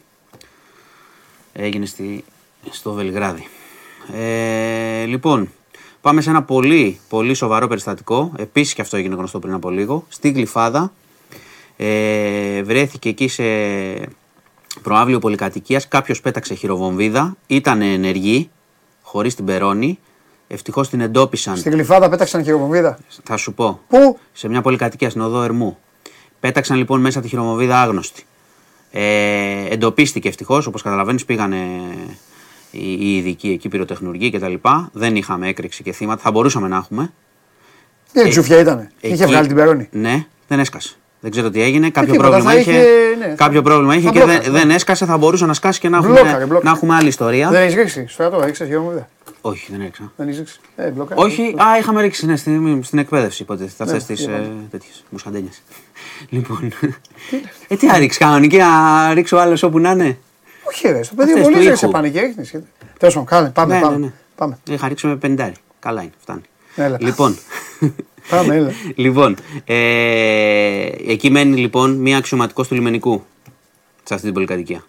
έγινε στη, στο Βελιγράδι. Ε, λοιπόν, πάμε σε ένα πολύ, πολύ σοβαρό περιστατικό. Επίσης και αυτό έγινε γνωστό πριν από λίγο. Στη Γλυφάδα ε, βρέθηκε εκεί σε προάβλιο πολυκατοικίας. Κάποιος πέταξε χειροβομβίδα, ήταν ενεργή, χωρίς την περώνη. Ευτυχώς την εντόπισαν, στην Γλυφάδα πέταξαν χειροβομβίδα; θα σου πω, Πού; σε μια πολυκατοικία στην οδό Ερμού. Πέταξαν λοιπόν μέσα τη χειρομοβίδα άγνωστη. Ε, εντοπίστηκε ευτυχώς, όπως καταλαβαίνεις, πήγανε οι, οι ειδικοί εκεί, πυροτεχνουργοί κτλ. Δεν είχαμε έκρηξη και θύματα. Θα μπορούσαμε να έχουμε. Τι τζουφιά ήτανε. Είχε Εκεί- βγάλει την περώνη. Ναι, δεν έσκασε. Δεν ξέρω τι έγινε. Κάποιο τίποτα, πρόβλημα θα είχε. είχε, ναι. κάποιο πρόβλημα είχε Θα και μπλόκαρε, δεν, ναι. δεν έσκασε. Θα μπορούσε να σκάσει και να έχουμε, Μπλόκαρε, μπλόκαρε. να έχουμε άλλη ιστορία. Δεν έχεις ρίξει. Στρατό, έριξε χειροβομβίδα. Όχι, δεν έριξα. Δεν έχεις ρίξει. Ε, μπλοκάρει. Όχι, α, είχαμε ρίξει ναι, στην, στην εκπαίδευση υποτίθεται αυτέ Ναι, τις είπαμε. ε, τέτοιες μουσχαντένιες. Λοιπόν. ε, τι να ρίξεις κανονική, να ρίξει ο άλλο όπου να είναι; Όχι, ρε, στο παιδί Αυτές πολύ του δεν σε ήχου. πάνε και ρίχνει. Τέλος πάντων, κάνε, πάμε. ναι, πάμε. ναι, ναι. πάμε. Είχα ρίξει με 50. Καλά είναι, φτάνει. Έλα. Λοιπόν. Πάμε, έλα. *laughs* λοιπόν, ε, εκεί μένει λοιπόν μία αξιωματικός του λιμενικού σε αυτή την πολυκατοικία.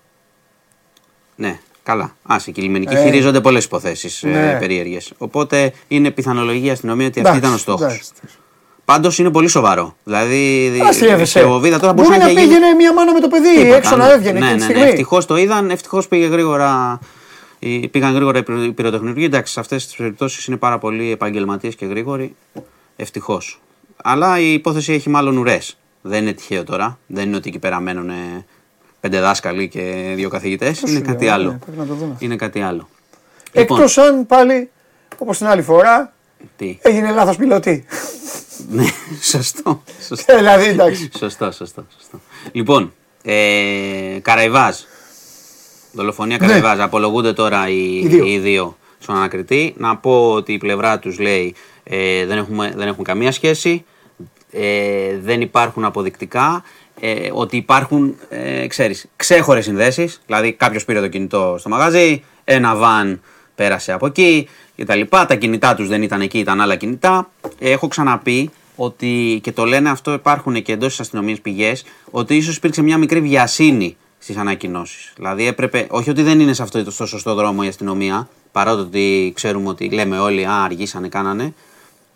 Ναι, καλά. Άσε και οι λιμενικοί Ε. χειρίζονται πολλές υποθέσεις Ναι. ε, περίεργες. Οπότε είναι πιθανολογία η αστυνομία ότι αυτή Εντάξει, ήταν ο στόχος. Εντάξει. Πάντως είναι πολύ σοβαρό. Δηλαδή, Αστείευεσαι. η Χειροβοβίδα τώρα Μπορεί μπορούσε να να είχε γίνει. πήγαινε μία μάνα με το παιδί Τίποτα, έξω ναι. να έβγαινε Ναι, εκείνη τη ναι, ναι. στιγμή. Ευτυχώς το είδαν, ευτυχώς πήγε γρήγορα. οι- Πήγαν γρήγορα οι πυρο- οι πυροτεχνουργοί. Εντάξει, σε αυτές τις περιπτώσεις είναι πάρα πολλοί επαγγελματίες και γρήγοροι. Ευτυχώς. Αλλά η υπόθεση έχει μάλλον ουρές. Δεν είναι τυχαίο τώρα. Δεν είναι ότι εκεί πέρα μένουν ε, πέντε δάσκαλοι και δύο καθηγητές. Είναι σου κάτι λέω, άλλο. ναι, πρέπει να το δούμε. Είναι κάτι άλλο. Λοιπόν, Εκτός αν πάλι, όπως την άλλη φορά, τι; έγινε λάθος πιλωτή. Ναι, σωστό. σωστό. Ε, δηλαδή, εντάξει. Σωστό, σωστό, σωστό. Λοιπόν, ε, Καραϊβάζ. Δολοφονία Καραϊβάζ. Απολογούνται τώρα οι, Οι δύο. οι δύο στον ανακριτή. Να πω ότι η πλευρά τους λέει ε, δεν, έχουμε, δεν έχουν καμία σχέση. Ε, δεν υπάρχουν αποδεικτικά. Ε, ότι υπάρχουν, ε, ξέρεις, ξέχωρες συνδέσεις. Δηλαδή κάποιος πήρε το κινητό στο μαγαζί, ένα βαν πέρασε από εκεί κτλ. Τα, τα κινητά τους δεν ήταν εκεί, ήταν άλλα κινητά. Ε, έχω ξαναπεί ότι και το λένε αυτό υπάρχουν και εντός της αστυνομίας πηγές, ότι ίσως υπήρξε μια μικρή βιασύνη στις ανακοινώσεις. Δηλαδή έπρεπε, όχι ότι δεν είναι σε αυτό το στο σωστό δρόμο η αστυνομία, παρότι ότι ξέρουμε ότι λέμε όλοι, Α, αργήσανε, κάνανε,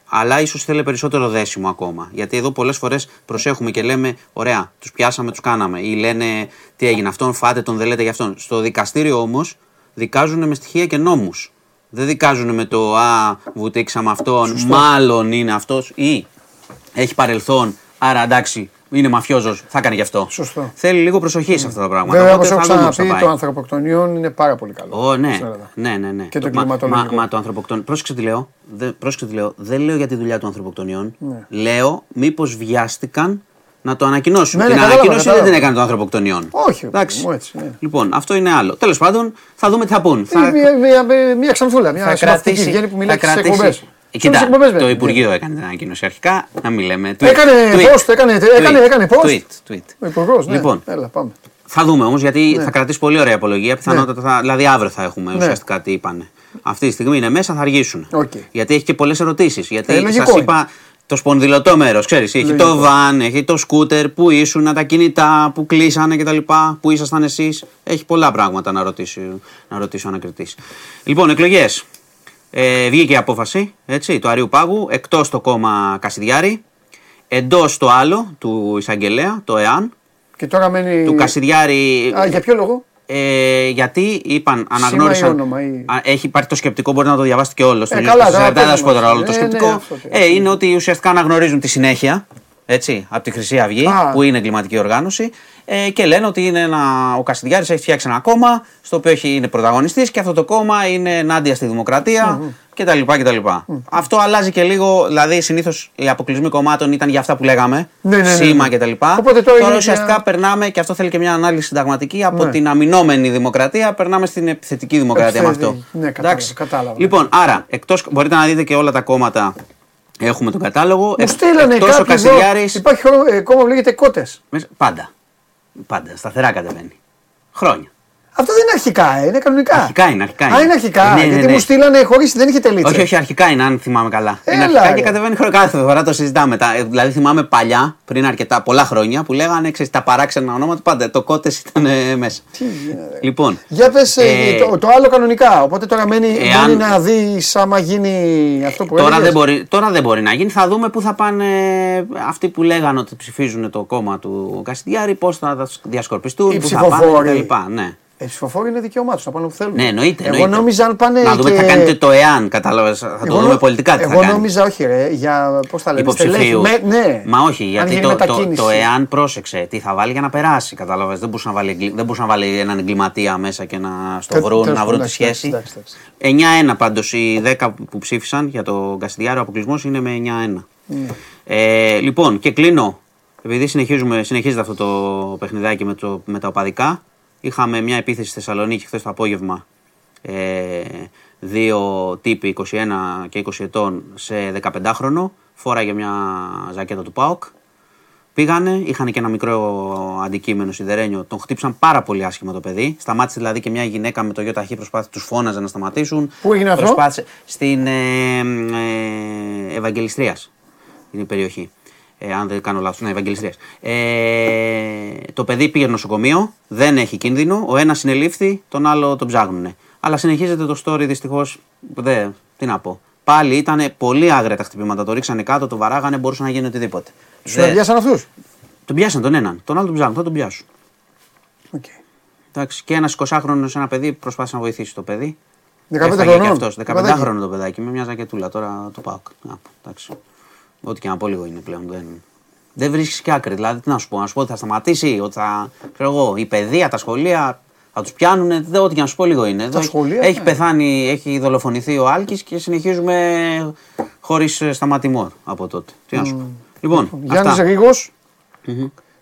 αλλά ίσως θέλει περισσότερο δέσιμο ακόμα. Γιατί εδώ πολλές φορές προσέχουμε και λέμε: Ωραία, τους πιάσαμε, τους κάναμε. Ή λένε: Τι έγινε, αυτόν φάτε τον, δεν λέτε για αυτόν. Στο δικαστήριο όμως δικάζουν με στοιχεία και νόμους. Δεν δικάζουν με το Α, βουτήξαμε αυτόν, μάλλον είναι αυτός ή έχει παρελθόν, άρα εντάξει, είναι μαφιόζος, θα έκανε γι' αυτό. Σωστό. Θέλει λίγο προσοχή σε αυτά τα πράγματα. Βέβαια, Οπότε όπως έχω θα δούμε πώς θα ξαναπεί, πάει. το ανθρωποκτονιών είναι πάρα πολύ καλό. Ω, ναι. στην Ελλάδα. ναι, ναι, ναι. Και το μα, κλιματολογικό. Μα, μα το ανθρωποκτονιό. Πρόσεξε τι λέω. Δε, πρόσεξε τι λέω. Δεν λέω για τη δουλειά των ανθρωποκτονιών. Ναι. Λέω μήπως βιάστηκαν να το ανακοινώσουν. Ναι, ναι, την κατάλαβα, ανακοίνωση δεν κατάλαβα. την έκανε το ανθρωποκτονιών. Όχι, Εντάξει. μου έτσι, ναι. Λοιπόν, αυτό είναι άλλο. Τέλος πάντων, θα δούμε τι θα πούν. Είναι μια, μια, μια, μια ξανθούλα, μια θα συμμαθητική κρατήσει. βγαίνει που μιλάει θα και στις κρατήσει- εκπομπές. Ε, Κοίτα, το Υπουργείο έκανε την ανακοίνωση αρχικά, να μην λέμε. Tweet, Έκανε tweet, post, έκανε- έκανε- tweet, έκανε post. Tweet, tweet. Ο υπουργός, ναι. Λοιπόν. Έλα, πάμε. Θα δούμε όμως, γιατί Ναι. θα κρατήσει πολύ ωραία απολογία. Πιθανότατα θα, δηλαδή αύριο θα έχουμε ουσιαστικά τι είπανε. Αυτή τη στιγμή είναι μέσα, θα αργήσουν. Οκ. Γιατί έχει και πολλές ερωτήσεις. Ε, Γιατί λογικό σας είναι. είπα το σπονδυλωτό μέρος, ξέρεις. Έχει Λογικό. το βαν, έχει το σκούτερ, που ήσουν, τα κινητά, που κλείσανε κτλ. Πού ήσασταν εσείς. Έχει πολλά πράγματα να ρωτήσει, να ρωτήσει ο ανακριτής. Λοιπόν, εκλογές. Ε, βγήκε η απόφαση έτσι, του Αρίου Πάγου εκτός το κόμμα Κασιδιάρη, εντός το άλλο του εισαγγελέα, το ΕΑΝ. Και τώρα μένει. Του Κασιδιάρη Α, για ποιο λόγο; Ε, γιατί είπαν, αναγνώρισαν. ή όνομα ή- Α, Έχει υπάρχει το σκεπτικό, μπορεί να το διαβάσετε και όλος. στο Ε, news καλά, του τώρα 40, δεν θα σου πω πες τώρα μας. όλο το Ναι, σκεπτικό. ναι, αυτό τι- ε, είναι ότι ουσιαστικά αναγνωρίζουν τη συνέχεια. Έτσι, από τη Χρυσή Αυγή, Α. που είναι εγκληματική οργάνωση, ε, και λένε ότι είναι ένα, ο Καστιδιάρης έχει φτιάξει ένα κόμμα στο οποίο έχει, είναι πρωταγωνιστής και αυτό το κόμμα είναι ενάντια στη δημοκρατία κτλ. κτλ. Αυτό αλλάζει και λίγο, δηλαδή συνήθως οι αποκλεισμοί κομμάτων ήταν για αυτά που λέγαμε, Ναι, ναι, ναι, ναι. σήμα κτλ. Οπότε τώρα είναι ουσιαστικά μια- περνάμε, και αυτό θέλει και μια ανάλυση συνταγματική, από Ναι. την αμυνόμενη δημοκρατία περνάμε στην επιθετική δημοκρατία με Επιθετική. αυτό. Ναι, κατάλαβα, κατάλαβα. Λοιπόν, άρα, εκτός, μπορείτε να δείτε και όλα τα κόμματα. Έχουμε τον κατάλογο. Μου στείλανε εκτός ο κάποιοι εδώ. Κασιδιάρης, Υπάρχει χρο- ε, κόμμα που λέγεται Κότες. μέσα- Πάντα. Πάντα. Σταθερά κατεβαίνει. Χρόνια. Αυτό δεν είναι αρχικά, ε, είναι κανονικά. Αρχικά είναι, αρχικά Α, είναι. είναι αρχικά. Ναι, ναι, γιατί ναι. μου στείλανε χωρίς, δεν είχε τελίτσα. Όχι, όχι, αρχικά είναι, αν θυμάμαι καλά. είναι Έλα, αρχικά ρε. και κατεβαίνει χρόνο. Κάθε φορά το συζητάμε. Τα, ε, δηλαδή, θυμάμαι παλιά, πριν αρκετά πολλά χρόνια, που λέγανε ξέρεις, τα παράξενα ονόματα πάντα. Το κότες ήταν ε, μέσα. Τι γίνεται. Λοιπόν, Για πες ε, Ε, το, το άλλο κανονικά. Οπότε τώρα μένει, εάν- μένει να δεις άμα γίνει αυτό που Τώρα έλεγες. δεν, μπορεί, τώρα δεν μπορεί να γίνει. Θα δούμε πού θα πάνε αυτοί που λέγανε ότι ψηφίζουν το κόμμα του Καστιδιάρη, πώς θα τα διασκορπιστούν, Οι πού θα πάνε ψηφοφόροι. κτλ. Ναι. Ε, οι ψηφοφόροι είναι δικαίωμά του να πάνε όπου θέλουν. ναι, εννοείται. Εγώ εννοείται. νόμιζα αν πάνε. Να δούμε και... τι θα κάνετε το εάν, κατάλαβες. Θα το Εγώ δούμε νο- πολιτικά τι θα Εγώ κάνει. νόμιζα, όχι, ρε, για πώς τα λένε. Υποψηφίου. στελέχη. Με, ναι. Μα όχι, Αν γιατί γίνει το, το, μετακίνηση. το εάν πρόσεξε τι θα βάλει για να περάσει. Κατάλαβες. Δεν μπορούσε να βάλει, εγκλη- δεν μπορούσε να βάλει έναν εγκληματία μέσα και να στο Τε- βρουν, τέλος να βρουν τη πάντων, εντάξει, σχέση. εντάξει, εντάξει. 9-1 πάντως οι 10 που ψήφισαν για το Καστιδιάριο, ο αποκλεισμός είναι με 9-1. Ναι. Ε, λοιπόν, και κλείνω. Επειδή συνεχίζουμε, συνεχίζεται αυτό το παιχνιδάκι με, το, με τα οπαδικά. Είχαμε μια επίθεση στη Θεσσαλονίκη χθες το απόγευμα. Ε, δύο τύποι 21 και 20 ετών σε 15χρονο. Φόραγε μια ζακέτα του ΠΑΟΚ. Πήγανε, είχαν και ένα μικρό αντικείμενο σιδερένιο. Τον χτύπησαν πάρα πολύ άσχημα το παιδί. Σταμάτησε δηλαδή και μια γυναίκα με το ΙΟΤΑΧ προσπάθησε, τους φώναζε να σταματήσουν. Πού έγινε αυτό; Προσπάθησε στην ε, ε, Ευαγγελιστρίας. Είναι η περιοχή. Ε, αν δεν κάνω λάθος, ναι, Ευαγγελιστρία. Ε, το παιδί πήγε νοσοκομείο, δεν έχει κίνδυνο. Ο ένας συνελήφθη, τον άλλο τον ψάχνουν. Αλλά συνεχίζεται το story δυστυχώς. Τι να πω. Πάλι ήταν πολύ άγρια τα χτυπήματα. Το ρίξανε κάτω, το βαράγανε, μπορούσε να γίνει οτιδήποτε. Σου τα πιάσαν αυτούς; Τον πιάσαν τον έναν. Τον άλλο τον ψάχνουν, θα τον πιάσουν. Okay. Εντάξει, και ένας 20χρονο, ένα παιδί προσπάθησε να βοηθήσει το παιδί. 15 Έφαγε χρονών. Και αυτός, 15 Παιδάκι. χρόνο το παιδάκι με μια ζακετούλα τώρα το πάω. Εντάξει. Ό,τι και να πω λίγο είναι πλέον. Δεν, δεν βρίσκεις και άκρη. Δηλαδή, τι να σου πω, να σου πω ότι θα σταματήσει, ότι θα. Ξέρω εγώ, η παιδεία, τα σχολεία θα τους πιάνουν. Δεν, ό,τι και να σου πω λίγο είναι. Εδώ σχολεία, έχει ναι. πεθάνει, έχει δολοφονηθεί ο Άλκης και συνεχίζουμε χωρίς σταματημόρ από τότε. Τι να σου πω. Λοιπόν, Γιάννης αυτά. Ρίγο.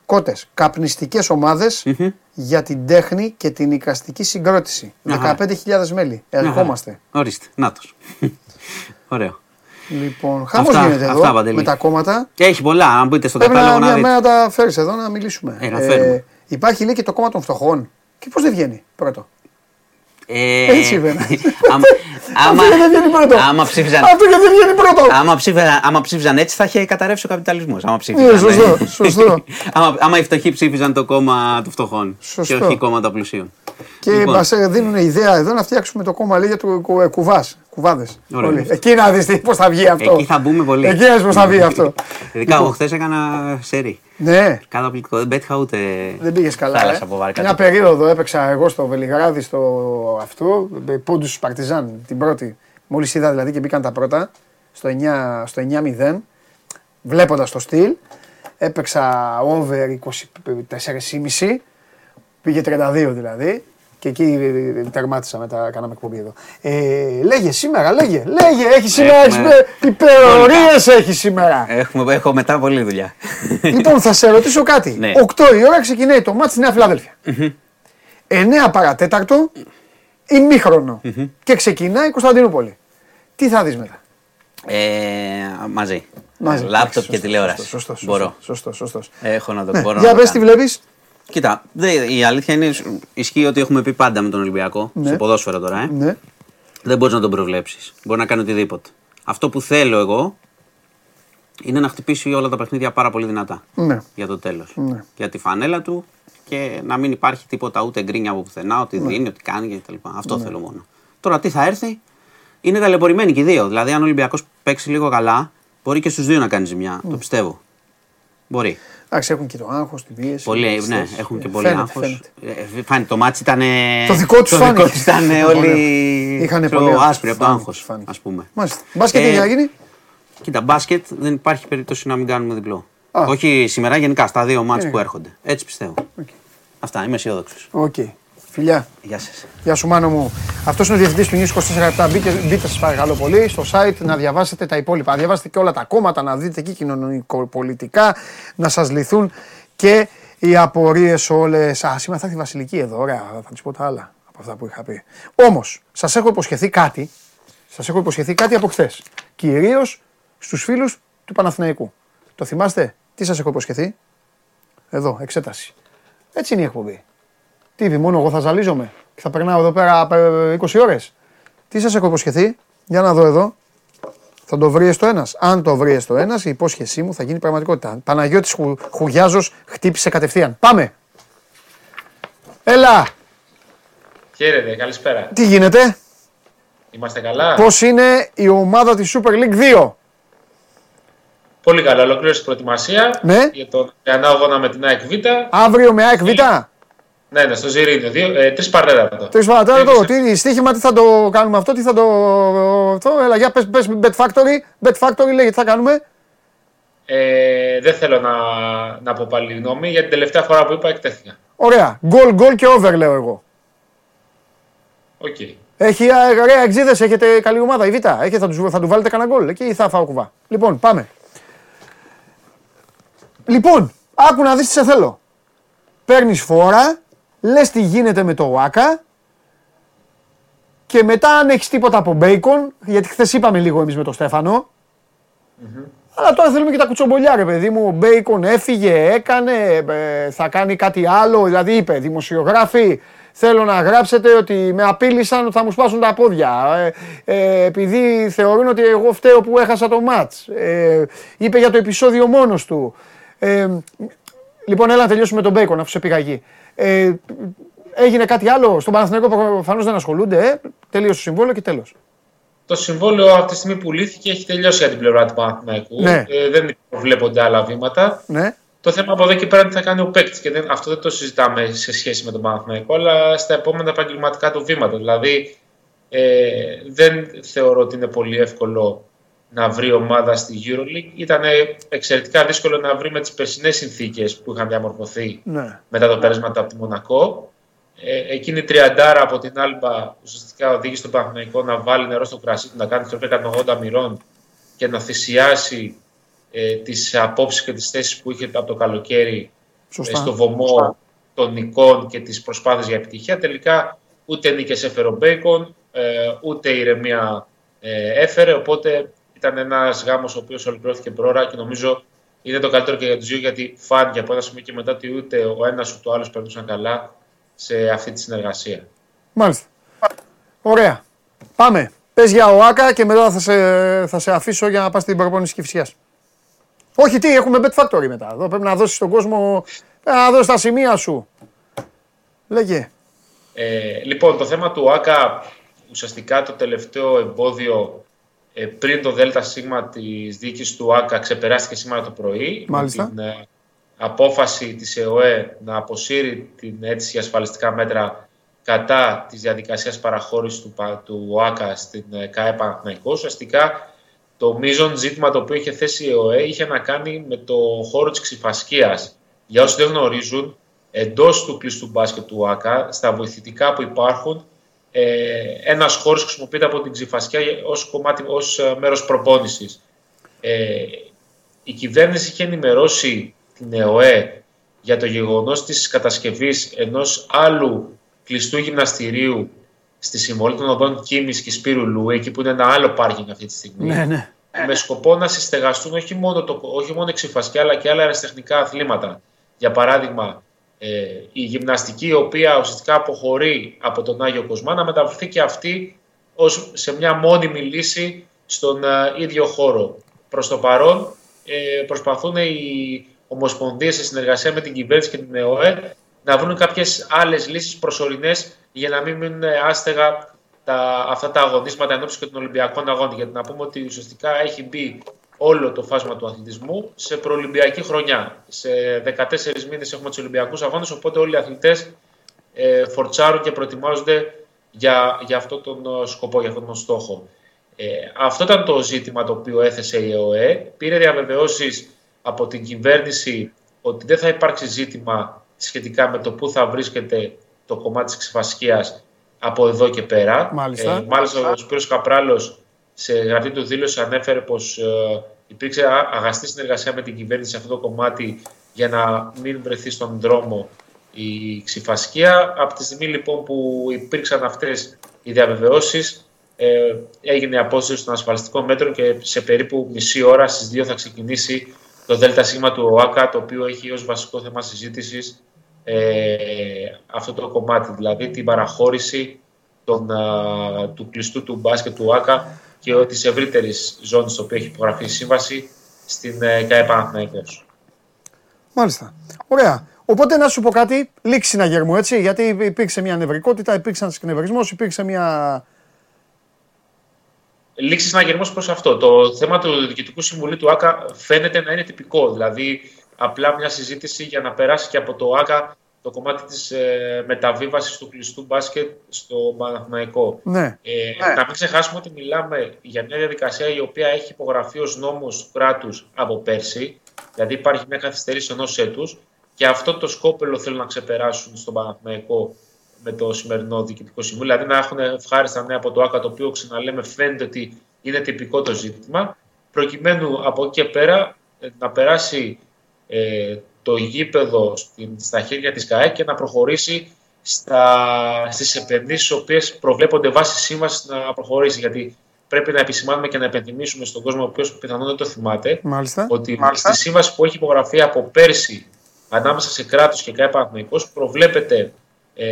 Κότες. Καπνιστικές ομάδες για την τέχνη και την οικαστική συγκρότηση. Αχα. 15.000 μέλη. Ερχόμαστε. Ορίστε, νάτος. *laughs* Ωραίο. Λοιπόν, χαμός Αυτά- γίνεται αυτά, εδώ Παντελή. με τα κόμματα. Και έχει πολλά, αν μπείτε στο Πρέπει να κατάλογο να μια δείτε. μέρα τα φέρει εδώ να μιλήσουμε. Ε, να φέρουμε. υπάρχει λέει και το κόμμα των φτωχών. Και πώς δεν βγαίνει πρώτο; Ε, Έτσι βέβαια. *laughs* άμα- *laughs* άμα- Αυτό γιατί δεν βγαίνει πρώτο. Άμα ψήφιζαν, Αυτό γιατί δεν βγαίνει πρώτο. άμα, ψήφιζαν, άμα ψήφιζαν έτσι θα είχε καταρρεύσει ο καπιταλισμός. Άμα Ναι, ψήφιζαν. σωστό, ε. σωστό. *laughs* άμα, άμα οι φτωχοί ψήφιζαν το κόμμα των φτωχών Σωστό. και όχι κόμματα πλουσίων. Και Λοιπόν. μας δίνουν ιδέα εδώ να φτιάξουμε το κόμμα λέγε του κου- κουβάς. Κουβάδες. Ωραία. Εκεί να δεις πώς θα βγει αυτό. Εκεί θα μπούμε πολύ. Εκεί να πώς θα βγει αυτό. Ειδικά εγώ χθες έκανα σερί. Ναι, Καταπληκτικό. Δεν πέτυχα ούτε. δεν πήγες καλά. θάλασσα Ε. από βάρκα. Μια περίοδο έπαιξα εγώ στο Βελιγράδι στο αυτό, πόντους του Παρτιζάν την πρώτη. Μόλις είδα δηλαδή και μπήκαν τα πρώτα στο 9, στο 9-0, βλέποντας το στυλ. Έπαιξα over 24,5, πήγε 32 δηλαδή. Και εκεί ε, τερμάτισα μετά, κάναμε εκπομπή εδώ. Ε, λέγε σήμερα, λέγε, λέγε, έχει σήμερα Έχουμε- υπερορίες έχει σήμερα. Έχουμε, έχω μετά πολλή δουλειά. Λοιπόν, θα σε ρωτήσω κάτι. Ναι. 8 η ώρα ξεκινάει το μάτς στη Νέα Φιλαδέλφια. 9 παρατέταρτο, ημίχρονο. Και ξεκινάει η Κωνσταντινούπολη. Τι θα δεις μετά; ε, μαζί. Μαζί. Λάπτοπ Σωστό, και τηλεόραση. Σωστό, σωστό, Μπορώ. Σωστό, σωστό. Έχω να το Ναι. μπορώ. Για να το πες τι κάνω. Βλέπεις. Κοίτα, δε, η αλήθεια είναι, ισχύει ότι έχουμε πει πάντα με τον Ολυμπιακό, Ναι. στο ποδόσφαιρο τώρα, ε. Ναι. δεν μπορείς να τον προβλέψεις. Μπορεί να κάνει οτιδήποτε. Αυτό που θέλω εγώ είναι να χτυπήσει όλα τα παιχνίδια πάρα πολύ δυνατά Ναι. για το τέλος. Ναι. Για τη φανέλα του και να μην υπάρχει τίποτα ούτε γκρίνια από πουθενά, ότι Ναι. δίνει, ότι κάνει κτλ. Αυτό θέλω μόνο. Τώρα τι θα έρθει, είναι ταλαιπωρημένοι και οι δύο. Δηλαδή, αν ο Ολυμπιακός παίξει λίγο καλά, μπορεί και στους δύο να κάνει ζημιά. Ναι. Το πιστεύω. Μπορεί. Εντάξει, έχουν και το άγχος, την πίεση. Πολύ, τις ναι, θέσεις. έχουν και Ε, πολύ φαίνεται, άγχος. φαίνεται. Ε, φάνηκε, το ματς ήταν. Το δικό τους το φάνηκε. δικό τους ήταν Είχαν όλοι. Είχανε ξέρω, πολύ άσπροι από το φάνηκε, άγχος, φάνηκε. ας πούμε. Μάλιστα. Μπάσκετ Ε, τι θα γίνει; Κοίτα, μπάσκετ δεν υπάρχει περίπτωση να μην κάνουμε διπλό. Α. Όχι σήμερα, γενικά στα δύο μάτς Ε. που έρχονται. Έτσι πιστεύω. Αυτά, είμαι αισιόδοξος. Οκ. Φιλιά. Γεια σας. Γεια σου Μάνο μου. Αυτός είναι ο διευθυντής του News 24 Μπείτε, μπείτε σας παρακαλώ πολύ στο site να διαβάσετε τα υπόλοιπα. Να διαβάσετε και όλα τα κόμματα, να δείτε εκεί κοινωνικοπολιτικά, να σας λυθούν και οι απορίες όλες. Α, σήμερα θα έρθει η Βασιλική εδώ. Ωραία, θα της πω τα άλλα από αυτά που είχα πει. Όμως, σας έχω υποσχεθεί κάτι. Σας έχω υποσχεθεί κάτι από χθες. Κυρίως στους φίλους του Παναθηναϊκού. Το θυμάστε, τι σας έχω υποσχεθεί; Εδώ, εξέταση. Έτσι είναι η εκπομπή. Τι είπε, μόνο εγώ θα ζαλίζομαι και θα περνάω εδώ πέρα ε, 20 ώρες. Τι σας έχω υποσχεθεί, για να δω εδώ. Θα το βρει στο ένας. Αν το βρει στο ένας, η υπόσχεσή μου θα γίνει πραγματικότητα. Παναγιώτης Χου, Χουγιάζος χτύπησε κατευθείαν. Πάμε. Έλα, Χαίρετε, καλησπέρα. τι γίνεται, Είμαστε καλά; πώς είναι η ομάδα της Super League 2. Πολύ καλά. Ολοκλήρωσε η προετοιμασία Ναι. για τον ένα αγώνα με την ΑΕΚ Β. Αύριο με ΑΕΚ Β. Ναι, ναι, στο Ζηρίνιο. Δύο, ε, τρεις παρατέταρτο. Τρεις παρατέταρτο, Έχεις- τι στοίχημα, τι θα το κάνουμε αυτό, τι θα το... Αυτό, έλα, για πες, πες Bet Factory, Bet Factory λέγεται, τι θα κάνουμε; Ε, δεν θέλω να, να πω πάλι γνώμη, γιατί την τελευταία φορά που είπα εκτέθηκα. Ωραία, goal, goal και over λέω εγώ. Οκ. Έχει α, ωραία εξίδες, έχετε καλή ομάδα. Η Β. Έχει, θα, τους, θα του βάλετε κανένα γκολ. Εκεί θα φάω κουβά. Λοιπόν, πάμε. Λοιπόν, άκου να δεις τι σε θέλω. Παίρνεις φόρα, λες τι γίνεται με το ΟΑΚΑ και μετά αν έχεις τίποτα από μπέικον, γιατί χθες είπαμε λίγο εμείς με τον στεφανο αλλά τώρα θέλουμε και τα κουτσομπολιά, ρε παιδί μου. Ο Μπέικον έφυγε, έκανε, ε, θα κάνει κάτι άλλο. Δηλαδή είπε, δημοσιογράφοι, θέλω να γράψετε ότι με απείλησαν ότι θα μου σπάσουν τα πόδια. Ε, ε, επειδή θεωρούν ότι εγώ φταίω που έχασα το μάτς. Ε, είπε για το επεισόδιο μόνος του. Ε, λοιπόν, έλα να τελειώσουμε τον Μπέικον αφού σε πήγα εκεί. Ε, έγινε κάτι άλλο; Στον Παναθηναϊκό προφανώς δεν ασχολούνται. Ε. Τελείωσε το συμβόλαιο και τέλος. Το συμβόλαιο αυτή τη στιγμή που λύθηκε έχει τελειώσει για την πλευρά του Παναθηναϊκού. Ναι. Ε, δεν προβλέπονται άλλα βήματα. Ναι. Το θέμα από εδώ και πέρα είναι τι θα κάνει ο παίκτης. Και δεν, αυτό δεν το συζητάμε σε σχέση με τον Παναθηναϊκό, αλλά στα επόμενα επαγγελματικά του βήματα. Δηλαδή, ε, δεν θεωρώ ότι είναι πολύ εύκολο να βρει ομάδα στη EuroLeague. Ήταν εξαιρετικά δύσκολο να βρει με τις περσινές συνθήκες που είχαν διαμορφωθεί ναι. μετά το πέρασμα από τη Μονακό. Ε, εκείνη η τριαντάρα από την Άλμπα ουσιαστικά οδήγησε τον Παναθηναϊκό να βάλει νερό στο κρασί του, να κάνει τροπή 180 μοιρών και να θυσιάσει ε, τις απόψεις και τις θέσεις που είχε από το καλοκαίρι ε, στο βωμό των νικών και τις προσπάθειες για επιτυχία. Τελικά ούτε νίκες έφερε ο Μπέικον, ε, ούτε ηρεμία ε, έφερε, οπότε ήταν ένας γάμος ο οποίος ολοκληρώθηκε πρόωρα και νομίζω είναι το καλύτερο και για τους δύο γιατί φάνηκε από ένα σημείο και μετά ότι ούτε ο ένας ούτε ο άλλος περνούσαν καλά σε αυτή τη συνεργασία. Μάλιστα. Ωραία. Πάμε. Πες για ο Άκα και μετά θα σε, θα σε αφήσω για να πας στην προπόνηση Κηφισιάς. Όχι τι, έχουμε Bet Factory μετά. Εδώ πρέπει να δώσεις στον κόσμο, πρέπει να δώσεις τα σημεία σου. Λέγε. Ε, λοιπόν, το θέμα του ΆΚΑ, ουσιαστικά το τελευταίο εμπόδιο ε, πριν το ΔΣ της διοίκησης του ΆΚΑ ξεπεράστηκε σήμερα το πρωί. Μάλιστα. την ε, απόφαση της ΕΟΕ να αποσύρει την αίτηση για ασφαλιστικά μέτρα κατά της διαδικασίας παραχώρησης του, του ΟΑΚΑ στην ε, ΚΑΕ Παναθηναϊκός. Ουσιαστικά το μείζον ζήτημα το οποίο είχε θέσει η ΕΟΕ είχε να κάνει με το χώρο της ξυφασκίας. Για όσοι δεν γνωρίζουν, εντός του κλειστού μπάσκετ του ΟΑΚΑ, στα βοηθητικά που υπάρχουν, ε, ένας χώρος χρησιμοποιείται από την ξυφασκία ως, κομμάτι, ως ε, μέρος προπόνησης. Ε, η κυβέρνηση είχε ενημερώσει την ΕΟΕ για το γεγονός της κατασκευής ενός άλλου κλειστού γυμναστηρίου στη συμβολή των οδών Κίμης και Σπύρου Λου, εκεί που είναι ένα άλλο πάρκινγκ αυτή τη στιγμή. Ναι, ναι. Με σκοπό να συστεγαστούν όχι μόνο, το, όχι μόνο εξυφασκιά, αλλά και άλλα αεραστεχνικά αθλήματα. Για παράδειγμα, ε, η γυμναστική, η οποία ουσιαστικά αποχωρεί από τον Άγιο Κοσμά, να μεταφερθεί και αυτή ως σε μια μόνιμη λύση στον ε, ίδιο χώρο. Προς το παρόν ε, προσπαθούν οι ομοσπονδίες σε συνεργασία με την κυβέρνηση και την ΕΟΕ να βρουν κάποιες άλλες λύσεις προσωρινές για να μην μείνουν άστεγα τα, αυτά τα αγωνίσματα ενώπισης και των Ολυμπιακών Αγώνων. Γιατί να πούμε ότι ουσιαστικά έχει μπει όλο το φάσμα του αθλητισμού σε προολυμπιακή χρονιά. Σε 14 μήνες έχουμε τους Ολυμπιακούς Αγώνες, οπότε όλοι οι αθλητές ε, φορτσάρουν και προετοιμάζονται για, για αυτόν τον σκοπό, για αυτόν τον στόχο. Ε, αυτό ήταν το ζήτημα το οποίο έθεσε η ΕΟΕ. Πήρε διαβεβαιώσεις από την κυβέρνηση ότι δεν θα υπάρξει ζήτημα σχετικά με το πού θα βρίσκεται το κομμάτι της ξεφασκίας από εδώ και πέρα. Μάλιστα. Ε, μάλιστα ο Σπύρος Καπράλος σε γραφή του δήλωση ανέφερε πως ε, υπήρξε αγαστή συνεργασία με την κυβέρνηση σε αυτό το κομμάτι για να μην βρεθεί στον δρόμο η ξυφασκία. Από τη στιγμή λοιπόν που υπήρξαν αυτές οι διαβεβαιώσεις ε, έγινε η απόσταση των ασφαλιστικών μέτρων και σε περίπου μισή ώρα στις 2 θα ξεκινήσει το ΔΣ του ΟΑΚΑ, το οποίο έχει ως βασικό θέμα συζήτησης ε, αυτό το κομμάτι, δηλαδή την παραχώρηση των, α, του κλειστού του μπάσκετ του ΟΑΚΑ και της ευρύτερης ζώνης στο οποίο έχει υπογραφεί η σύμβαση στην ε, ΚΑΕ Παναθηναϊκός. Μάλιστα. Ωραία. Οπότε να σου πω κάτι, λήξη συναγερμού έτσι, γιατί υπήρξε μια νευρικότητα, υπήρξε ένας εκνευρισμός, υπήρξε μια. Λήξης συναγερμός προς αυτό. Το θέμα του Διοικητικού Συμβουλίου του ΆΚΑ φαίνεται να είναι τυπικό. Δηλαδή, απλά μια συζήτηση για να περάσει και από το ΆΚΑ το κομμάτι της ε, μεταβίβασης του κλειστού μπάσκετ στο Παναθηναϊκό. Ναι. Ε, Να μην ξεχάσουμε ότι μιλάμε για μια διαδικασία η οποία έχει υπογραφεί ως νόμος του κράτους από πέρσι, δηλαδή υπάρχει μια καθυστέρηση ενός έτους και αυτό το σκόπελο θέλουν να ξεπεράσουν στον Παναθηναϊκό με το σημερινό Διοικητικό Συμβούλιο, δηλαδή να έχουν ευχάριστα νέα από το ΆΚΑ, το οποίο ξαναλέμε φαίνεται ότι είναι τυπικό το ζήτημα, προκειμένου από εκεί και πέρα ε, να περάσει ε, το γήπεδο στην, στα χέρια της ΚΑΕ και να προχωρήσει στα, στις επενδύσεις οι οποίες προβλέπονται βάσει σύμβασης να προχωρήσει. Γιατί πρέπει να επισημάνουμε και να επενδυμίσουμε στον κόσμο ο οποίος πιθανόν δεν το θυμάται Μάλιστα. ότι Μάλιστα. στη σύμβαση που έχει υπογραφεί από πέρσι ανάμεσα σε κράτος και ΚΑΕ Παναθηναϊκός προβλέπεται ε,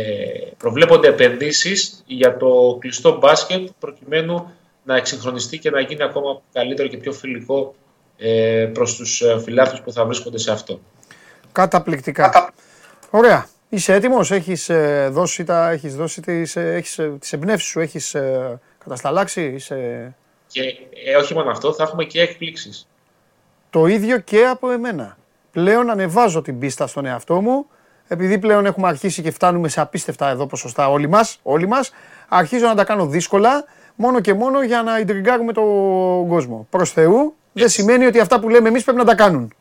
προβλέπονται επενδύσεις για το κλειστό μπάσκετ προκειμένου να εξυγχρονιστεί και να γίνει ακόμα καλύτερο και πιο φιλικό ε, προς τους ε, φιλάθλους που θα βρίσκονται σε αυτό. Καταπληκτικά. Κατα... Ωραία. Είσαι έτοιμος, έχεις ε, δώσει, τα, έχεις δώσει τις, ε, έχεις, ε, τις εμπνεύσεις σου, έχεις ε, κατασταλάξει, είσαι... Και ε, όχι μόνο αυτό, θα έχουμε και εκπλήξεις. Το ίδιο και από εμένα. Πλέον ανεβάζω την πίστα στον εαυτό μου, επειδή πλέον έχουμε αρχίσει και φτάνουμε σε απίστευτα εδώ ποσοστά όλοι μας, όλοι μας, αρχίζω να τα κάνω δύσκολα, μόνο και μόνο για να ιντριγκάρουμε τον κόσμο. Προς Θεού, δεν σημαίνει ότι αυτά που λέμε εμείς πρέπει να τα κάνουν.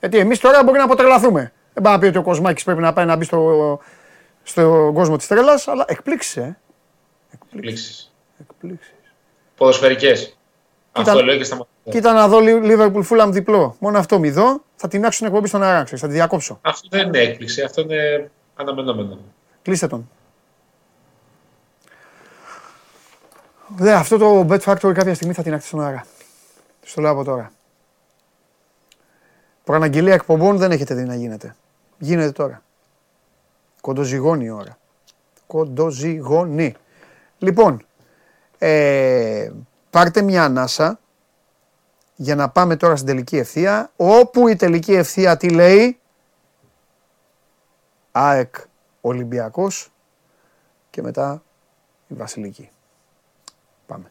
Γιατί εμείς τώρα μπορεί να αποτρελαθούμε. Δεν πάει να πει ότι ο Κοσμάκης πρέπει να πάει να μπει στο, στο κόσμο της τρέλας, αλλά εκπλήξεις, ε. Εκπλήξεις. Εκπλήξεις. Ποδοσφαιρικές. Αυτό λέω και στα μάτια. Κοίτα να δω Liverpool Fulham διπλό. Μόνο αυτό μη δω. Θα την άξουν εκπομπή στον αέρα, ξέρεις, θα τη διακόψω. Αυτό δεν είναι έκπληξη, αυτό είναι αναμενόμενο. Κλείστε τον. Δε, αυτό το Bet Factory κάποια στιγμή θα την άξει στον αέρα. Στο λέω από τώρα. Προαναγγελία εκπομπών δεν έχετε δει να γίνεται. Γίνεται τώρα. Κοντοζυγώνει η ώρα. Κοντοζυγώνει. Λοιπόν, ε, πάρτε μια ανάσα για να πάμε τώρα στην τελική ευθεία. Όπου η τελική ευθεία τι λέει; ΑΕΚ Ολυμπιακός και μετά η Βασιλική. Πάμε.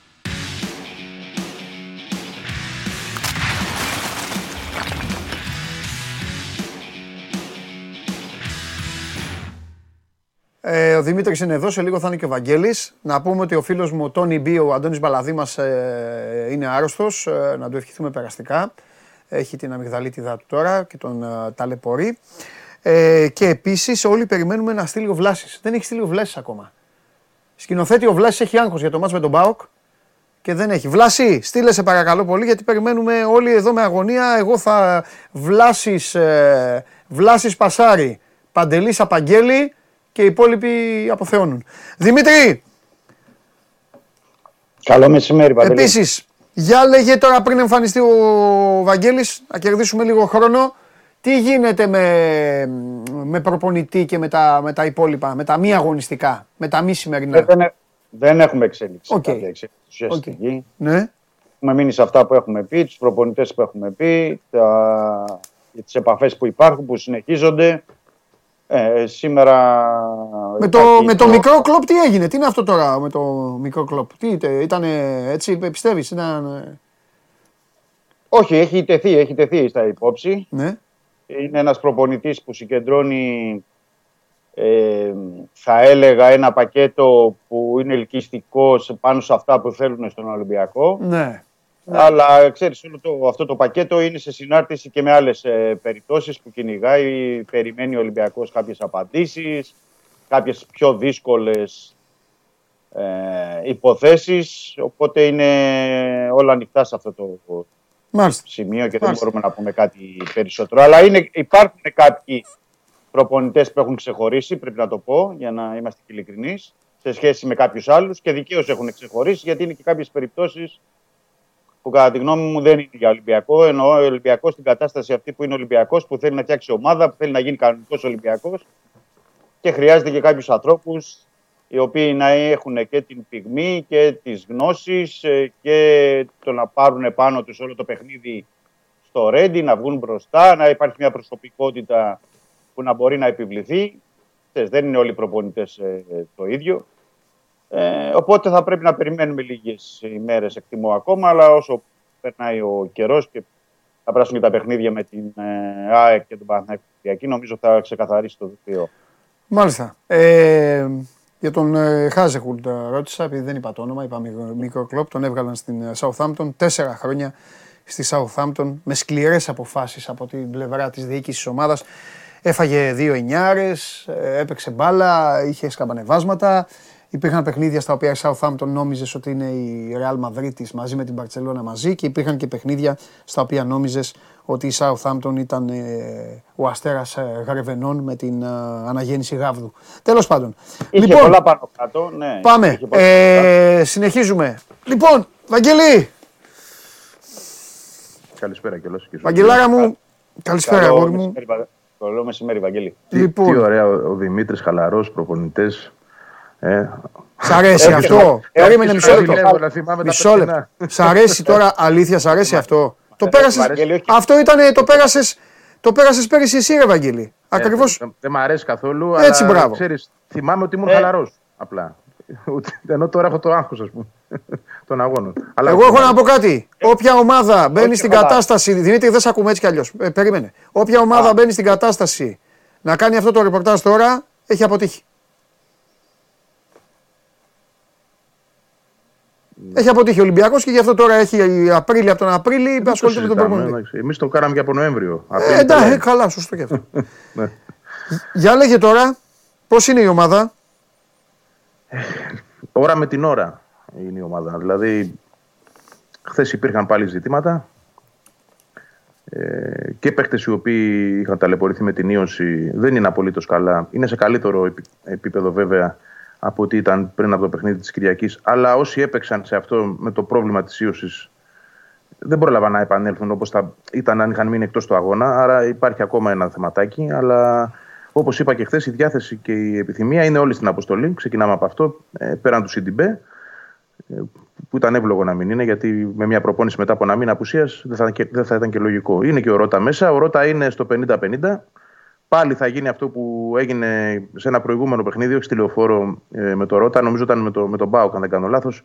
Ε, ο Δημήτρης είναι εδώ, σε λίγο θα είναι και ο Βαγγέλης. Να πούμε ότι ο φίλος μου, ο Τόνι Μπί, ο Αντώνης Μπαλαδί μας ε, είναι άρρωστος. Ε, να του ευχηθούμε περαστικά. Έχει την αμυγδαλίτιδα του τώρα και τον ε, ταλαιπωρεί. Ε, και επίσης όλοι περιμένουμε να στείλει ο Βλάσης. Δεν έχει στείλει ο Βλάσης ακόμα. Σκηνοθέτη ο Βλάσης έχει άγχος για το μάτς με τον Μπάοκ και δεν έχει. Βλάση, στείλε σε παρακαλώ πολύ γιατί περιμένουμε όλοι εδώ με αγωνία. Εγώ θα Βλάσης ε, Βλάσης Πασάρι, Παντελής Απαγγέλη και οι υπόλοιποι αποθεώνουν. Δημήτρη! Καλό μεσημέρι, Παντελή. Επίσης, για λέγε τώρα πριν εμφανιστεί ο Βαγγέλης, να κερδίσουμε λίγο χρόνο, τι γίνεται με, με προπονητή και με τα, με τα υπόλοιπα, με τα μη αγωνιστικά, με τα μη σημερινά; Δεν, δεν, δεν έχουμε εξέλιξη. Οκ. κάποια εξέλιξη ουσιαστική. Ναι, Έχουμε μείνει σε αυτά που έχουμε πει, τους προπονητές που έχουμε πει, τα, τις επαφές που υπάρχουν, που συνεχίζονται. Ε, σήμερα... με το, υπάρχει με το μικρό κλοπ τι έγινε, τι είναι αυτό τώρα με το μικρό κλοπ, τι ήταν έτσι, πιστεύεις, ήταν, ε, Όχι, έχει τεθεί, έχει τεθεί στα υπόψη. ναι, Είναι ένας προπονητής που συγκεντρώνει, ε, θα έλεγα, ένα πακέτο που είναι ελκυστικός σε- πάνω σε αυτά που θέλουν στον Ολυμπιακό. ναι, Αλλά ξέρεις, όλο το, αυτό το πακέτο είναι σε συνάρτηση και με άλλες ε, περιπτώσεις που κυνηγάει. Περιμένει ο Ολυμπιακός κάποιες απαντήσεις, κάποιες πιο δύσκολες ε, υποθέσεις. Οπότε είναι όλα ανοιχτά σε αυτό το μάλιστα. σημείο και δεν Μάλιστα. μπορούμε να πούμε κάτι περισσότερο. Αλλά είναι, υπάρχουν κάποιοι προπονητές που έχουν ξεχωρίσει, πρέπει να το πω, για να είμαστε και ειλικρινείς, σε σχέση με κάποιους άλλους και δικαίως έχουν ξεχωρίσει, γιατί είναι και κάποιες περιπτώσεις που κατά τη γνώμη μου δεν είναι για Ολυμπιακό. Εννοώ ο Ολυμπιακό στην κατάσταση αυτή που είναι Ολυμπιακός, που θέλει να φτιάξει ομάδα, που θέλει να γίνει κανονικός Ολυμπιακός και χρειάζεται και κάποιους ανθρώπους οι οποίοι να έχουν και την πυγμή και τις γνώσεις ε, και το να πάρουν πάνω τους όλο το παιχνίδι στο ρέντι, να βγουν μπροστά, να υπάρχει μια προσωπικότητα που να μπορεί να επιβληθεί. Ξέρεις, Δεν είναι όλοι οι προπονητές ε, το ίδιο. Ε, οπότε θα πρέπει να περιμένουμε λίγες ημέρες εκτιμώ ακόμα, αλλά όσο περνάει ο καιρός και θα περάσουν και τα παιχνίδια με την ε, ΑΕΚ και τον Παναθηναϊκό νομίζω θα ξεκαθαρίσει το βιβλίο. Μάλιστα. Ε, για τον ε, Χάζεχουλτ ε, ρώτησα, επειδή δεν είπα το όνομα, είπα μικρο- μικρό κλοπ, τον έβγαλαν στην ε, Southampton, τέσσερα χρόνια στη Southampton, με σκληρές αποφάσεις από την πλευρά της διοίκησης της ομάδας. Έφαγε δύο εννιάρες, ε, έπαιξε μπάλα, είχε σκαμπανεβάσματα. Υπήρχαν παιχνίδια στα οποία η Southampton νόμιζες ότι είναι η Real Madrid της μαζί με την Barcelona μαζί και υπήρχαν και παιχνίδια στα οποία νόμιζες ότι η Southampton ήταν ε, ο αστέρας ε, Γρεβενών με την ε, αναγέννηση Γάβδου. Τέλος πάντων. Είχε πολλά πάνω κάτω, ναι. Πάμε. Είχε πολλά πάνω κάτω. Ε, συνεχίζουμε. Λοιπόν, Βαγγελή, Καλησπέρα και όλους. Βαγγελάρα μου, καλησπέρα Καλό αγόρι μου. μεσημέρι, Βα- Καλό μεσημέρι, Βαγγέλη. Τι, τι Λοιπόν, ωραία ο, ο Δημήτρης, χαλαρός, προπονητές. Ε, σ' αρέσει Έχει- αυτό; έχει- Περίμενε μισό έχει- λεπτό. Ζηλεύω να θυμάμαι τα Μισό λεπτό. περσινά. Σ' αρέσει τώρα, αλήθεια, σ' αρέσει αυτό; Το αρέσει, πέρασες, Βαγγέλη, όχι. αυτό ήταν, το πέρασες, το πέρασες πέρυσι εσύ ρε Βαγγέλη. Ακριβώς, Ε, Δεν, δεν μ' αρέσει καθόλου, Έτσι, αλλά μπράβο. ξέρεις, θυμάμαι ότι ήμουν Ε. χαλαρός, απλά. *laughs* Ούτε- Ενώ τώρα έχω το άγχος, ας πούμε. *laughs* των αγώνων. Αλλά Εγώ έχω να πω κάτι. Όποια ομάδα μπαίνει όχι στην ομάδα. κατάσταση. Δημήτρη, δεν σε ακούμε έτσι κι αλλιώς. περίμενε. Όποια ομάδα μπαίνει στην κατάσταση να κάνει αυτό το ρεπορτάζ τώρα, έχει αποτύχει. Έχει αποτύχει ο Ολυμπιακός και γι' αυτό τώρα έχει Απρίλιο από τον Απρίλιο ασχολείται με τον προπονητή. Εμείς το κάναμε και από Νοέμβριο. Ε, Απρίλιο εντάξει, καλά. καλά, σωστό και αυτό. *laughs* Ναι. Για λέγε τώρα, πώς είναι η ομάδα; Ώρα με την ώρα είναι η ομάδα. Δηλαδή, χθες υπήρχαν πάλι ζητήματα. Ε, και παίχτε οι οποίοι είχαν ταλαιπωρηθεί με την ίωση δεν είναι απολύτως καλά. Είναι σε καλύτερο επι- επίπεδο βέβαια από ό,τι ήταν πριν από το παιχνίδι της Κυριακής. Αλλά όσοι έπαιξαν σε αυτό με το πρόβλημα της ίωσης δεν πρόλαβαν να επανέλθουν όπως θα ήταν αν είχαν μείνει εκτός του αγώνα. Άρα υπάρχει ακόμα ένα θεματάκι. Αλλά όπως είπα και χθες, η διάθεση και η επιθυμία είναι όλοι στην αποστολή. Ξεκινάμε από αυτό. Ε, πέραν του Σιντιμπέ, ε, που ήταν εύλογο να μην είναι, γιατί με μια προπόνηση μετά από ένα μήνα απουσίας δεν, θα ήταν και- δεν θα ήταν και λογικό. Είναι και ο Ρότα μέσα. Ο Ρότα είναι στο 50-50. Πάλι θα γίνει αυτό που έγινε σε ένα προηγούμενο παιχνίδι, όχι στη λεωφόρο ε, με το Ρότα, νομίζω ήταν με, το, με τον Μπάουκ, αν δεν κάνω λάθος,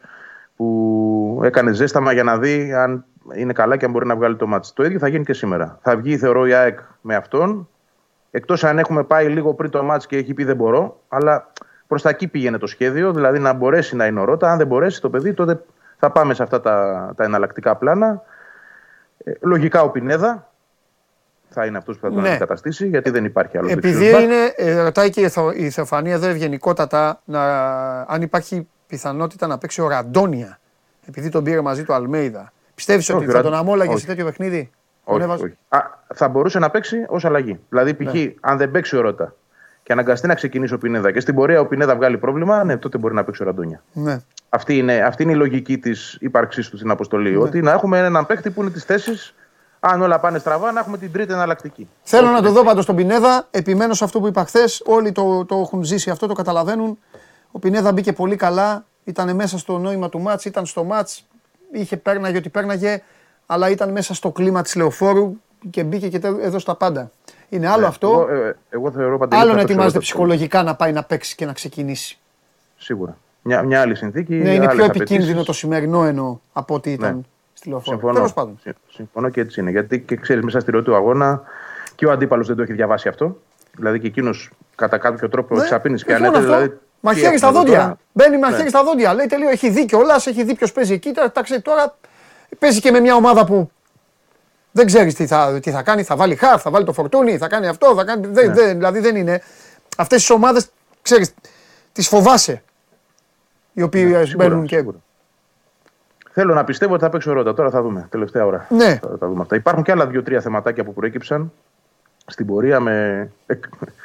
που έκανε ζέσταμα για να δει αν είναι καλά και αν μπορεί να βγάλει το μάτι. Το ίδιο θα γίνει και σήμερα. Θα βγει, θεωρώ, η ΑΕΚ με αυτόν. Εκτός αν έχουμε πάει λίγο πριν το μάτς και έχει πει δεν μπορώ, αλλά προς τα εκεί πήγαινε το σχέδιο, δηλαδή να μπορέσει να είναι ο Ρότα. Αν δεν μπορέσει το παιδί, τότε θα πάμε σε αυτά τα, τα εναλλακτικά πλάνα. Ε, λογικά ο Πινέδα θα είναι αυτός που θα τον Ναι. αντικαταστήσει, γιατί δεν υπάρχει άλλος Επειδή είναι, ε, ρωτάει και η Θεο- η Θεοφανία εδώ ευγενικότατα, να, αν υπάρχει πιθανότητα να παίξει ο Ραντόνια, επειδή τον πήρε μαζί του Αλμέιδα. Πιστεύεις ότι Όχι, θα ο τον Ραν- αμόλαγε σε όχι. τέτοιο παιχνίδι; Όχι, Τον έβαζε; όχι. Α, θα μπορούσε να παίξει ως αλλαγή. Δηλαδή, π.χ. Ναι. αν δεν παίξει ο Ρότα και αναγκαστεί να ξεκινήσει ο Πινέδα και στην πορεία ο Πινέδα βγάλει πρόβλημα, ναι, τότε μπορεί να παίξει ο Ραντόνια. Ναι. Αυτή είναι, αυτή είναι η λογική της ύπαρξής του στην αποστολή. Ότι να έχουμε έναν παίκτη που είναι της θέσης, αν όλα πάνε στραβά, να έχουμε την τρίτη εναλλακτική. Θέλω να το δω πάντως τον Πινέδα. Επιμένω σε αυτό που είπα χθες. Όλοι το, το έχουν ζήσει αυτό, το καταλαβαίνουν. Ο Πινέδα μπήκε πολύ καλά. Ήταν μέσα στο νόημα του μάτς, ήταν στο μάτς. Είχε πέρναγε ό,τι πέρναγε, αλλά ήταν μέσα στο κλίμα της λεωφόρου και μπήκε και τε- έδωσε τα πάντα. Είναι άλλο αυτό. Εγώ, ε, εγώ θεωρώ παντελή άλλο θα να παίξει ο ετοιμάζεται Ρότα. ψυχολογικά να πάει να παίξει και να ξεκινήσει. Σίγουρα. Μια, μια άλλη συνθήκη. Ναι, είναι άλλες πιο επικίνδυνο απαιτήσεις. το σημερινό εννοώ από ό,τι ήταν Ναι. στη λεωφόρο. Συμφωνώ. Τέλος πάντων. Συ- Συμφωνώ και έτσι είναι. Γιατί και ξέρεις, μέσα στη ροή του αγώνα και ο αντίπαλος δεν το έχει διαβάσει αυτό. Δηλαδή και εκείνος κατά κάποιο τρόπο Ναι, εξαπίνεις και όχι μόνο ανέτε. αυτό. Δηλαδή, Μαχαίρι τι στα έχουμε εδώ δόντια. τώρα. Μπαίνει μαχαίρι Ναι. στα δόντια. Λέει τελείως. Έχει δει κιόλα, έχει δει ποιο παίζει εκεί. Τα, τα ξέρει τώρα. Παίζει και με μια ομάδα που δεν ξέρεις τι θα, τι θα κάνει. Θα βάλει χαφ, θα βάλει το φορτούνι, θα κάνει αυτό. Θα κάνει, δεν, Ναι. δεν, δηλαδή δεν είναι. Αυτές τις ομάδες ξέρεις, τις φοβάσαι. Οι οποίοι Ναι, σίγουρα, μπαίνουν και. Σίγουρα. Θέλω να πιστεύω ότι θα παίξει ο Ρότα. Τώρα θα δούμε. Τελευταία ώρα. Ναι. Θα, θα δούμε αυτά. Υπάρχουν και άλλα δύο-τρία θεματάκια που προέκυψαν στην πορεία με εκ-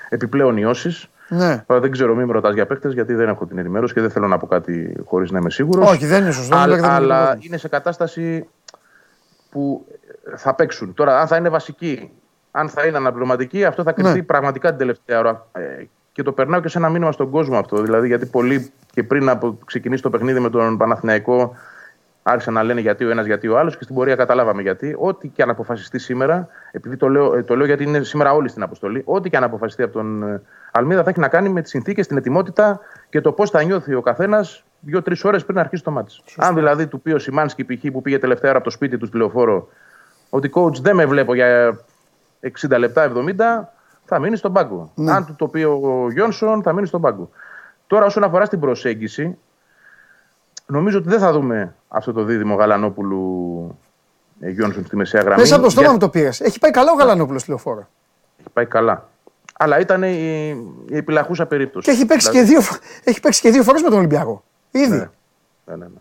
επιπλέον ιώσεις. Ναι. Τώρα δεν ξέρω, μην με ρωτάς για παίχτε, γιατί δεν έχω την ενημέρωση και δεν θέλω να πω κάτι χωρίς να είμαι σίγουρος. Όχι, δεν είναι σωστό. Αλλά, δεν είναι αλλά σωστό. είναι σε κατάσταση που θα παίξουν. Τώρα, αν θα είναι βασική, αν θα είναι αναπληρωματική, αυτό θα κρυφτεί Ναι. πραγματικά την τελευταία ώρα. Ε, και το περνάω και σε ένα μήνυμα στον κόσμο αυτό. Δηλαδή, γιατί πολλοί και πριν από ξεκινήσει το παιχνίδι με τον Παναθηναϊκό άρχισαν να λένε γιατί ο ένας, γιατί ο άλλος και στην πορεία καταλάβαμε γιατί. Ό,τι και αν αποφασιστεί σήμερα, επειδή το λέω, ε, το λέω γιατί είναι σήμερα όλοι στην αποστολή, ό,τι και αν αποφασιστεί από τον ε, Αλμίδα θα έχει να κάνει με τις συνθήκες, την ετοιμότητα και το πώς θα νιώθει ο καθένας δύο-τρεις ώρες πριν αρχίσει το μάτι. Αν δηλαδή του πει ο Σιμάνσκι π.χ. που πήγε τελευταία ώρα από το σπίτι τους στη λεωφόρο, ότι coach δεν με βλέπω για 60 λεπτά, 70, θα μείνει στον πάγκο. Ναι. Αν του το πει ο Γιόνσον, θα μείνει στον πάγκο. Τώρα, όσον αφορά στην προσέγγιση, νομίζω ότι δεν θα δούμε αυτό το δίδυμο Γαλανόπουλου ε, Γιόνσον στη μεσαία γραμμή. Μέσα από το στόμα Για- μου το πήρες. Έχει πάει καλά ο Γαλανόπουλος στη λεωφόρο. Έχει πάει καλά. Αλλά ήταν η, η επιλαχούσα περίπτωση. Και έχει παίξει, Δηλαδή- και δύο, φο- έχει παίξει και δύο φορές με τον Ολυμπιακό. Ήδη. Ναι. Ναι, ναι, ναι.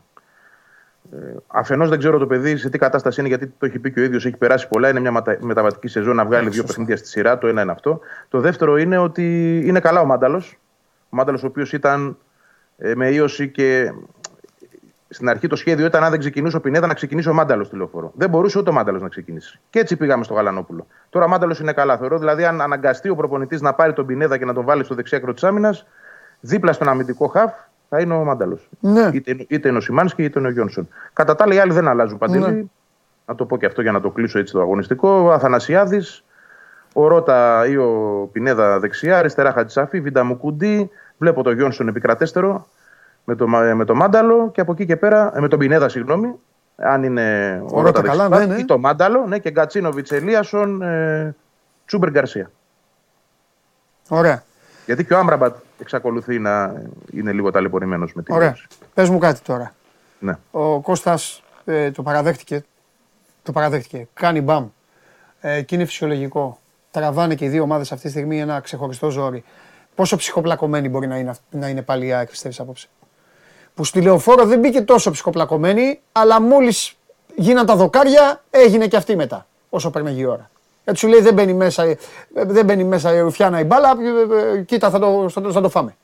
Ε, Αφενός δεν ξέρω το παιδί σε τι κατάσταση είναι, γιατί το έχει πει και ο ίδιος. Έχει περάσει πολλά. Είναι μια μετα- μεταβατική σεζόν να βγάλει δύο παιχνίδια στη σειρά. Το ένα είναι αυτό. Το δεύτερο είναι ότι είναι καλά ο Μάνταλος. Ο Μάνταλος, ο οποίος ήταν ε, με ίωση και στην αρχή το σχέδιο ήταν αν δεν ξεκινούσε ο Πινέδα να ξεκινήσει ο Μάνταλος στη λεωφόρο. Δεν μπορούσε ούτε ο Μάνταλος να ξεκινήσει. Και έτσι πήγαμε στο Γαλανόπουλο. Τώρα ο Μάνταλος είναι καλά. Θεωρώ δηλαδή αν αναγκαστεί ο προπονητής να πάρει τον Πινέδα και να τον βάλει στο δεξιάκρο της άμυνας, δίπλα στον αμυντικό χαφ θα είναι ο Μάνταλος. Ναι. Είτε, είτε είναι ο Σιμάνσκι είτε είναι ο Γιόνσον. Κατά τα άλλα, οι άλλοι δεν αλλάζουν παντελή. Ναι. Να το πω και αυτό για να το κλείσω έτσι το αγωνιστικό. Ο Αθανασιάδης, ο Ρότα ή ο Πινέδα δεξιά, αριστερά Χατσαφή, Βίντα Μουκουντή. Βλέπω το Γιόνσον επικρατέστερο. Με το, Μα- με το Μάνταλο και από εκεί και πέρα, ε, με τον Πινέδα, συγγνώμη, αν είναι ο Ωραία, Ρότα τα καλά, δεξιμπάκ, ναι, ναι. ή το Μάνταλο, ναι, και Γκατσίνοβιτς Ελίασον, ε, Τσούμπερ Γκαρσία. Ωραία. Γιατί και ο Άμραμπατ εξακολουθεί να είναι λίγο ταλαιπωρημένος με την Ωραία. Ένωση. Πες μου κάτι τώρα. Ναι. Ο Κώστας ε, το παραδέχτηκε. Το παραδέχτηκε. Κάνει μπαμ. Ε, και είναι φυσιολογικό. Τραβάνε και οι δύο ομάδες αυτή τη στιγμή ένα ξεχωριστό ζόρι. Πόσο ψυχοπλακωμένη μπορεί να είναι, αυ- να είναι πάλι η ΑΕΚ, πιστεύεις απόψε; Που στη λεωφόρο δεν μπήκε τόσο ψυχοπλακωμένη, αλλά μόλις γίναν τα δοκάρια, έγινε και αυτή μετά, όσο περνάει η ώρα. Έτσι σου λέει δεν μπαίνει μέσα, ε, δεν μπαίνει μέσα η Ρουφιάνα η μπάλα, ε, ε, κοίτα θα το, θα το, θα το φάμε.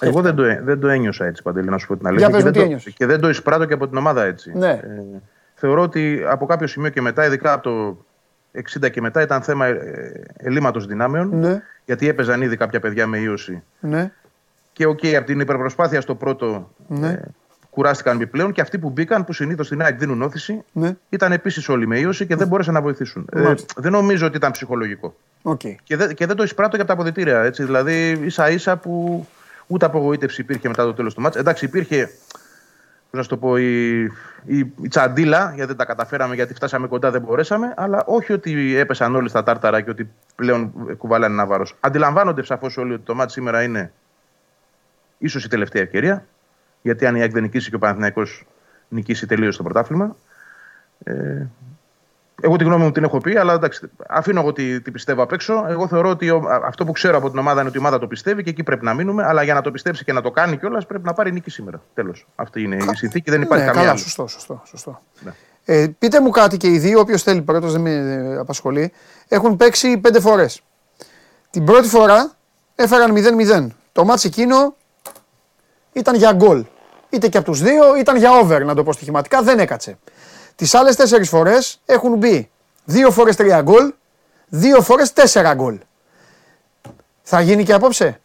Εγώ δεν το, ε- δεν το ένιωσα έτσι, Παντελή, να σου πω την Για αλήθεια. πες και, μου δεν τι το, ένιωσες. και δεν το εισπράττω και από την ομάδα έτσι. Ναι. Ε, θεωρώ ότι από κάποιο σημείο και μετά, ειδικά από το 60 και μετά, ήταν θέμα ε, ελλείμματος δυνάμεων. Ναι, Γιατί έπαιζαν ήδη κάποια παιδιά με ίωση. ναι, Και οκ, από την υπερπροσπάθεια στο πρώτο ναι, ε, κουράστηκαν επιπλέον. Και αυτοί που μπήκαν, που συνήθως στην ΑΕΚ δίνουν ώθηση, ναι. ήταν επίσης όλοι με ίωση και δεν μπόρεσαν να βοηθήσουν. Ε, Μάλιστα. δεν νομίζω ότι ήταν ψυχολογικό. Οκ. Και, δεν- και δεν το εισπράττω και από τα αποδυτήρια. Έτσι. Δηλαδή, ίσα ίσα που ούτε απογοήτευση υπήρχε μετά το τέλος του ματς. Εντάξει, υπήρχε, πώς να σου το πω, η, η, η τσαντίλα, γιατί δεν τα καταφέραμε, γιατί φτάσαμε κοντά, δεν μπορέσαμε. Αλλά όχι ότι έπεσαν όλοι στα τάρταρα και ότι πλέον κουβαλάνε ένα βάρος. Αντιλαμβάνονται σαφώ όλοι ότι το μάτς σήμερα είναι ίσως η τελευταία ευκαιρία. Γιατί αν η ΑΕΚ δεν νικήσει και ο Παναθηναϊκός νικήσει τελείως το πρωτάθλημα. Ε, εγώ τη γνώμη μου την έχω πει, αλλά εντάξει, αφήνω εγώ τι, τι πιστεύω απ' έξω. Εγώ θεωρώ ότι ο- α- αυτό που ξέρω από την ομάδα είναι ότι η ομάδα το πιστεύει και εκεί πρέπει να μείνουμε. Αλλά για να το πιστέψει και να το κάνει κιόλας πρέπει να πάρει νίκη σήμερα. Τέλος. Αυτή είναι η συνθήκη, δεν υπάρχει ναι, καμία καλά, άλλη. σωστό, σωστό. σωστό. Ναι. Ε, πείτε μου κάτι και οι δύο, όποιος θέλει πρώτο, δεν με ε, απασχολεί. Έχουν παίξει πέντε φορές. Την πρώτη φορά έφεραν 0-0. Το μάτς εκείνο ήταν για γκολ. Είτε και από τους δύο, ήταν για over, να το πω στοιχηματικά, δεν έκατσε. Τις άλλες τέσσερις φορές έχουν μπει δύο φορές τρία γκολ, δύο φορές τέσσερα γκολ. Θα γίνει και απόψε;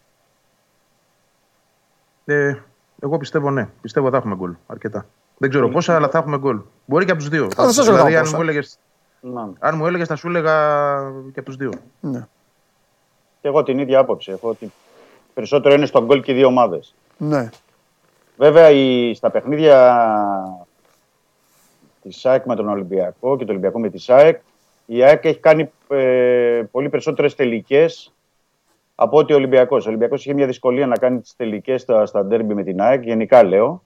Ε, εγώ πιστεύω ναι. Πιστεύω θα έχουμε γκολ. Αρκετά. Δεν ξέρω πόσα, αλλά θα έχουμε γκολ. Μπορεί και από τους δύο. δεν σας ρωτάω δηλαδή, αν πόσα. μου, έλεγες, Να. αν μου έλεγες, θα σου έλεγα και από τους δύο. Ναι. Και εγώ την ίδια άποψη. Έχω ότι περισσότερο είναι στον γκολ και οι δύο ομάδες. Ναι. Βέβαια, η, στα παιχνίδια της ΣΑΕΚ με τον Ολυμπιακό και το Ολυμπιακό με της ΣΑΕΚ, η ΑΕΚ έχει κάνει ε, πολύ περισσότερες τελικές από ότι ο Ολυμπιακός. Ο Ολυμπιακός είχε μια δυσκολία να κάνει τις τελικές στα, στα ντέρμπι με την ΑΕΚ, γενικά λέω.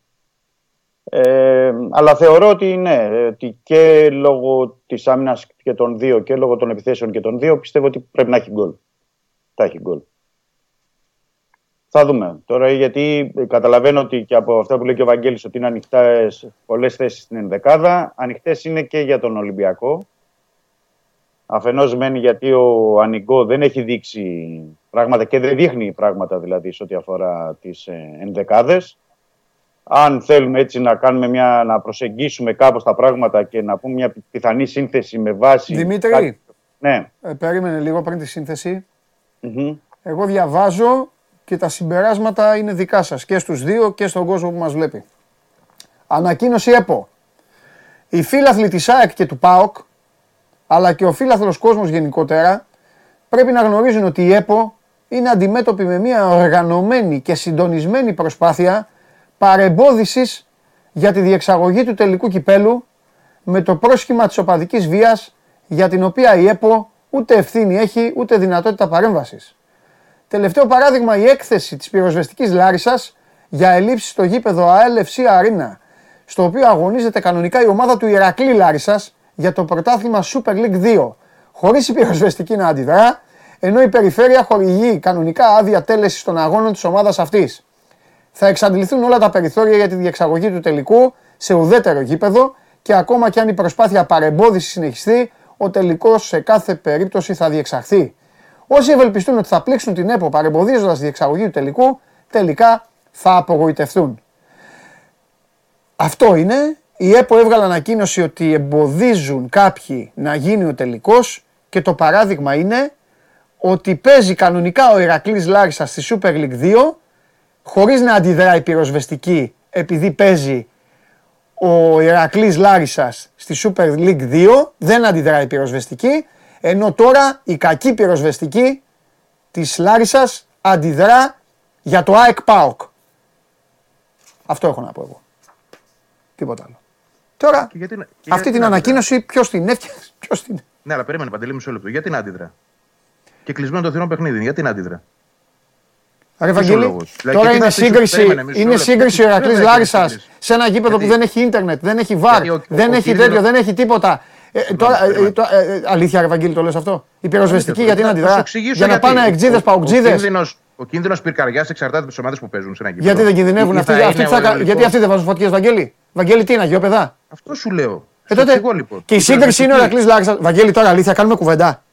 Ε, αλλά θεωρώ ότι ναι, ότι και λόγω της άμυνας και των δύο και λόγω των επιθέσεων και των δύο πιστεύω ότι πρέπει να έχει γκολ. Θα έχει γκολ. Θα δούμε. Τώρα γιατί καταλαβαίνω ότι και από αυτά που λέει και ο Βαγγέλης ότι είναι ανοιχτές πολλές θέσεις στην ενδεκάδα. Ανοιχτές είναι και για τον Ολυμπιακό. Αφενός μένει γιατί ο Ανιγκό δεν έχει δείξει πράγματα και δεν δείχνει πράγματα δηλαδή σε ό,τι αφορά τις ενδεκάδες. Αν θέλουμε έτσι να, κάνουμε μια, να προσεγγίσουμε κάπως τα πράγματα και να πούμε μια πιθανή σύνθεση με βάση. Δημήτρη. κάτι- Ναι. Ε, περίμενε λίγο πριν τη σύνθεση. Μμμ. Εγώ διαβάζω και τα συμπεράσματα είναι δικά σας και στους δύο και στον κόσμο που μας βλέπει. Ανακοίνωση ΕΠΟ. Οι φίλαθλοι της ΑΕΚ και του ΠΑΟΚ, αλλά και ο φίλαθλος κόσμος γενικότερα, πρέπει να γνωρίζουν ότι η ΕΠΟ είναι αντιμέτωπη με μια οργανωμένη και συντονισμένη προσπάθεια παρεμπόδισης για τη διεξαγωγή του τελικού κυπέλου με το πρόσχημα της οπαδικής βίας για την οποία η ΕΠΟ ούτε ευθύνη έχει ούτε δυνατότητα παρέμβασης. Τελευταίο παράδειγμα η έκθεση της πυροσβεστικής Λάρισας για ελλείψεις στο γήπεδο ALFC Arena, στο οποίο αγωνίζεται κανονικά η ομάδα του Ηρακλή Λάρισας για το πρωτάθλημα Super League 2, χωρίς η πυροσβεστική να αντιδρά, ενώ η περιφέρεια χορηγεί κανονικά άδεια τέλεσης των αγώνων της ομάδας αυτής. Θα εξαντληθούν όλα τα περιθώρια για τη διεξαγωγή του τελικού σε ουδέτερο γήπεδο και ακόμα και αν η προσπάθεια παρεμπόδιση συνεχιστεί, ο τελικός σε κάθε περίπτωση θα διεξαχθεί. Όσοι ευελπιστούν ότι θα πλήξουν την ΕΠΟ παρεμποδίζοντας τη διεξαγωγή του τελικού, τελικά θα απογοητευτούν. Αυτό είναι. Η ΕΠΟ έβγαλε ανακοίνωση ότι εμποδίζουν κάποιοι να γίνει ο τελικός και το παράδειγμα είναι ότι παίζει κανονικά ο Ηρακλής Λάρισας στη Super League 2 χωρίς να αντιδράει η πυροσβεστική επειδή παίζει ο Ηρακλής Λάρισας στη Super League 2 δεν αντιδράει η πυροσβεστική ενώ τώρα η κακή πυροσβεστική της Λάρισας αντιδρά για το ΑΕΚ ΠΑΟΚ. Αυτό έχω να πω εγώ. Τίποτα άλλο. Τώρα, Και γιατί, να- και αυτή γιατί την να αντιδρά; ανακοίνωση ποιος την έφτιαξε, *laughs* ποιος την. Ναι, αλλά περίμενε παντελή μισό λεπτό. Γιατί να αντιδρά; Και κλεισμένο το θηρόν παιχνίδι. Γιατί να αντιδρά; Ρε Ποιος ο Βαγγέλη, λόγος; Δηλαδή, τώρα και τι είναι θα πεις, σύγκριση, περίμενε, μισό είναι λεπτό. σύγκριση ο Βέβαια Ηρακλής είναι Λάρισας σύγκριση. σε ένα γήπεδο που Γιατί; δεν έχει ίντερνετ, δεν έχει βαρ, Γιατί ο- δεν ο έχει κίνδυνος- τέτοιο, δεν έχει τίποτα. Ε, τώρα, ε, περίμενε. το- ε, ε, αλήθεια, ρε Βαγγέλη, το λες αυτό; Η πυροσβεστική γιατί να Θα σου αντιδρά. εξηγήσω Για να γιατί. πάνε εκτζίδες, Ο- ο παουτζίδες. κίνδυνος- Ο κίνδυνος πυρκαγιάς εξαρτάται από τις ομάδες που παίζουν σε ένα γήπεδο. Γιατί δεν κινδυνεύουν Ή αυτοί, θα αυτοί είναι θα ο κα- ελληνικός- γιατί αυτοί δεν βάζουν φωτιές, Βαγγέλη. Βαγγέλη, τι είναι, αγιόπεδα. Αυτό σου λέω. Ε, Σου τότε, εξηγώ, λοιπόν. και η σύγκριση είναι ο Ηρακλής Λάρισας. Βαγγέλη, τώρα αλήθεια, κάνουμε κουβέντα.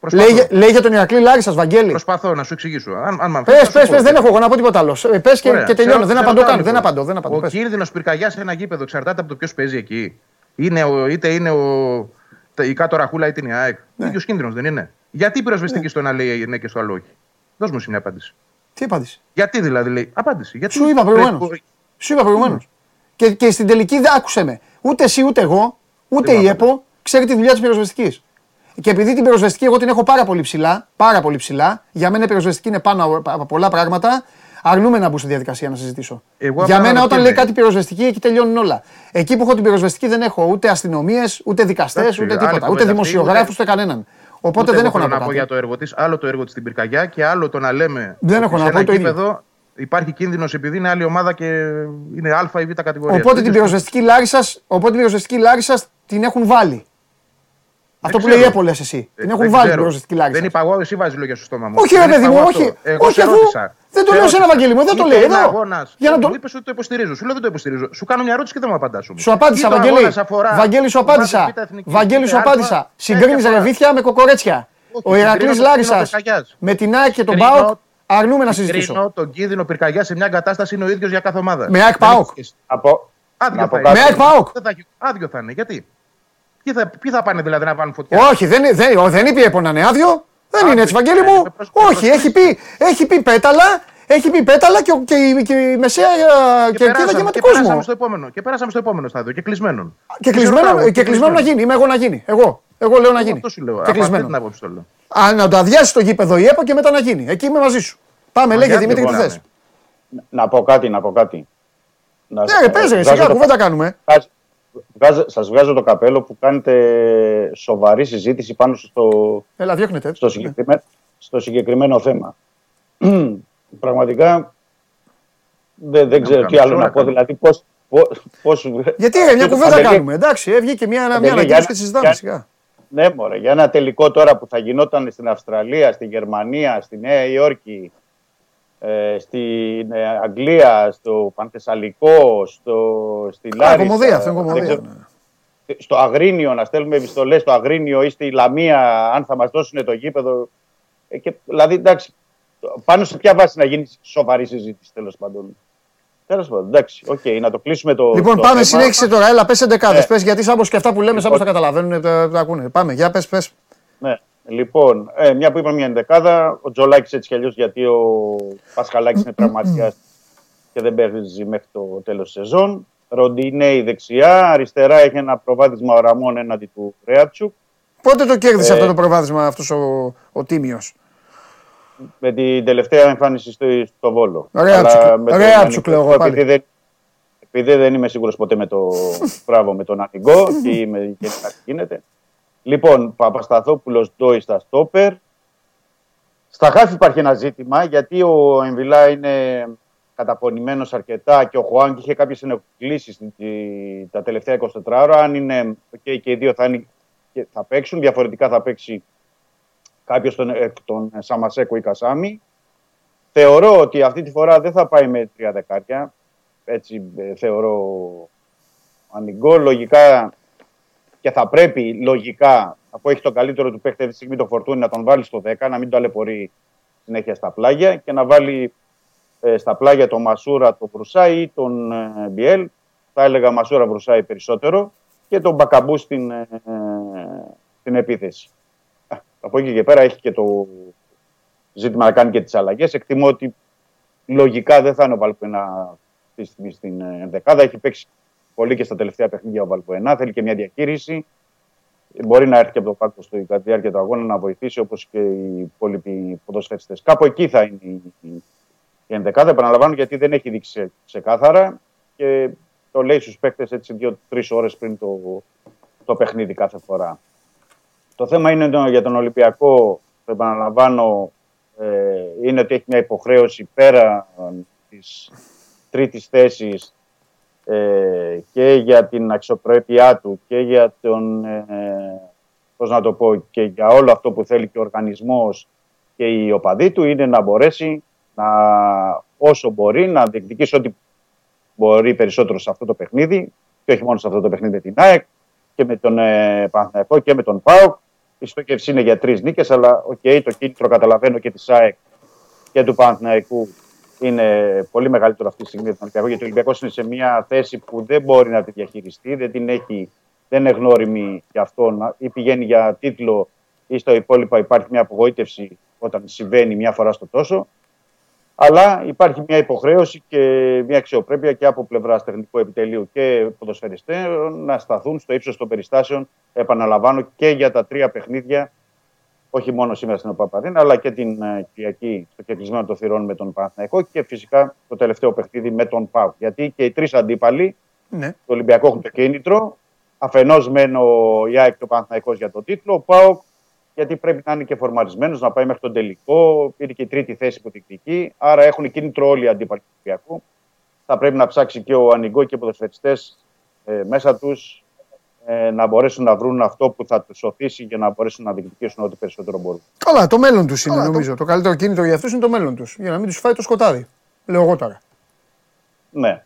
Προσπαθώ. Λέει, για- λέει για τον Ηρακλή Λάρισας, Βαγγέλη. Προσπαθώ να σου εξηγήσω. Αν, αν μ' αφήσεις, Πες, θα σου πες, πω. πες, δεν έχω εγώ να πω τίποτα άλλο. Ε, Πες και, Ωραία. και τελειώνω. Σε Δεν ρω- σε απαντώ ρωτάω, καν. Δεν λοιπόν. απαντώ. Δεν απαντώ. Ο Πες. κίνδυνος πυρκαγιάς σε ένα γήπεδο εξαρτάται από το ποιος παίζει εκεί. Είναι ο, είτε είναι ο, τα- η κάτω ραχούλα είτε είναι η ΑΕΚ. Ναι. ίδιος κίνδυνος δεν είναι. Γιατί η πυροσβεστική στο ένα λέει ναι και στο άλλο όχι; Δώσ' μου εσύ μια απάντηση. Τι απάντησε. Γιατί δηλαδή λέει. Απάντηση. Γιατί Σου είπα προηγουμένως. Πρέπει- Σου είπα προηγουμένως. Και, και στην τελική δεν άκουσε με. Ούτε εσύ ούτε εγώ, ούτε Δεν η μ' ΕΠΟ ξέρει τη δουλειά της πυροσβεστικής. Και επειδή την πυροσβεστική εγώ την έχω πάρα πολύ ψηλά, πάρα πολύ ψηλά, για μένα η πυροσβεστική είναι πάνω από- από πολλά πράγματα, αρνούμε να μπω στη διαδικασία να συζητήσω. Εγώ για απλά μένα όταν αναρωτιέμαι. λέει κάτι πυροσβεστική, εκεί τελειώνουν όλα. Εκεί που έχω την πυροσβεστική δεν έχω ούτε αστυνομίες, ούτε δικαστές, Εντάξει, ούτε άλλη τίποτα. κουβέντα Ούτε αυτή, δημοσιογράφους, ούτε- ούτε κανέναν. Οπότε Ούτε δεν εγώ έχω να θέλω πω πω κάτι. για το έργο τη. Άλλο το έργο της στην πυρκαγιά και άλλο το να λέμε. Δεν ότι έχω να σε πω ένα το ίδιο. γήπεδο Υπάρχει κίνδυνος επειδή είναι άλλη ομάδα και είναι Α ή Β κατηγορία. Οπότε την πυροσβεστική Λάρισας, οπότε την πυροσβεστική Λάρισας την έχουν βάλει. Αυτό που ξέρω. λέει έπολε εσύ. Ε, Την έχουν δεν βάλει την ξέρω. πυροσβεστική Λάρισα. Δεν είπα εγώ, εσύ βάζεις λόγια στο στόμα μου. Όχι, ρε Δεν παιδί είπα μου, εγώ όχι. αυτό. Εγώ όχι σε αφού ρώτησα. δεν το Σε λέω σε ένα ρώτησα. Βαγγέλη μου, δεν το Είτε λέει είναι εδώ. αγώνας. Για να Μου το... είπες ότι το υποστηρίζω. Σου λέω δεν το υποστηρίζω. Σου κάνω μια ερώτηση και δεν μου απαντάς όμως. Σου απάντησα, Είτε ο Βαγγέλη. αγώνας αφορά Βαγγέλη, σου ομάδες απάντησα. Β' εθνικής, Βαγγέλη, είτε σου Α, απάντησα. τέτοια Συγκρίνει φορά. ρεβίθια με κοκορέτσια. Όχι, Ο Ηρακλής συγκρίνω τον Λάρισας κίνδυνο πυρκαγιάς. με την ΑΕΚ και τον Συγκρίνω- ΠΑΟΚ αρνούμε να συζητήσω. Κρίνω τον κίνδυνο πυρκαγιάς σε μια κατάσταση είναι ο ίδιος για κάθε ομάδα. Με ΑΕΚ Δεν ΠΑΟΚ. έχει σχέση. Από, Άδειο να πω θα κάτι. είναι. Με ΑΕΚ ΠΑΟΚ. Δεν θα έχει- Άδειο θα είναι. Γιατί; Ποιοι θα, ποιοι θα πάνε δηλαδή να βάλουν φωτιά; Όχι, δεν, δεν, ο- δεν είπε η ΕΠΟ να είναι άδειο. Δεν Άδειο είναι έτσι, είναι, Βαγγέλη με μου. προς- με Όχι, προσκλήσεις. έχει πει, έχει πει πέταλα, έχει πει πέταλα και, ο- και, η- και η μεσαία ε, κερκίδα περάσαμε- γεμάτη και περάσαμε κόσμο. στο επόμενο. Και περάσαμε στο επόμενο στάδιο. Και κλεισμένον. Και Σε κλεισμένο, ρωτάω, και κλεισμένο να γίνει. Είμαι εγώ να γίνει. Εγώ, εγώ λέω να γίνει. Αυτό σου λέω. Και Από αυτή κλεισμένο. την άποψη το λέω. Α, να το αδειάσει το γήπεδο η ΕΠΟ και μετά να γίνει. Εκεί είμαι μαζί σου. Πάμε, λέγε γιατί Δημήτρη, τι μποράμε. θες. να πω κάτι, να πω κάτι. Να- Ναι, ρε, πες ρε, βγάζω σιγά, το- κουβέντα κάνουμε. Βγάζω- βγάζω- Σας βγάζω το καπέλο που κάνετε σοβαρή συζήτηση πάνω στο, Έλα, διώχνετε. στο, συγκεκριμένο, στο συγκεκριμένο θέμα. *clears throat* Πραγματικά δεν, δεν ξέρω τι κάνουμε, άλλο όλα να πω. κάνουμε. Δηλαδή πώς... πώς, πώς... Γιατί ρε, μια κουβέντα Παντελή, κάνουμε. Εντάξει, ε, βγήκε μια, μια Παντελή, ανακοίνωση για- και συζητάμε για- σιγά. Ναι, μωρέ, για ένα τελικό τώρα που θα γινόταν στην Αυστραλία, στη Γερμανία, στη Νέα Υόρκη, ε, στην ε, Αγγλία, στο Πανθεσσαλικό, στο, στη Α, Λάρισα. κωμωδία, αυτό είναι δεν κωμωδία. ξέρω, ναι. στο Αγρίνιο, να στέλνουμε επιστολές στο Αγρίνιο ή στη Λαμία, αν θα μας δώσουν το γήπεδο. Ε, και, δηλαδή, εντάξει, πάνω σε ποια βάση να γίνει σοβαρή συζήτηση, τέλος πάντων. Τέλος πάντων, εντάξει, οκ, να το κλείσουμε το. Λοιπόν, το πάμε, θέμα. συνέχισε τώρα. Έλα, πες εντεκάδες. Ναι. Πες, γιατί σαν και αυτά που λέμε, σαν Λοιπόν. τα καταλαβαίνουν, τα, τα ακούνε. Πάμε, για πες, πες. Ναι. Λοιπόν, ε, μια που είπαμε μια ενδεκάδα, ο Τζολάκης έτσι κι αλλιώς γιατί ο Πασχαλάκης είναι τραυματία και δεν παίζει μέχρι το τέλος της σεζόν. Ροντινέη δεξιά, αριστερά έχει ένα προβάδισμα ο Ραμόν έναντι του Ρέατσουκ. Πότε το κέρδισε Ε, αυτό το προβάδισμα αυτός ο, ο Τίμιος; με την τελευταία εμφάνιση στο, στο Βόλο. Ρέατσουκ, Αλλά με τον Ρέατσουκ λέω εγώ Ανιγκό, πάλι. επειδή δεν, επειδή δεν είμαι σίγουρος ποτέ με το μπράβο με τον Ανιγκό *laughs* και είμαι γενικά τι γίνεται. Λοιπόν, Παπασταθόπουλος Ντόι στα στόπερ. Στα χάφη υπάρχει ένα ζήτημα γιατί ο Εμβιλά είναι καταπονημένος αρκετά και ο Χουάνκ είχε κάποιες ενοχλήσεις τη- τη- τα τελευταία 24 ώρα. Αν είναι okay, και οι δύο θα, είναι, και θα παίξουν, διαφορετικά θα παίξει κάποιος τον, εκ των Σαμασέκο ή Κασάμι. Θεωρώ ότι αυτή τη φορά δεν θα πάει με τρία δεκάρια. Έτσι ε, θεωρώ ανοιγκό. Λογικά και θα πρέπει λογικά, αφού έχει τον καλύτερο του παίχτη αυτή τη στιγμή το φορτούνι, να τον βάλει στο 10, να μην το αλεπορεί συνέχεια στα πλάγια και να βάλει ε, στα πλάγια τον Μασούρα, τον Βρουσάη ή τον ε, Μπιέλ. Θα έλεγα Μασούρα Βρουσάη περισσότερο και τον Μπακαμπού στην, ε, στην επίθεση. Α, Από εκεί και πέρα έχει και το ζήτημα να κάνει και τις αλλαγές. Εκτιμώ ότι λογικά δεν θα είναι ο Βαλπουενά αυτή τη στιγμή στην ε, δεκάδα. Έχει παίξει πολύ και στα τελευταία παιχνίδια ο Βαλπουενά. Θέλει και μια διαχείριση. Μπορεί να έρθει και από το πάκο στο κατά τη διάρκεια του αγώνα να βοηθήσει όπως και οι υπόλοιποι ποδοσφαιριστές. Κάπου εκεί θα είναι η, η ενδεκάδα. Επαναλαμβάνω γιατί δεν έχει δείξει ξεκάθαρα και το λέει στους παίκτες έτσι δύο-τρει ώρες πριν το, το παιχνίδι κάθε φορά. Το θέμα είναι το- για τον Ολυμπιακό, το επαναλαμβάνω, ε, είναι ότι έχει μια υποχρέωση πέρα της τρίτης θέσης ε, και για την αξιοπρέπειά του και για τον, ε, πώς να το πω, και για όλο αυτό που θέλει και ο οργανισμός και οι οπαδοί του είναι να μπορέσει να, όσο μπορεί να διεκδικήσει ό,τι μπορεί περισσότερο σε αυτό το παιχνίδι και όχι μόνο σε αυτό το παιχνίδι με την ΑΕΚ και με τον ε, Παναθηναϊκό και με τον ΠΑΟΚ. Η στόχευση είναι για τρεις νίκες, αλλά οκ, το κίνητρο καταλαβαίνω και της ΑΕΚ και του Παναθηναϊκού είναι πολύ μεγαλύτερο αυτή τη στιγμή από τον Ολυμπιακό, γιατί ο Ολυμπιακός είναι σε μια θέση που δεν μπορεί να τη διαχειριστεί, δεν την έχει, δεν είναι γνώριμη για αυτό, ή πηγαίνει για τίτλο ή στο υπόλοιπα υπάρχει μια απογοήτευση όταν συμβαίνει μια φορά στο τόσο. Αλλά υπάρχει μια υποχρέωση και μια αξιοπρέπεια και από πλευράς τεχνικού επιτελείου και ποδοσφαιριστών να σταθούν στο ύψος των περιστάσεων, επαναλαμβάνω, και για τα τρία παιχνίδια, όχι μόνο σήμερα στην Οπαπαδίνα, αλλά και την ε, Κυριακή στο κεκλεισμένο των θυρών με τον Παναθηναϊκό και φυσικά το τελευταίο παιχνίδι με τον ΠΑΟΚ. Γιατί και οι τρεις αντίπαλοι Ναι. του Ολυμπιακού έχουν το κίνητρο. Αφενός μεν ο Ιάκ και ο Παναθηναϊκός για το τίτλο, ο ΠΑΟΚ γιατί πρέπει να είναι και φορμαρισμένος να πάει μέχρι τον τελικό. Είναι και η τρίτη θέση που διεκδικεί. Άρα έχουν κίνητρο όλοι οι αντίπαλοι του Ολυμπιακού. Θα πρέπει να ψάξει και ο Ανιγκό και οι ποδοσφαιριστές ε, μέσα τους ε, να μπορέσουν να βρουν αυτό που θα τους οθήσει για να μπορέσουν να διεκδικήσουν ό,τι περισσότερο μπορούν. Καλά, το μέλλον τους είναι νομίζω. Το καλύτερο κίνητρο για αυτούς είναι το μέλλον τους. Για να μην τους φάει το σκοτάδι. Λέω εγώ τώρα. Ναι,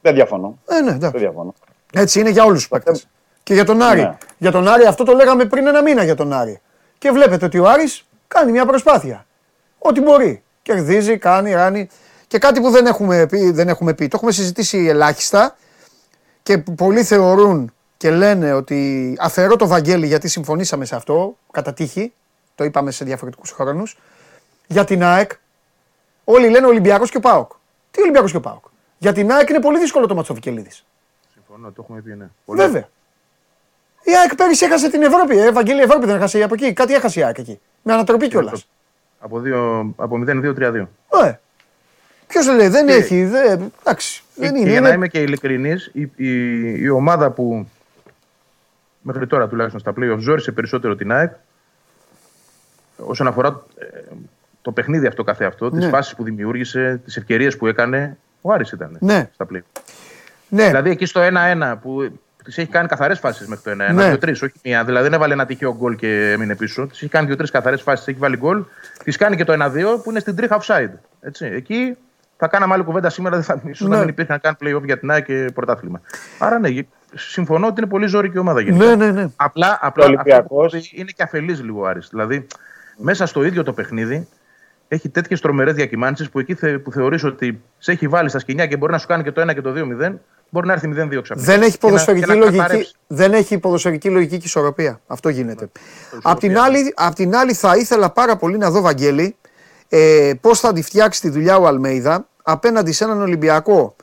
δεν διαφωνώ. Ε, ναι, Δεν εντάξει. διαφωνώ. Έτσι είναι για όλους τους παίκτες. Και για τον Άρη. Ναι. Για τον Άρη, αυτό το λέγαμε πριν ένα μήνα για τον Άρη. Και βλέπετε ότι ο Άρης κάνει μια προσπάθεια. Ό,τι μπορεί. Κερδίζει, κάνει, ράνει. Και κάτι που δεν έχουμε πει, δεν έχουμε πει. Το έχουμε συζητήσει ελάχιστα και που πολλοί θεωρούν και λένε ότι αφαιρώ το Βαγγέλη γιατί συμφωνήσαμε σε αυτό, κατά τύχη, το είπαμε σε διαφορετικούς χρόνους, για την ΑΕΚ, όλοι λένε Ολυμπιακός και ο ΠΑΟΚ. Τι Ολυμπιακός και ο ΠΑΟΚ; Για την ΑΕΚ είναι πολύ δύσκολο το μάτσο Βικελίδης. Συμφωνώ, το έχουμε πει, ναι. Βέβαια. Η ΑΕΚ πέρυσι έχασε την Ευρώπη. Ε, Ευαγγέλη Ευρώπη δεν έχασε από εκεί. Κάτι έχασε η ΑΕΚ εκεί. Με ανατροπή κιόλας. Από, δύο- από 0-2-3-2. Ε. Ποιος λέει, δεν έχει. Δεν, εντάξει. Δεν Και είναι. για να είναι- είμαι και ειλικρινής, η, η, η ομάδα που μέχρι τώρα τουλάχιστον στα playoff ζόρισε περισσότερο την ΑΕΚ όσον αφορά ε, το παιχνίδι αυτό καθεαυτό, Ναι. τις φάσεις που δημιούργησε, τις ευκαιρίες που έκανε, ο Άρης ήταν Ναι. στα playoff. Ναι. Δηλαδή εκεί στο 1-1 που τη έχει κάνει καθαρές φάσεις μέχρι το 1-1, Ναι. δύο-τρεις, όχι μία. Δηλαδή δεν έβαλε ένα τυχαίο γκολ και έμεινε πίσω. Τη έχει κάνει δύο-τρεις καθαρές φάσεις, έχει βάλει γκολ. Τη κάνει και το 1-2 που είναι στην τρίχα offside. Έτσι. Εκεί θα κάναμε άλλη κουβέντα σήμερα, δεν θα, ίσως Ναι. να μην υπήρχε να κάνει playoff για την ΑΕΚ και πρωτάθλημα. Άρα ναι, συμφωνώ ότι είναι πολύ ζώρικη ομάδα γενικά. Ναι, ναι, ναι. Απλά, απλά Ολυμπιακός. αυτό που είναι και αφελής λίγο ο Άρης. Δηλαδή, μέσα στο ίδιο το παιχνίδι έχει τέτοιες τρομερές διακυμάνσεις που εκεί θε, που θεωρείς ότι σε έχει βάλει στα σκηνιά και μπορεί να σου κάνει και το 1 και το 2-0, μπορεί να έρθει 0-2 ξαφνικά. Δεν έχει Και να- ποδοσφαιρική και να λογική. καταρρεύσει. Δεν έχει ποδοσφαιρική λογική και ισορροπία. Αυτό γίνεται. Ναι, Απ' την, άλλη, απ' την άλλη, θα ήθελα πάρα πολύ να δω, Βαγγέλη, ε, πώς θα τη φτιάξει τη δουλειά ο Αλμέιδα απέναντι σε έναν Ολυμπιακό,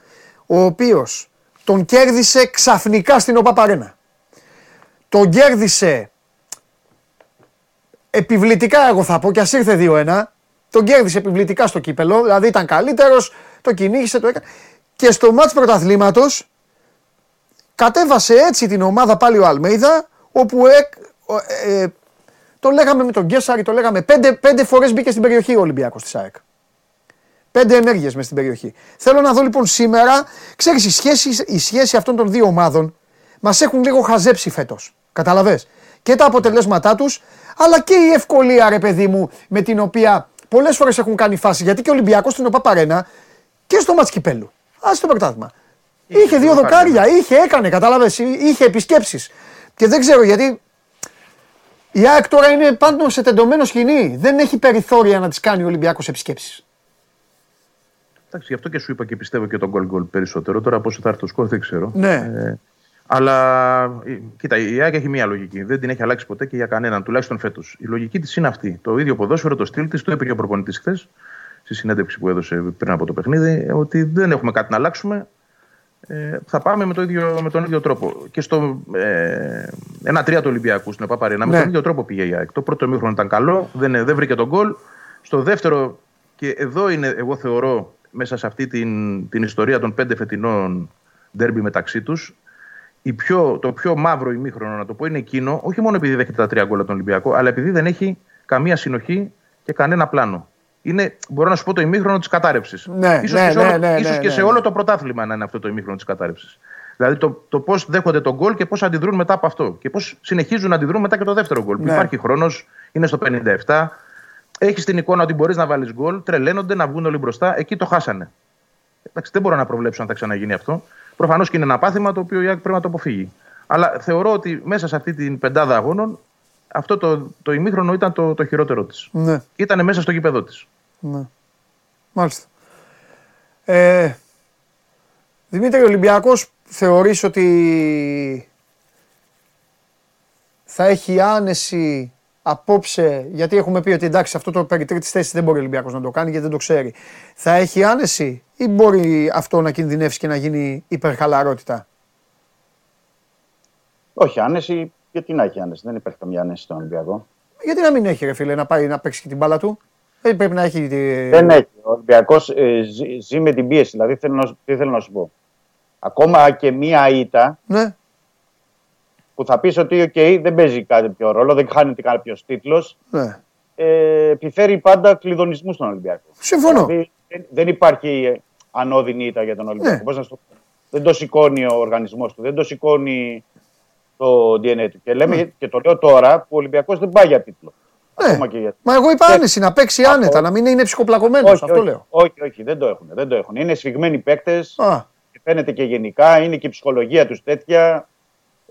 ο οποίος τον κέρδισε ξαφνικά στην ΟΠΑΠΑΡΕΝΑ. Τον κέρδισε επιβλητικά, εγώ θα πω, και ας ήρθε 2-1. Τον κέρδισε επιβλητικά στο κύπελο, δηλαδή ήταν καλύτερος, το κυνήγησε, το έκανε. Και στο μάτς πρωταθλήματος κατέβασε έτσι την ομάδα πάλι ο Αλμέιδα, όπου εκ- ο- ε, ε, το λέγαμε με τον Γκέσαρη, το λέγαμε πέντε, πέντε φορές μπήκε στην περιοχή ο Ολυμπιακός της ΑΕΚ. Πέντε ενέργειες μες στην περιοχή. Θέλω να δω λοιπόν σήμερα, ξέρεις, η σχέση, η σχέση αυτών των δύο ομάδων μας έχουν λίγο χαζέψει φέτος. Καταλαβες; Και τα αποτελέσματά τους, αλλά και η ευκολία, ρε παιδί μου, με την οποία πολλές φορές έχουν κάνει φάση. Γιατί και ο Ολυμπιακός στην ΟΠΑΠΑΡΕΝΑ και στο μάτς κυπέλου. Ας το πρωτάθλημα. Είχε δύο δοκάρια, είχε, έκανε, κατάλαβες, είχε επισκέψεις. Και δεν ξέρω γιατί η ΑΕΚ τώρα είναι πάντων σε τεντωμένο σκηνή. Δεν έχει περιθώρια να τις κάνει ο Ολυμπιακός επισκέψεις. Εντάξει, γι' αυτό και σου είπα και πιστεύω και τον γκολ γκολ περισσότερο. Τώρα πόσο θα έρθει το σκορ δεν ξέρω. Ναι. Ε, αλλά ε, κοίτα, η ΑΕΚ έχει μία λογική. Δεν την έχει αλλάξει ποτέ και για κανέναν, τουλάχιστον φέτος. Η λογική της είναι αυτή. Το ίδιο ποδόσφαιρο, το στυλ της, το είπε και ο προπονητής χθες στη συνέντευξη που έδωσε πριν από το παιχνίδι, ότι δεν έχουμε κάτι να αλλάξουμε. Ε, θα πάμε με, το ίδιο, με τον ίδιο τρόπο. Και στο ε, ένα τρία του Ολυμπιακού στην ΕΠΑΠΑΡΕΝΑ, με Ναι. τον ίδιο τρόπο πήγε η ΑΕΚ. Το πρώτο μήχρονο ήταν καλό, δεν, δεν βρήκε τον γκολ. Στο δεύτερο Και εδώ είναι, εγώ θεωρώ, μέσα σε αυτή την, την ιστορία των πέντε φετινών ντέρμπι μεταξύ τους, πιο, το πιο μαύρο ημίχρονο, να το πω, είναι εκείνο, όχι μόνο επειδή δέχεται τα τρία γκολ τον Ολυμπιακό, αλλά επειδή δεν έχει καμία συνοχή και κανένα πλάνο. Είναι, μπορώ να σου πω, το ημίχρονο της κατάρρευσης. Ναι, ίσως ναι, και σε όλο, ναι, ναι, ίσως ναι, και σε ναι. όλο το πρωτάθλημα να είναι αυτό το ημίχρονο της κατάρρευσης. Δηλαδή το, το πώς δέχονται τον γκολ και πώς αντιδρούν μετά από αυτό. Και πώς συνεχίζουν να αντιδρούν μετά και το δεύτερο γκολ. που Ναι. Υπάρχει χρόνος, είναι στο 57. Έχεις την εικόνα ότι μπορείς να βάλεις γκολ, τρελαίνονται να βγουν όλοι μπροστά. Εκεί το χάσανε. Εντάξει, δεν μπορώ να προβλέψω αν θα ξαναγίνει αυτό. Προφανώς και είναι ένα πάθημα το οποίο η ΑΕΚ πρέπει να το αποφύγει. Αλλά θεωρώ ότι μέσα σε αυτή την πεντάδα αγώνων αυτό το, το ημίχρονο ήταν το, το χειρότερο της. Ναι, Και ήταν μέσα στο γήπεδο της. ναι. Μάλιστα. Ε, Δημήτρη Ολυμπιακός, θεωρείς ότι θα έχει άνεση απόψε, γιατί έχουμε πει ότι εντάξει αυτό το περί τρίτης θέσης δεν μπορεί ο Ολυμπιακός να το κάνει γιατί δεν το ξέρει. Θα έχει άνεση ή μπορεί αυτό να κινδυνεύσει και να γίνει υπερχαλαρότητα; Όχι, άνεση. Γιατί να έχει άνεση. Δεν υπάρχει καμία άνεση στον Ολυμπιακό. Γιατί να μην έχει ρε φίλε να πάει να παίξει και την μπάλα του; Δεν πρέπει να έχει... τη- Δεν έχει. Ο Ολυμπιακός ζει, ζει με την πίεση. Δηλαδή, θέλω να, σου- τι θέλω να σου πω. Ακόμα και μία ήττα Ναι, που θα πεις ότι οκ, δεν παίζει κάποιο ρόλο, δεν χάνεται κάποιος τίτλος. ναι. Ε, επιφέρει πάντα κλυδωνισμούς στον Ολυμπιακό. Συμφωνώ. Δηλαδή, δεν, δεν υπάρχει ε, ανώδυνη ήττα για τον Ολυμπιακό. Ναι. Πώς να σου το πω. Δεν το σηκώνει ο οργανισμός του, δεν το σηκώνει το DNA του. Και, λέμε, και το λέω τώρα που ο Ολυμπιακός δεν πάει για τίτλο. Ναι. Ακόμα και για Μα εγώ είπα άνεση, να παίξει Από- άνετα, να μην είναι ψυχοπλακωμένος, αυτό όχι, λέω. Όχι, όχι, δεν το έχουν. Δεν το έχουν. Είναι σφιγμένοι παίκτες. Α, Φαίνεται και γενικά. Είναι και η ψυχολογία τους τέτοια.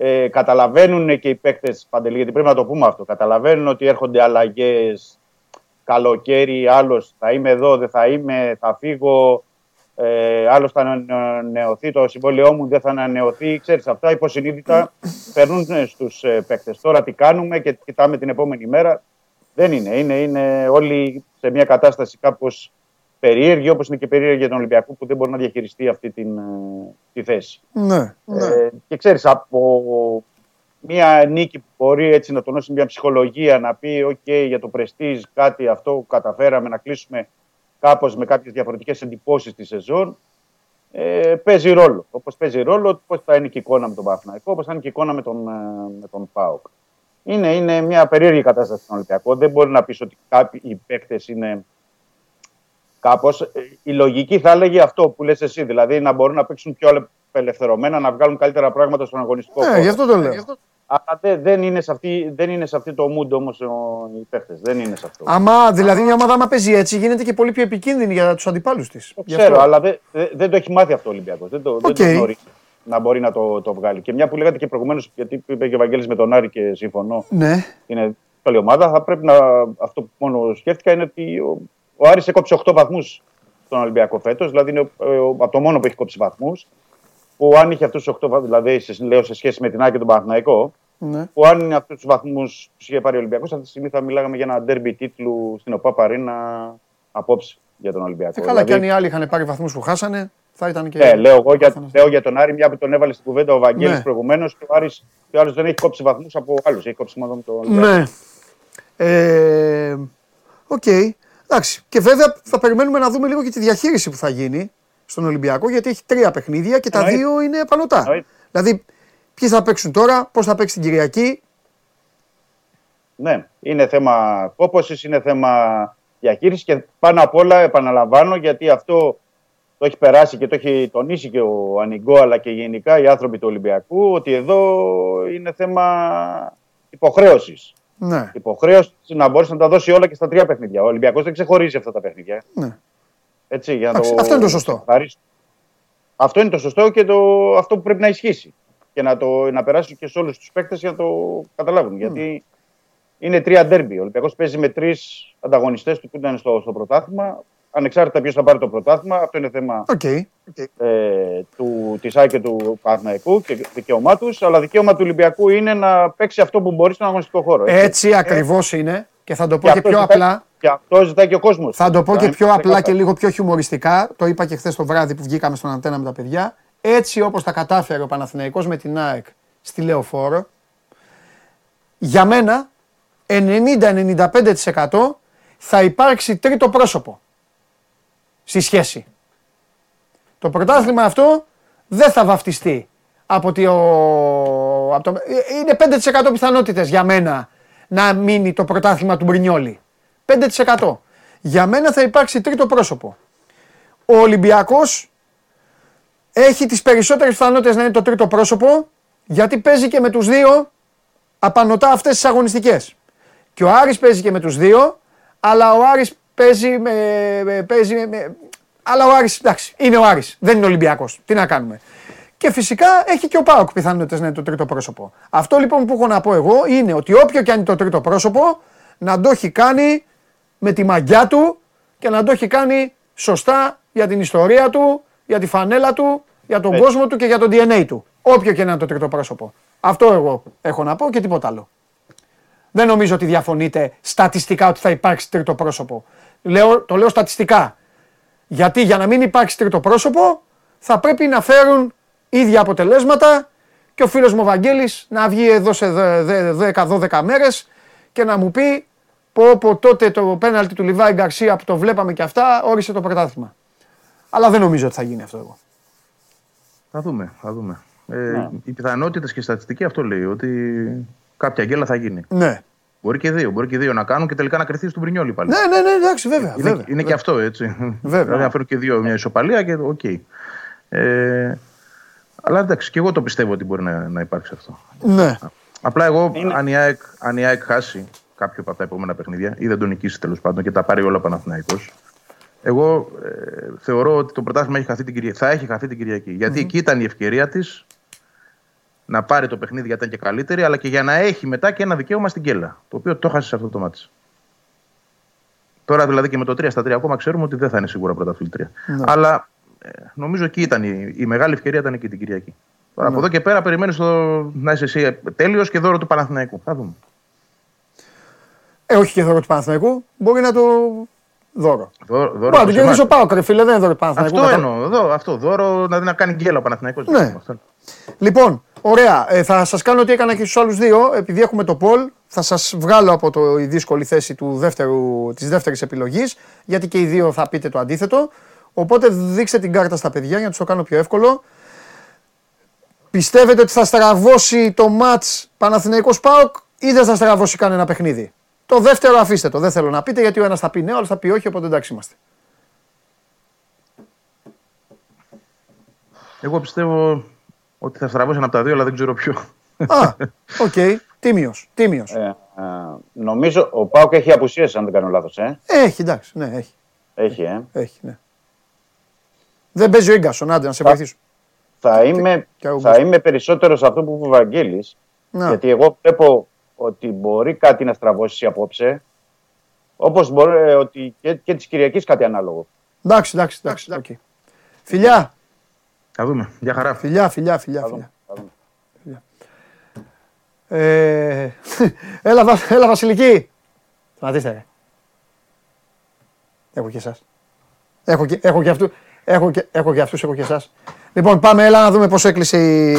Ε, καταλαβαίνουν και οι παίκτες παντελή, γιατί πρέπει να το πούμε αυτό. Καταλαβαίνουν ότι έρχονται αλλαγές. Καλοκαίρι, άλλος θα είμαι εδώ, δεν θα είμαι, θα φύγω. Ε, άλλος θα ανανεωθεί το συμβόλαιό μου, δεν θα ανανεωθεί. Ξέρεις, αυτά υποσυνείδητα περνούν στους παίκτες. Τώρα τι κάνουμε και κοιτάμε την επόμενη μέρα. Δεν είναι. Είναι, είναι όλοι σε μια κατάσταση κάπως περίεργη, όπως είναι και περίεργη για τον Ολυμπιακό που δεν μπορεί να διαχειριστεί αυτή την, ε, τη θέση. ναι, ναι. Ε, και ξέρεις, από μια νίκη που μπορεί έτσι να τονώσει μια ψυχολογία, να πει: OK, για το πρεστίζ κάτι αυτό καταφέραμε να κλείσουμε κάπως με κάποιες διαφορετικές εντυπώσεις τη σεζόν. Ε, παίζει ρόλο. Όπως παίζει ρόλο, πώς θα είναι και η εικόνα με τον Παναθηναϊκό, όπως θα είναι και η εικόνα με τον, ε, με τον ΠΑΟΚ. Είναι, είναι μια περίεργη κατάσταση στον Ολυμπιακό. Δεν μπορεί να πεις ότι κάποιοι οι παίκτες είναι κάπως. Η λογική θα έλεγε αυτό που λες εσύ, δηλαδή να μπορούν να παίξουν πιο απελευθερωμένα, να βγάλουν καλύτερα πράγματα στον αγωνιστικό Ναι, χώρο. γι' αυτό το λέω. Αλλά δεν, δεν, είναι σε αυτή, δεν είναι σε αυτή το mood όμως οι παίχτες. Δεν είναι σε αυτό. Άμα, δηλαδή μια ομάδα άμα παίζει έτσι γίνεται και πολύ πιο επικίνδυνη για τους αντιπάλους της. το Γι' ξέρω, αυτό. αλλά δεν, δεν, δεν το έχει μάθει αυτό ο Ολυμπιακός. Δεν το, δεν Οκ. το γνωρίζει να μπορεί να το, το βγάλει. Και μια που λέγατε και προηγουμένως, γιατί είπε και ο Βαγγέλης με τον Άρη και συμφωνώ, Ναι, είναι καλή ομάδα. Θα πρέπει να. Αυτό που μόνο σκέφτηκα είναι ότι ο, ο Άρης έκοψε 8 βαθμούς στον Ολυμπιακό φέτος. Δηλαδή είναι ο, ο- από το μόνο που έχει κόψει βαθμούς. Που αν είχε αυτούς τους 8 βαθμούς, δηλαδή σε, λέω σε σχέση με την ΑΕΚ και τον Παναθηναϊκό, ναι. που αν αυτούς τους βαθμούς του είχε πάρει ο Ολυμπιακός, αυτή τη στιγμή θα μιλάγαμε για ένα ντέρμπι τίτλου στην OPAP Arena απόψε για τον Ολυμπιακό. Και καλά, Δηλαδή, και αν οι άλλοι είχαν πάρει βαθμούς που χάσανε, θα ήταν και. ναι, λέω εγώ για, Καθένας. λέω για τον Άρη, μια που τον έβαλε στην κουβέντα ο Βαγγέλης Ναι. προηγουμένως και ο Άρης και ο άλλος δεν έχει κόψει βαθμούς από άλλους. Έχει κόψει μόνο με τον Ολυμπιακό. Ναι. Ε, Οκ. Εντάξει. Και βέβαια θα περιμένουμε να δούμε λίγο και τη διαχείριση που θα γίνει στον Ολυμπιακό γιατί έχει τρία παιχνίδια και τα Εννοείται. δύο είναι πανωτά. Εννοείται. Δηλαδή, ποιοι θα παίξουν τώρα, πώς θα παίξει την Κυριακή; Ναι, είναι θέμα κόπωσης, είναι θέμα διαχείρισης και πάνω απ' όλα επαναλαμβάνω γιατί αυτό το έχει περάσει και το έχει τονίσει και ο Ανιγκό αλλά και γενικά οι άνθρωποι του Ολυμπιακού ότι εδώ είναι θέμα υποχρέωσης. Ναι. Υποχρέωση να μπορέσει να τα δώσει όλα και στα τρία παιχνίδια. Ο Ολυμπιακός δεν ξεχωρίζει αυτά τα παιχνίδια. ναι. Έτσι, για να Εντάξει, το... αυτό είναι το σωστό. ξεκαθαρίσω. Αυτό είναι το σωστό και το... αυτό που πρέπει να ισχύσει. Και να, το... να περάσει και σε όλους τους παίκτες για να το καταλάβουν. Γιατί είναι τρία ντέρμπι. Ο Ολυμπιακός παίζει με τρεις ανταγωνιστές του που ήταν στο, στο πρωτάθλημα. Ανεξάρτητα ποιος θα πάρει το πρωτάθλημα. Αυτό είναι θέμα Οκ. ε, του, της ΑΕΚ και του Παναθηναϊκού και δικαίωμά τους. Αλλά δικαίωμα του Ολυμπιακού είναι να παίξει αυτό που μπορεί στον αγωνιστικό χώρο. έτσι. Έτσι ακριβώς είναι και θα το πω Και και αυτό πιο ζητάει- απλά. Και αυτό ζητάει και ο κόσμος. Θα το πω και πιο απλά και λίγο πιο χιουμοριστικά. Το είπα και χθες το βράδυ που βγήκαμε στον Αντένα με τα παιδιά. Έτσι όπως τα κατάφερε ο Παναθηναϊκός με την ΑΕΚ στη Λεωφόρο, για μένα 90-95% θα υπάρξει τρίτο πρόσωπο. Στη σχέση. Το πρωτάθλημα αυτό δεν θα βαφτιστεί από ότι ο... από το... Είναι 5% πιθανότητες για μένα να μείνει το πρωτάθλημα του Μπρινιόλη. 5%. Για μένα θα υπάρξει τρίτο πρόσωπο. Ο Ολυμπιακός έχει τις περισσότερες πιθανότητες να είναι το τρίτο πρόσωπο γιατί παίζει και με τους δύο απανοτά αυτές τις αγωνιστικές. Και ο Άρης παίζει και με τους δύο, αλλά ο Άρης παίζει με... με- παίζει με... Αλλά ο Άρης, εντάξει, είναι ο Άρης, δεν είναι Ολυμπιακός. Τι να κάνουμε. Και φυσικά έχει και ο Πάοκ πιθανότητες να είναι το τρίτο πρόσωπο. Αυτό λοιπόν που έχω να πω εγώ είναι ότι όποιο και αν είναι το τρίτο πρόσωπο, να το έχει κάνει με τη μαγιά του και να το έχει κάνει σωστά για την ιστορία του, για τη φανέλα του, για τον κόσμο του και για τον DNA του. Όποιο και να είναι το τρίτο πρόσωπο. Αυτό εγώ έχω να πω και τίποτα άλλο. Δεν νομίζω ότι διαφωνείτε στατιστικά ότι θα υπάρξει τρίτο πρόσωπο. Λέω, το λέω στατιστικά. Γιατί για να μην υπάρξει τρίτο πρόσωπο θα πρέπει να φέρουν ίδια αποτελέσματα και ο φίλος μου ο Βαγγέλης να βγει εδώ σε 10-12 μέρες και να μου πει πω πω τότε το πέναλτι του Λιβάι Γκαρσία που το βλέπαμε και αυτά όρισε το πρωτάθλημα. Αλλά δεν νομίζω ότι θα γίνει αυτό εγώ. Θα δούμε. Θα δούμε. Ε, Ναι. Οι πιθανότητες και η στατιστική αυτό λέει. Ότι κάποια γκέλα θα γίνει. Ναι. Μπορεί και δύο. Μπορεί και δύο να κάνουν και τελικά να κρυθεί στον Μπρινιόλι πάλι. Ναι, ναι, ναι, εντάξει, βέβαια. είναι βέβαια. είναι και αυτό έτσι. Βέβαια. Δηλαδή να φέρουν και δύο μια ισοπαλία και οκ. Ε, αλλά εντάξει, και εγώ το πιστεύω ότι μπορεί να, να υπάρξει αυτό. Ναι. Απλά εγώ, αν, η ΑΕΚ, αν η ΑΕΚ χάσει κάποιο από τα επόμενα παιχνίδια ή δεν τον νικήσει τέλος πάντων και τα πάρει όλα ο Παναθηναϊκός, εγώ ε, θεωρώ ότι το πρωτάθλημα έχει χαθεί την Κυριακή. θα έχει χαθεί την Κυριακή. Γιατί εκεί ήταν η ευκαιρία της να πάρει το παιχνίδι γιατί ήταν και καλύτερη, αλλά και για να έχει μετά και ένα δικαίωμα στην κέλα. Το οποίο το χάσει σε αυτό το μάτι. Τώρα δηλαδή και με το 3 στα 3 ακόμα ξέρουμε ότι δεν θα είναι σίγουρα πρωταθλήτρια. Ναι. Αλλά ε, νομίζω εκεί ήταν η, η μεγάλη ευκαιρία ήταν εκεί την Κυριακή. Τώρα Ναι. από εδώ και πέρα περιμένεις να είσαι εσύ τέλειος και δώρο του Παναθηναϊκού. Θα δούμε. Ε, όχι και δώρο του Παναθηναϊκού, μπορεί να το δώρο. Δώρο, δώρο Μπορεί να το προς κερδίσει ο εμάς. Πάοκ, ρε φίλε, δεν είναι δώρο του Παναθηναϊκού. Αυτό Κατα- εννοώ. Εδώ, αυτό. Δώρο να, να κάνει γκέλα ο Παναθηναϊκός. Ναι. Αυτό. Λοιπόν, ωραία. Ε, θα σας κάνω ό,τι έκανα και στους άλλους δύο. Επειδή έχουμε το Πολ, θα σας βγάλω από το, η δύσκολη θέση του δεύτερου, της δεύτερης επιλογής, γιατί και οι δύο θα πείτε το αντίθετο. Οπότε δείξτε την κάρτα στα παιδιά για να τους το κάνω πιο εύκολο. Πιστεύετε ότι θα στραβώσει το ματς Παναθηναϊκός ΠΑΟΚ ή δεν θα στραβώσει κανένα παιχνίδι; Το δεύτερο αφήστε το, δεν θέλω να πείτε γιατί ο ένας θα πει ναι, ο άλλος θα πει όχι, οπότε εντάξει είμαστε. Εγώ πιστεύω ότι θα στραβώσει ένα από τα δύο, αλλά δεν ξέρω ποιο. Α, οκ, τίμιος, τίμιος. Ε, ε, νομίζω ο ΠΑΟΚ έχει απουσίες, αν δεν κάνω λάθος. Ε. Έχει, εντάξει, ναι, έχει. Έχει, ε. Έχει, ναι. Δεν παίζει ο Ίνγκασον, άντε να σε βοηθήσω. Θα είμαι, και ο θα είμαι περισσότερος σε αυτό που είπε ο Βαγγέλης, Να. γιατί εγώ βλέπω ότι μπορεί κάτι να στραβώσει απόψε, όπως μπορεί ε, ότι και, και της Κυριακής κάτι ανάλογο. Εντάξει, εντάξει, εντάξει. οκ. Φιλιά, Θα δούμε. Για χαρά. φιλιά, φιλιά, φιλιά. Θα φιλιά. δούμε, θα δούμε. Ε, *laughs* έλα, Βα- έλα, Βασιλική. Σταματήστε, ρε. Έχω και εσάς. Έχω και, έχω και αυτού. Έχω και, έχω και αυτούς, έχω και εσάς. Λοιπόν, πάμε, έλα να δούμε πώς έκλεισε η,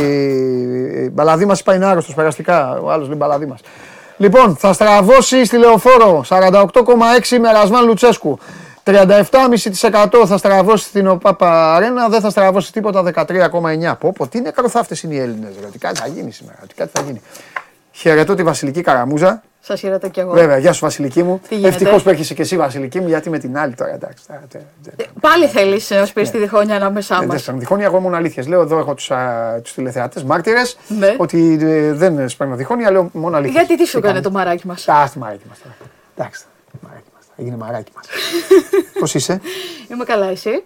η μπαλαδί μας. Πάει είναι άρρωστος περαστικά. Ο άλλος λέει μπαλαδί μας. Λοιπόν, θα στραβώσει στη λεωφόρο 48,6 με Ρασβάν Λουτσέσκου. 37,5% θα στραβώσει στην ΟΠΑΠΑ Αρένα, δεν θα στραβώσει τίποτα 13,9%. Πω, πω, τι νεκροθάφτες είναι οι Έλληνες, ρε, ότι κάτι θα γίνει σήμερα, ότι κάτι θα γίνει. Χαιρετώ τη Βασιλική Καραμούζα. Σας χαιρετώ κι εγώ. Βέβαια, γεια σου Βασιλική μου. Τι γίνεται; Ευτυχώς που έρχεσαι και εσύ Βασιλική μου, γιατί με την άλλη τώρα εντάξει. τώρα, τε- τε- Πάλι θέλεις να σπίσει τη διχόνοια ανάμεσά Ε, μας. Δεν σπέρνω διχόνοια, εγώ ήμουν αλήθειε. Λέω εδώ έχω τους τους τηλεθεατές μάρτυρες Ναι. ότι ε, δεν σπέρνω διχόνοια, λέω μόνο αλήθεια. Γιατί τι σου έκανε το μαράκι μας; Τα άστι μαράκι μας τώρα. Εντάξει. Μαράκι μας. Έγινε μαράκι μας. Πώς είσαι, Είμαι καλά, εσύ;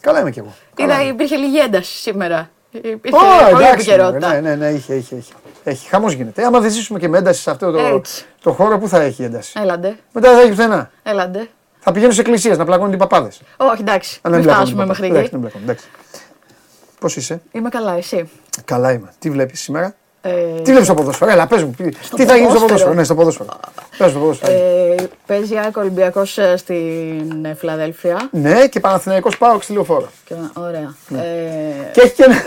Καλά είμαι κι εγώ. Είδα υπήρχε λίγη ένταση σήμερα. Υπήρχε Ω, πολλή εντάξει, επικαιρότητα. ναι, ναι, ναι, είχε, είχε, είχε. Έχει, χαμός γίνεται. Άμα δεν ζήσουμε και με ένταση σε αυτό το, Έτσι. το χώρο, πού θα έχει ένταση; Έλαντε, Μετά δεν θα έχει πουθενά. έλαντε. Θα πηγαίνουν σε εκκλησίες να πλακώνουν οι παπάδες. Όχι, εντάξει, μην φτάσουμε μέχρι εκεί. Πώς είσαι, Είμαι καλά, εσύ; Καλά είμαι. Τι βλέπεις σήμερα, Ε, Τι βλέπεις στο ποδόσφαιρο, έλα, πες μου. Τι τι θα γίνει στο ποδόσφαιρο. ποδόσφαιρο, ναι, στο ποδόσφαιρο. Πες στο ποδόσφαιρο. ε, παίζει ΑΕΚ Ολυμπιακός στην ε, Φιλαδέλφια. Ναι, και Παναθηναϊκός πάω στη λεωφόρο. Και, ωραία. Ναι. Ε, Και έχει και ένα.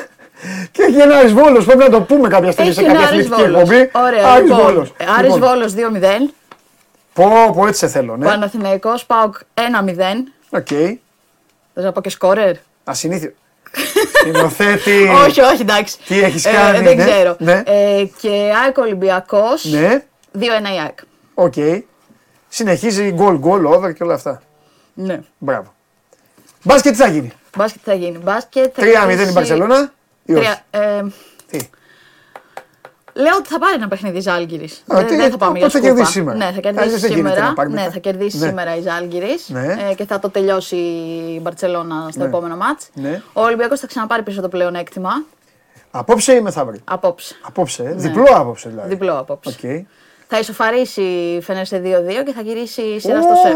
Και έχει ένα Άρης Βόλος, πρέπει να το πούμε κάποια στιγμή έχει σε ένα κάποια Άρης αθλητική Βόλος. εκπομπή. Ωραία, Άρης λοιπόν. Βόλος. ε, Άρης Λοιπόν, Βόλος 2-0. Πω, πω, έτσι σε θέλω, ναι. Παναθηναϊκός ΠΑΟΚ 1-0. Οκ. Το Θες να πω και σκόρερ; Ασυνήθιο. Σκηνοθέτη. όχι, όχι, εντάξει. Τι έχεις Ε, κάνει, δεν ναι, ξέρω. ναι. Ε, και ΑΕΚ Ολυμπιακός. Ναι, 2-1 η ΑΕΚ. οκ. Συνεχίζει γκολ, γκολ, over και όλα αυτά. Ναι. Μπράβο. Μπάσκετ τι θα γίνει; Μπάσκετ θα γίνει. Μπάσκετ. θα 3-0 η κερδίσει- Μπαρσελόνα ή όχι; Τρία- ε, Τι; Λέω ότι θα πάρει ένα παιχνίδι η Ζάλγκιρις. Α, Δεν, τι- δεν θα πάμε για πότε θα σκούπα. κερδίσει σήμερα; Ναι, θα Αλλιώς κερδίσει δεν γίνεται σήμερα. να πάρει Ναι, μετά. θα κερδίσει Ναι. σήμερα η Ζάλγκιρις Ναι. ε, και θα το τελειώσει η Μπαρσελόνα στο Ναι. επόμενο ματς. Ναι. Ο Ολυμπιακός θα ξαναπάρει πίσω το πλεονέκτημα. Απόψε ή μεθαύριο; Απόψε. Απόψε, ε. Ναι. διπλό απόψε δηλαδή. Διπλό απόψε. Οκ. Θα ισοφαρίσει η Φενέρ σε 2-2 και θα γυρίσει η σειρά στο ΣΕΦ.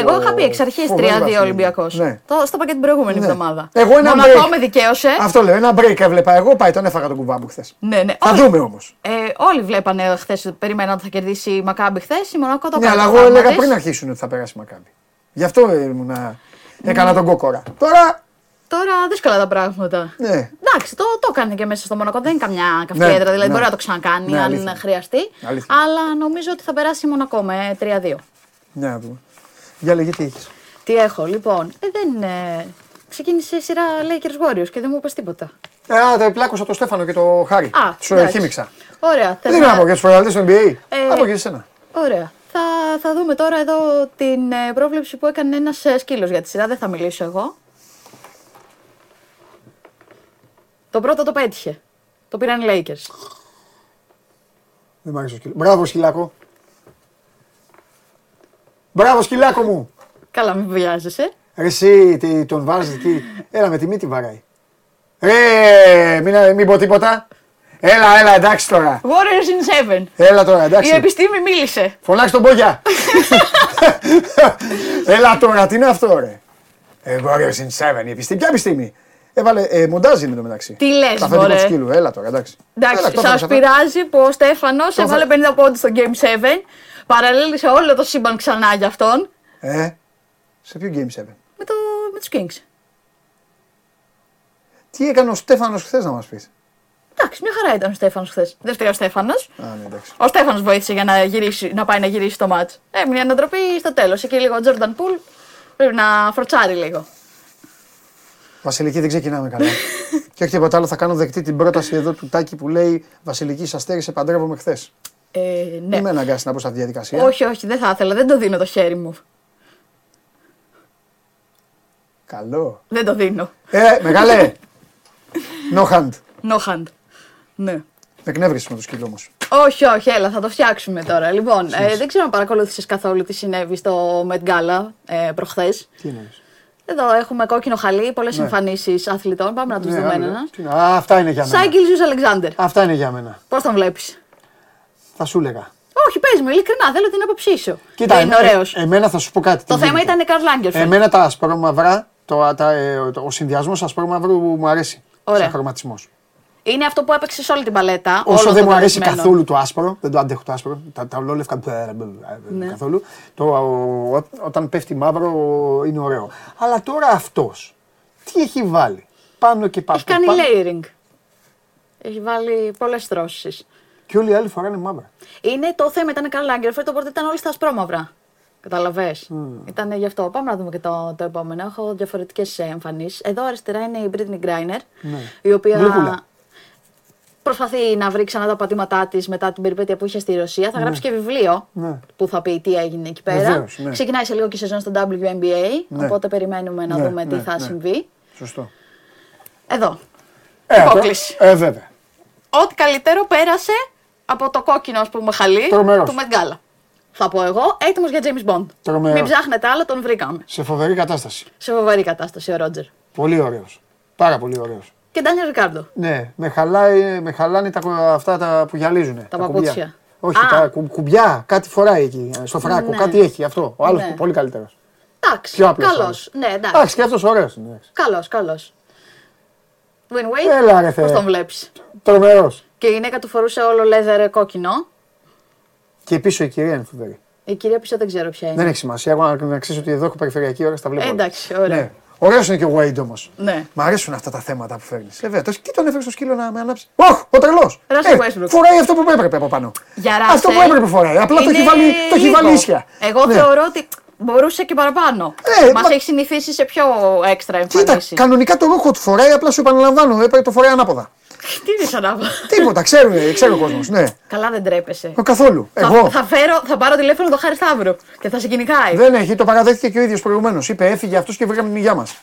Εγώ είχα πει εξ αρχής Φοβερός 3-2 βαθμό. Ολυμπιακός. Ναι. Το στο είπα και την προηγούμενη Ναι. εβδομάδα. Εγώ ένα Μονακό break. με δικαίωσε. Αυτό λέω, ένα break έβλεπα εγώ, πάει τον έφαγα τον κουβάμπου χθες. Ναι, ναι. Θα Όχι. δούμε όμως. Ε, όλοι βλέπανε χθες, περιμέναν ότι θα κερδίσει η Μακάμπη χθες. Η Μονακό το Ναι, έκανε αλλά το εγώ θαύμα έλεγα της. πριν αρχίσουν ότι θα περάσει η Μακάμπη. Γι' αυτό ήμουνα. Έκανα τον κόκορα. Τώρα, Τώρα δύσκολα τα πράγματα. ναι. Εντάξει, το, το έκανε και μέσα στο Μονακό. Δεν είναι καμιά καυτή Ναι, έδρα, δηλαδή ναι. μπορεί να το ξανακάνει Ναι, αν αλήθεια. χρειαστεί. Αλήθεια. Αλλά νομίζω ότι θα περάσει η Μονακό με 3-2. Για να δούμε. Για λέγε τι έχεις. Τι έχω, λοιπόν. Ε, δεν. Ε, ξεκίνησε η σειρά Lakers Warriors και δεν μου είπες τίποτα. Ε, α, τα πλάκωσα το Στέφανο και το Χάρη. Α, Σου εντάξει. χύμιξα. Ωραία. θες Δεν είναι να πω για του φορεαλτέ του NBA. Ε, Να πω και εσένα. Ωραία. Θα, θα δούμε τώρα εδώ την ε, πρόβλεψη που έκανε ένας ε, σκύλος για τη σειρά. Δεν θα μιλήσω εγώ. Το πρώτο το πέτυχε. Το πήραν οι Lakers. Δεν μ' άρεσε ο σκυλ. Μπράβο, σκυλάκο. Μπράβο, σκυλάκο μου. Καλά, μην βιάζεσαι. Ρε εσύ, τι, τον βάζεις εκεί. Έλα με τη μύτη βαράει. Ρε, μην, μην πω τίποτα. Έλα, έλα, εντάξει τώρα. Warriors in 7. Έλα τώρα, Η εντάξει. επιστήμη μίλησε. Φωνάξε τον Μπόγια. *laughs* έλα τώρα, τι είναι αυτό, ρε; Ε, Warriors in 7, η επιστήμη. Ποια επιστήμη; Έβαλε ε, μοντάζ είναι το μεταξύ. Τι λες, Τα αφεντικό μωρέ. του σκύλου. Έλα τώρα, εντάξει. Εντάξει, Έλα, το έφερες σα αυτό. πειράζει που ο Στέφανος Το έβαλε 50 πόντους στο Game 7. Παραλύλησε όλο το σύμπαν ξανά για αυτόν. Ε, σε ποιο Game 7. Με, το, με τους Kings. Τι έκανε ο Στέφανος χθες να μας πεις; Εντάξει, μια χαρά ήταν ο Στέφανος χθες. Δεν φταίει ο Στέφανος. Α, ναι, εντάξει. Ο Στέφανος βοήθησε για να, γυρίσει, να πάει να γυρίσει το μάτ. Έμεινε ανατροπή στο τέλος. Εκεί λίγο ο Τζόρνταν Πουλ πρέπει να φροτσάρει λίγο. Βασιλική δεν ξεκινάμε καλά. *laughs* και όχι τίποτα άλλο, θα κάνω δεκτή την πρόταση εδώ του Τάκη που λέει Βασιλική, σας στέρισε, παντρεύομαι χθες. Ε, ναι. Δεν με αναγκάσει να μπω σε αυτή τη διαδικασία. Όχι, όχι, δεν θα ήθελα. Δεν το δίνω το χέρι μου. Καλό. Δεν το δίνω. Ε, μεγάλε. *laughs* No hand. No hand. Ναι. Με εκνεύρισες με το σκύλο όμω. Όχι, όχι, έλα, θα το φτιάξουμε τώρα. Λοιπόν, ε, δεν ξέρω αν παρακολούθησες καθόλου τι συνέβη στο Met Gala ε, προχθές. Τι εννοείς; Εδώ έχουμε κόκκινο χαλί, πολλές Ναι. εμφανίσεις αθλητών. Πάμε να τους δούμε έναν. Α, αυτά είναι για μένα. Σάγκελ Ζιου Αλεξάνδερ. Αυτά είναι για μένα. Πώς τον βλέπεις; Θα σου έλεγα. Όχι, πες μου, ειλικρινά, θέλω την άποψή σου. Κοίτα, δεν είναι εμέ- ωραίος. εμένα θα σου πω κάτι. Το τι θέμα γίνεται. ήταν Καρλ Λάγκερφελ. Εμένα τα ασπρόμαυρα, το, τα, ε, το- ο συνδυασμός ασπρόμαυρου μου αρέσει. Ωραία. Σαν χρωματισμός. Είναι αυτό που έπαιξε σε όλη την παλέτα. Όσο όλο δεν το μου αρέσει δεδομένο. καθόλου το άσπρο, δεν το αντέχω το άσπρο, τα, τα ολόλευκα Ναι. καθόλου, το, ο- όταν πέφτει μαύρο είναι ωραίο. Αλλά τώρα αυτός, τι έχει βάλει; Πάνω και πάνω. Έχει κάνει πάνω, layering. Έχει βάλει πολλές στρώσει. Και όλοι οι άλλοι φοράνε μαύρα. Είναι το θέμα, ήταν Καρλ Λάγκερφελ, το πρώτο ήταν όλοι στα ασπρόμαυρα. Καταλαβέ. Ήταν γι' αυτό. Πάμε να δούμε και το, το επόμενο. Έχω διαφορετικές εμφανίσεις. Εδώ αριστερά είναι η Britney Griner, Ναι. η οποία Γλυκούλα. Προσπαθεί να βρει ξανά τα πατήματά της μετά την περιπέτεια που είχε στη Ρωσία. Θα γράψει και βιβλίο Ναι. που θα πει τι έγινε εκεί πέρα. Βεβαίως, ναι. Ξεκινάει σε λίγο και η σεζόν στο WNBA, Ναι. οπότε περιμένουμε να Ναι, δούμε τι ναι, θα ναι. συμβεί. Σωστό. Εδώ. Ε, Υπόκληση. το- ε, βέβαια. Ό,τι καλύτερο πέρασε από το κόκκινο, ας πούμε, χαλί Τρομερός. του Μετγκάλα. Θα πω εγώ, έτοιμος για James Bond. Τρομερός. Μην ψάχνετε άλλο, τον βρήκαμε. Σε φοβερή κατάσταση. Σε φοβερή κατάσταση ο Ρότζερ. Πολύ ωραίος. Πάρα πολύ ωραίος. Και Ντάνιελ Ρικάρντο. Ναι, με, χαλάει, με χαλάνε τα, αυτά τα που γυαλίζουν. Τα, παπούτσια. κουμπιά. Όχι, Α. τα κου- κουμπιά, κάτι φοράει εκεί στο φράκο, Ναι. κάτι έχει αυτό. Ο άλλος Ναι. πολύ καλύτερος. Εντάξει, Πιο απλός καλός. άλλος. Ναι, εντάξει. Εντάξει, και αυτός ωραίος είναι. Καλός, καλός. Win-win. Έλα, ρε, Θεέ. Πώς τον βλέπεις; Τρομερός. Και η γυναίκα του φορούσε όλο λέδερ κόκκινο. Και πίσω η κυρία είναι φοβερή. Η κυρία πίσω δεν ξέρω ποια είναι. Δεν έχει σημασία. Εγώ να, να ξέρεις ότι εδώ έχω περιφερειακή ώρα, τα βλέπω. Ε, όλα. εντάξει, ωραία. Ναι. Ωραίος είναι και ο Wade όμως. Ναι. Μ' αρέσουν αυτά τα θέματα που φέρνεις. Ε, βέβαια. Το- Τι τον έφερε στο σκύλο να με ανάψει. Όχ, ο τρελός. Russell Westbrook. φοράει αυτό που έπρεπε από πάνω. Για Αυτό Russell που έπρεπε φοράει. Απλά το έχει είναι βάλει, το έχει βάλει λίγο. ίσια. Εγώ Ναι. θεωρώ ότι Μπορούσε και παραπάνω. Ε, Μας μα- έχει συνηθίσει σε πιο έξτρα Κοίτα, εμφανίσεις. κανονικά το ρούχο του φοράει, απλά σου επαναλαμβάνω, έπρεπε το φοράει ανάποδα. Τι είναι σαν να Τίποτα, ξέρει, ξέρει ο κόσμος. Ναι. Καλά δεν τρέπεσαι. Ε, Καθόλου. Θα, Εγώ. θα, φέρω, θα πάρω τηλέφωνο το Χάρη Σταύρου και θα σε κυνηγάει. Δεν έχει, το παραδέχτηκε και ο ίδιος προηγουμένως. Είπε, έφυγε αυτός και βρήκαμε την υγεία μας.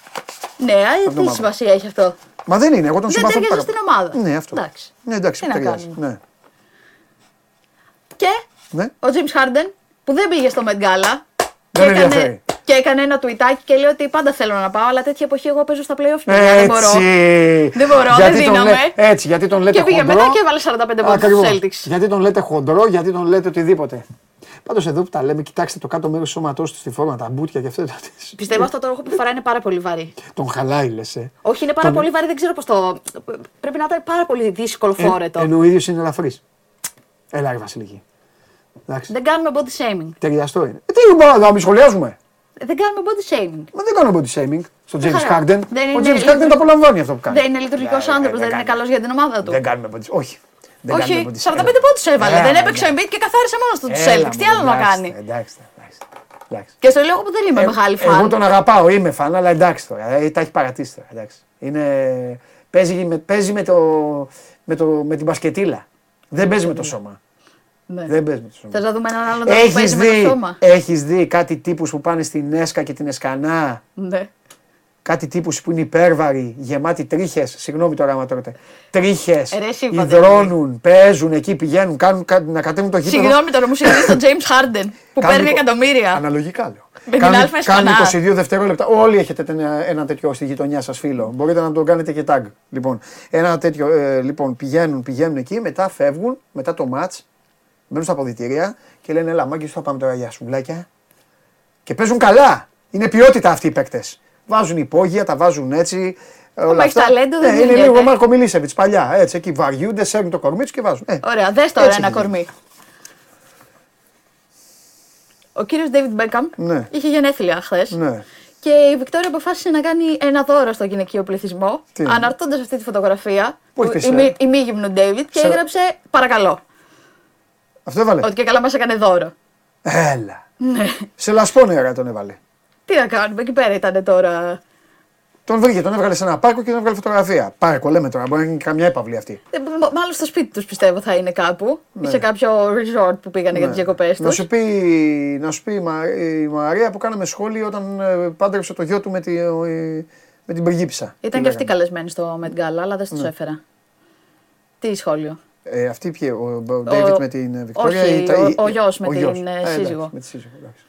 Ναι, α, τι μάθαμε. σημασία έχει αυτό; Μα δεν είναι, εγώ τον Δεν συμπαθώ ταιριάζει πάρα στην πολύ. ομάδα. Ναι, αυτό. Εντάξει. Ναι, εντάξει, Τι να ταιριάζει. κάνουμε. Ναι. Και Ναι. ο James Harden που δεν πήγε στο Met Gala και Δεν έκανε, ενδιαφέρει. Και έκανε ένα τουιτάκι και λέει ότι πάντα θέλω να πάω, αλλά τέτοια εποχή εγώ παίζω στα playoff. παιδιά, δεν μπορώ. Έτσι. Δεν μπορώ, δεν Γιατί τον δίνομαι. λέ- Έτσι, γιατί τον λέτε Και πήγε χοντρό. μετά και έβαλε 45 πόντους Ακριβώς. στους Celtics. Γιατί τον λέτε χοντρό, γιατί τον λέτε οτιδήποτε. Πάντως εδώ που τα λέμε, κοιτάξτε το κάτω μέρος του σώματός τους στη φόρμα, τα μπουτια και αυτό. Πιστεύω αυτό το ρούχο που φοράει είναι πάρα πολύ βαρύ. Τον χαλάει, λες. Ε. Όχι, είναι πάρα Τον- πολύ βαρύ, δεν ξέρω πώς το. Πρέπει να ήταν πάρα πολύ δύσκολο φόρετο. Ε, ενώ ο ίδιος είναι ελαφρύς. Έλα, ρε Βασιλική. Εντάξει. Δεν κάνουμε body shaming. Ταιριαστό είναι. Ε, τι μπορούμε να μην σχολιάζουμε. Δεν κάνουμε body shaming. Μα δεν κάνω body shaming στον Δεν James χαρά. Harden. Δεν Ο είναι James Harden λειτουργικό- το απολαμβάνει αυτό που κάνει. Δεν είναι λειτουργικός Ναι, άνθρωπος, δεν είναι κάνει. καλός για την ομάδα του. Δεν κάνουμε body Όχι. Δεν κάνουμε Όχι, body 45 shaming. πόντους έβαλε. Ε, Δεν έπαιξε ο εντάξει. Embiid και καθάρισε μόνος του τους Έλα, Celtics. Τι μωρέ, άλλο να εντάξει, κάνει; Εντάξει, εντάξει. εντάξει. Και στο λέω εγώ που δεν είμαι Ε, μεγάλη Εγώ φαν. τον αγαπάω, είμαι φαν, αλλά εντάξει τώρα. Ε, τα έχει παρατήσει τώρα. Εντάξει. Είναι... Παίζει, με, παίζει με, το, με, το, με την μπασκετήλα. Δεν παίζει με το σώμα. Ναι. Δεν παίζει με το σώμα. Θες να δούμε έναν άλλον τρόπο που Έχεις παίζει με το δει, σώμα; έχεις δει κάτι τύπους που πάνε στην Έσκα και την Εσκανά, Ναι. κάτι τύπους που είναι υπέρβαροι, γεμάτοι τρίχες, συγγνώμη τώρα άμα τρώτε, τρίχες, Ε, ρε, εσύ, είπατε. υδρώνουν, παίζουν εκεί, πηγαίνουν, κάνουν, κα- να κατέβουν το γήπεδο. Συγγνώμη τώρα, μου συμβεί στον James Harden που Κάνουν παίρνει το- εκατομμύρια. Αναλογικά λέω. Με την Κάνουν- Αλφα Εσκανά. Κάνουν 22 δευτερόλεπτα. Όλοι έχετε ένα, ένα τέτοιο στη γειτονιά σας φίλο. Μπορείτε να τον κάνετε και tag. Λοιπόν, ένα τέτοιο. Ε, λοιπόν, πηγαίνουν, πηγαίνουν εκεί, μετά φεύγουν, μετά το match, μένουν στα αποδητήρια και λένε Ελά, μάγκε, θα πάμε τώρα για σουβλάκια. Και παίζουν καλά. Είναι ποιότητα αυτοί οι παίκτες. Βάζουν υπόγεια, τα βάζουν έτσι. ε, όλα έχεις αυτά. ταλέντο, δεν ναι, είναι μιλιέται. λίγο Μάρκο Μιλίσεβιτ παλιά. Έτσι, εκεί βαριούνται, σέρνουν το κορμί τους και βάζουν. Ε, Ωραία, δες τώρα Έτσι ένα είναι. κορμί. Ο κύριος David Beckham Ναι. είχε γενέθλια χθες. ναι. Και η Βικτόρια αποφάσισε να κάνει ένα δώρο στο γυναικείο πληθυσμό, Τι; αναρτώντας αυτή τη φωτογραφία. Πού έχει η, πει, μη- ε; η μη David και Σε- έγραψε παρακαλώ. Αυτό έβαλε. Ότι και καλά μας έκανε δώρο. Έλα. Ναι. Σε λασπόνερα τον έβαλε. Τι να κάνουμε, εκεί πέρα ήταν τώρα. Τον βρήκε, τον έβγαλε σε ένα πάρκο και τον έβγαλε φωτογραφία. Πάρκο, λέμε τώρα, μπορεί να είναι καμιά έπαυλη αυτή. Ε, μ- Μάλλον στο σπίτι τους πιστεύω θα είναι κάπου. Ναι. Ή σε κάποιο resort που πήγανε για τις διακοπές Να τους. σου πει, να σου πει η, Μα- η Μαρία που κάναμε σχόλιο όταν ε, πάντρεψε το γιο του με, τη, ε, με την πριγκίπισσα. Ήταν Τι και αυτή λέγανε. καλεσμένη στο Met Gala, αλλά δεν τους Ναι. έφερα. Τι σχόλιο. Ε, αυτή ποιοι, ο, ο Ντέιβιτ με την ε, Βικτόρια. όχι, ή τα- ο- ή- ο γιος με ο την, γιος. ε, εντάξει, σύζυγο. με τη σύζυγο εντάξει.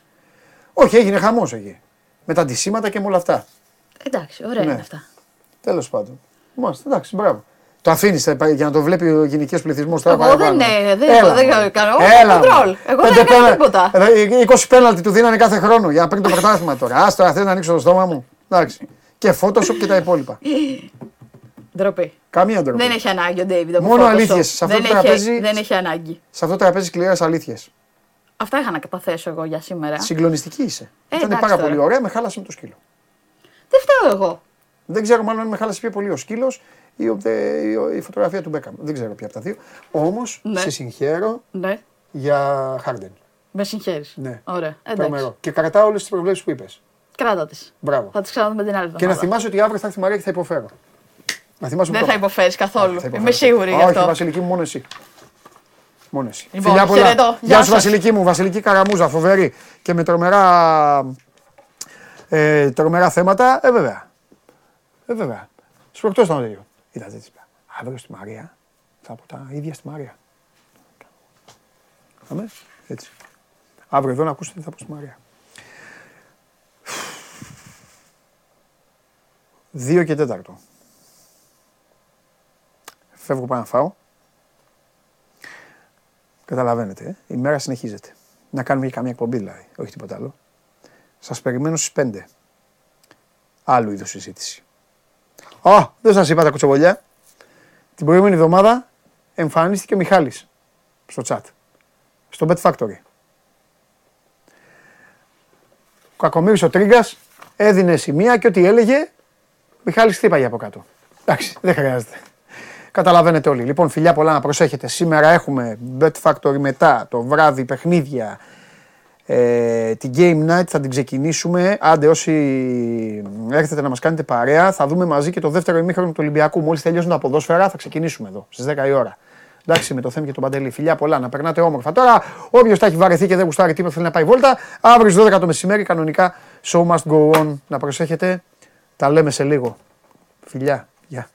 Όχι, έγινε χαμός εκεί. Με τα αντισήματα και με όλα αυτά. Εντάξει, ωραία Ναι. είναι αυτά. Τέλος πάντων. Μάλιστα, εντάξει, μπράβο. Το αφήνεις για να το βλέπει ο γυναικείο πληθυσμός τώρα. Εγώ παραπάνω. δεν, ε, δεν, Έλα, δεν μωρέ. κάνω. Έλα, Κοντρόλ. μωρέ. Εγώ Πέντε δεν έκανα πένα- τίποτα. ε, 20 πέναλτι του δίνανε κάθε χρόνο για να παίρνει το πρωτάθλημα τώρα. Α τώρα θέλω να ανοίξω το στόμα μου. Εντάξει. Και Photoshop και τα υπόλοιπα. *laughs* Ντροπή. Καμία ντροπή. Δεν έχει ανάγκη ο David. από Μόνο Photoshop. αλήθειες. Σε αυτό δεν το έχει- τραπέζι- Δεν έχει ανάγκη. Σε αυτό το τραπέζι σκληρέ αλήθειες. Αυτά είχα να καταθέσω εγώ για σήμερα. Συγκλονιστική είσαι. Ε, Ήταν εντάξει πάρα τώρα. πολύ ωραία, με χάλασε με το σκύλο. Δεν φταίω εγώ. Δεν ξέρω μάλλον αν με χάλασε πιο πολύ ο σκύλος ή, ο- ε, ή ο- η φωτογραφία του Μπέκαμ. Δεν ξέρω ποια από τα δύο. Όμως Ναι. σε συγχαίρω Ναι, για Χάρντεν. με συγχαίρεις. Ναι. Ωραία. Εντάξει. Τρομερό. Και κρατάω όλες τις προβλέψεις που είπες. Κράτα τις. Μπράβο. Θα τις ξαναδούμε την άλλη Και να εβδομάδα. θυμάσαι ότι αύριο θα έρθει η Μαρία και θα υποφέρω. Να θυμάσαι που Δεν το θα είπα. υποφέρεις καθόλου. Θα Είμαι υποφέρω. σίγουρη γι' Όχι, αυτό. Βασιλική μου, μόνο εσύ. Μόνο εσύ. Λοιπόν, Φιλιά πολλά. χαιρετώ. Γεια Γεια σου, σας. Βασιλική μου. Βασιλική Καραμούζα, φοβερή. Και με τρομερά, ε, τρομερά θέματα. Ε, βέβαια. Ε, βέβαια. Σου ρωτώ στον Αντέλιο. Είδατε τι είπα. Αύριο στη Μαρία θα πω τα ίδια στη Μαρία. Αμέ. Έτσι. Αύριο εδώ να ακούσετε τι θα πω στη Μαρία. Δύο και τέταρτο. Φεύγω πάω να φάω. Καταλαβαίνετε, ε; η μέρα συνεχίζεται. Να κάνουμε και καμία εκπομπή δηλαδή, όχι τίποτα άλλο. Σας περιμένω στις 5. Άλλου είδους συζήτηση. Α, δεν σας είπα τα κουτσοβολιά. Την προηγούμενη εβδομάδα εμφανίστηκε ο Μιχάλης στο chat. Στο Bet Factory. Ο Κακομύρης ο Τρίγκας έδινε σημεία και ό,τι έλεγε, Μιχάλης χτύπαγε από κάτω. Εντάξει, δεν χρειάζεται. Καταλαβαίνετε όλοι. Λοιπόν, φιλιά πολλά να προσέχετε. Σήμερα έχουμε Bet Factory μετά, το βράδυ παιχνίδια. Ε, την Game Night θα την ξεκινήσουμε. Άντε, όσοι έρθετε να μας κάνετε παρέα, θα δούμε μαζί και το δεύτερο ημίχρονο του Ολυμπιακού. Μόλις τελειώσουν τα ποδόσφαιρα, θα ξεκινήσουμε εδώ στις 10 η ώρα. Εντάξει, με το θέμα και τον Παντελή. Φιλιά πολλά, να περνάτε όμορφα. Τώρα, όποιος τα έχει βαρεθεί και δεν γουστάρει τίποτα, θέλει να πάει βόλτα. Αύριο στις 12 το μεσημέρι, κανονικά, show must go on. Να προσέχετε. Τα λέμε σε λίγο. Φιλιά. Γεια.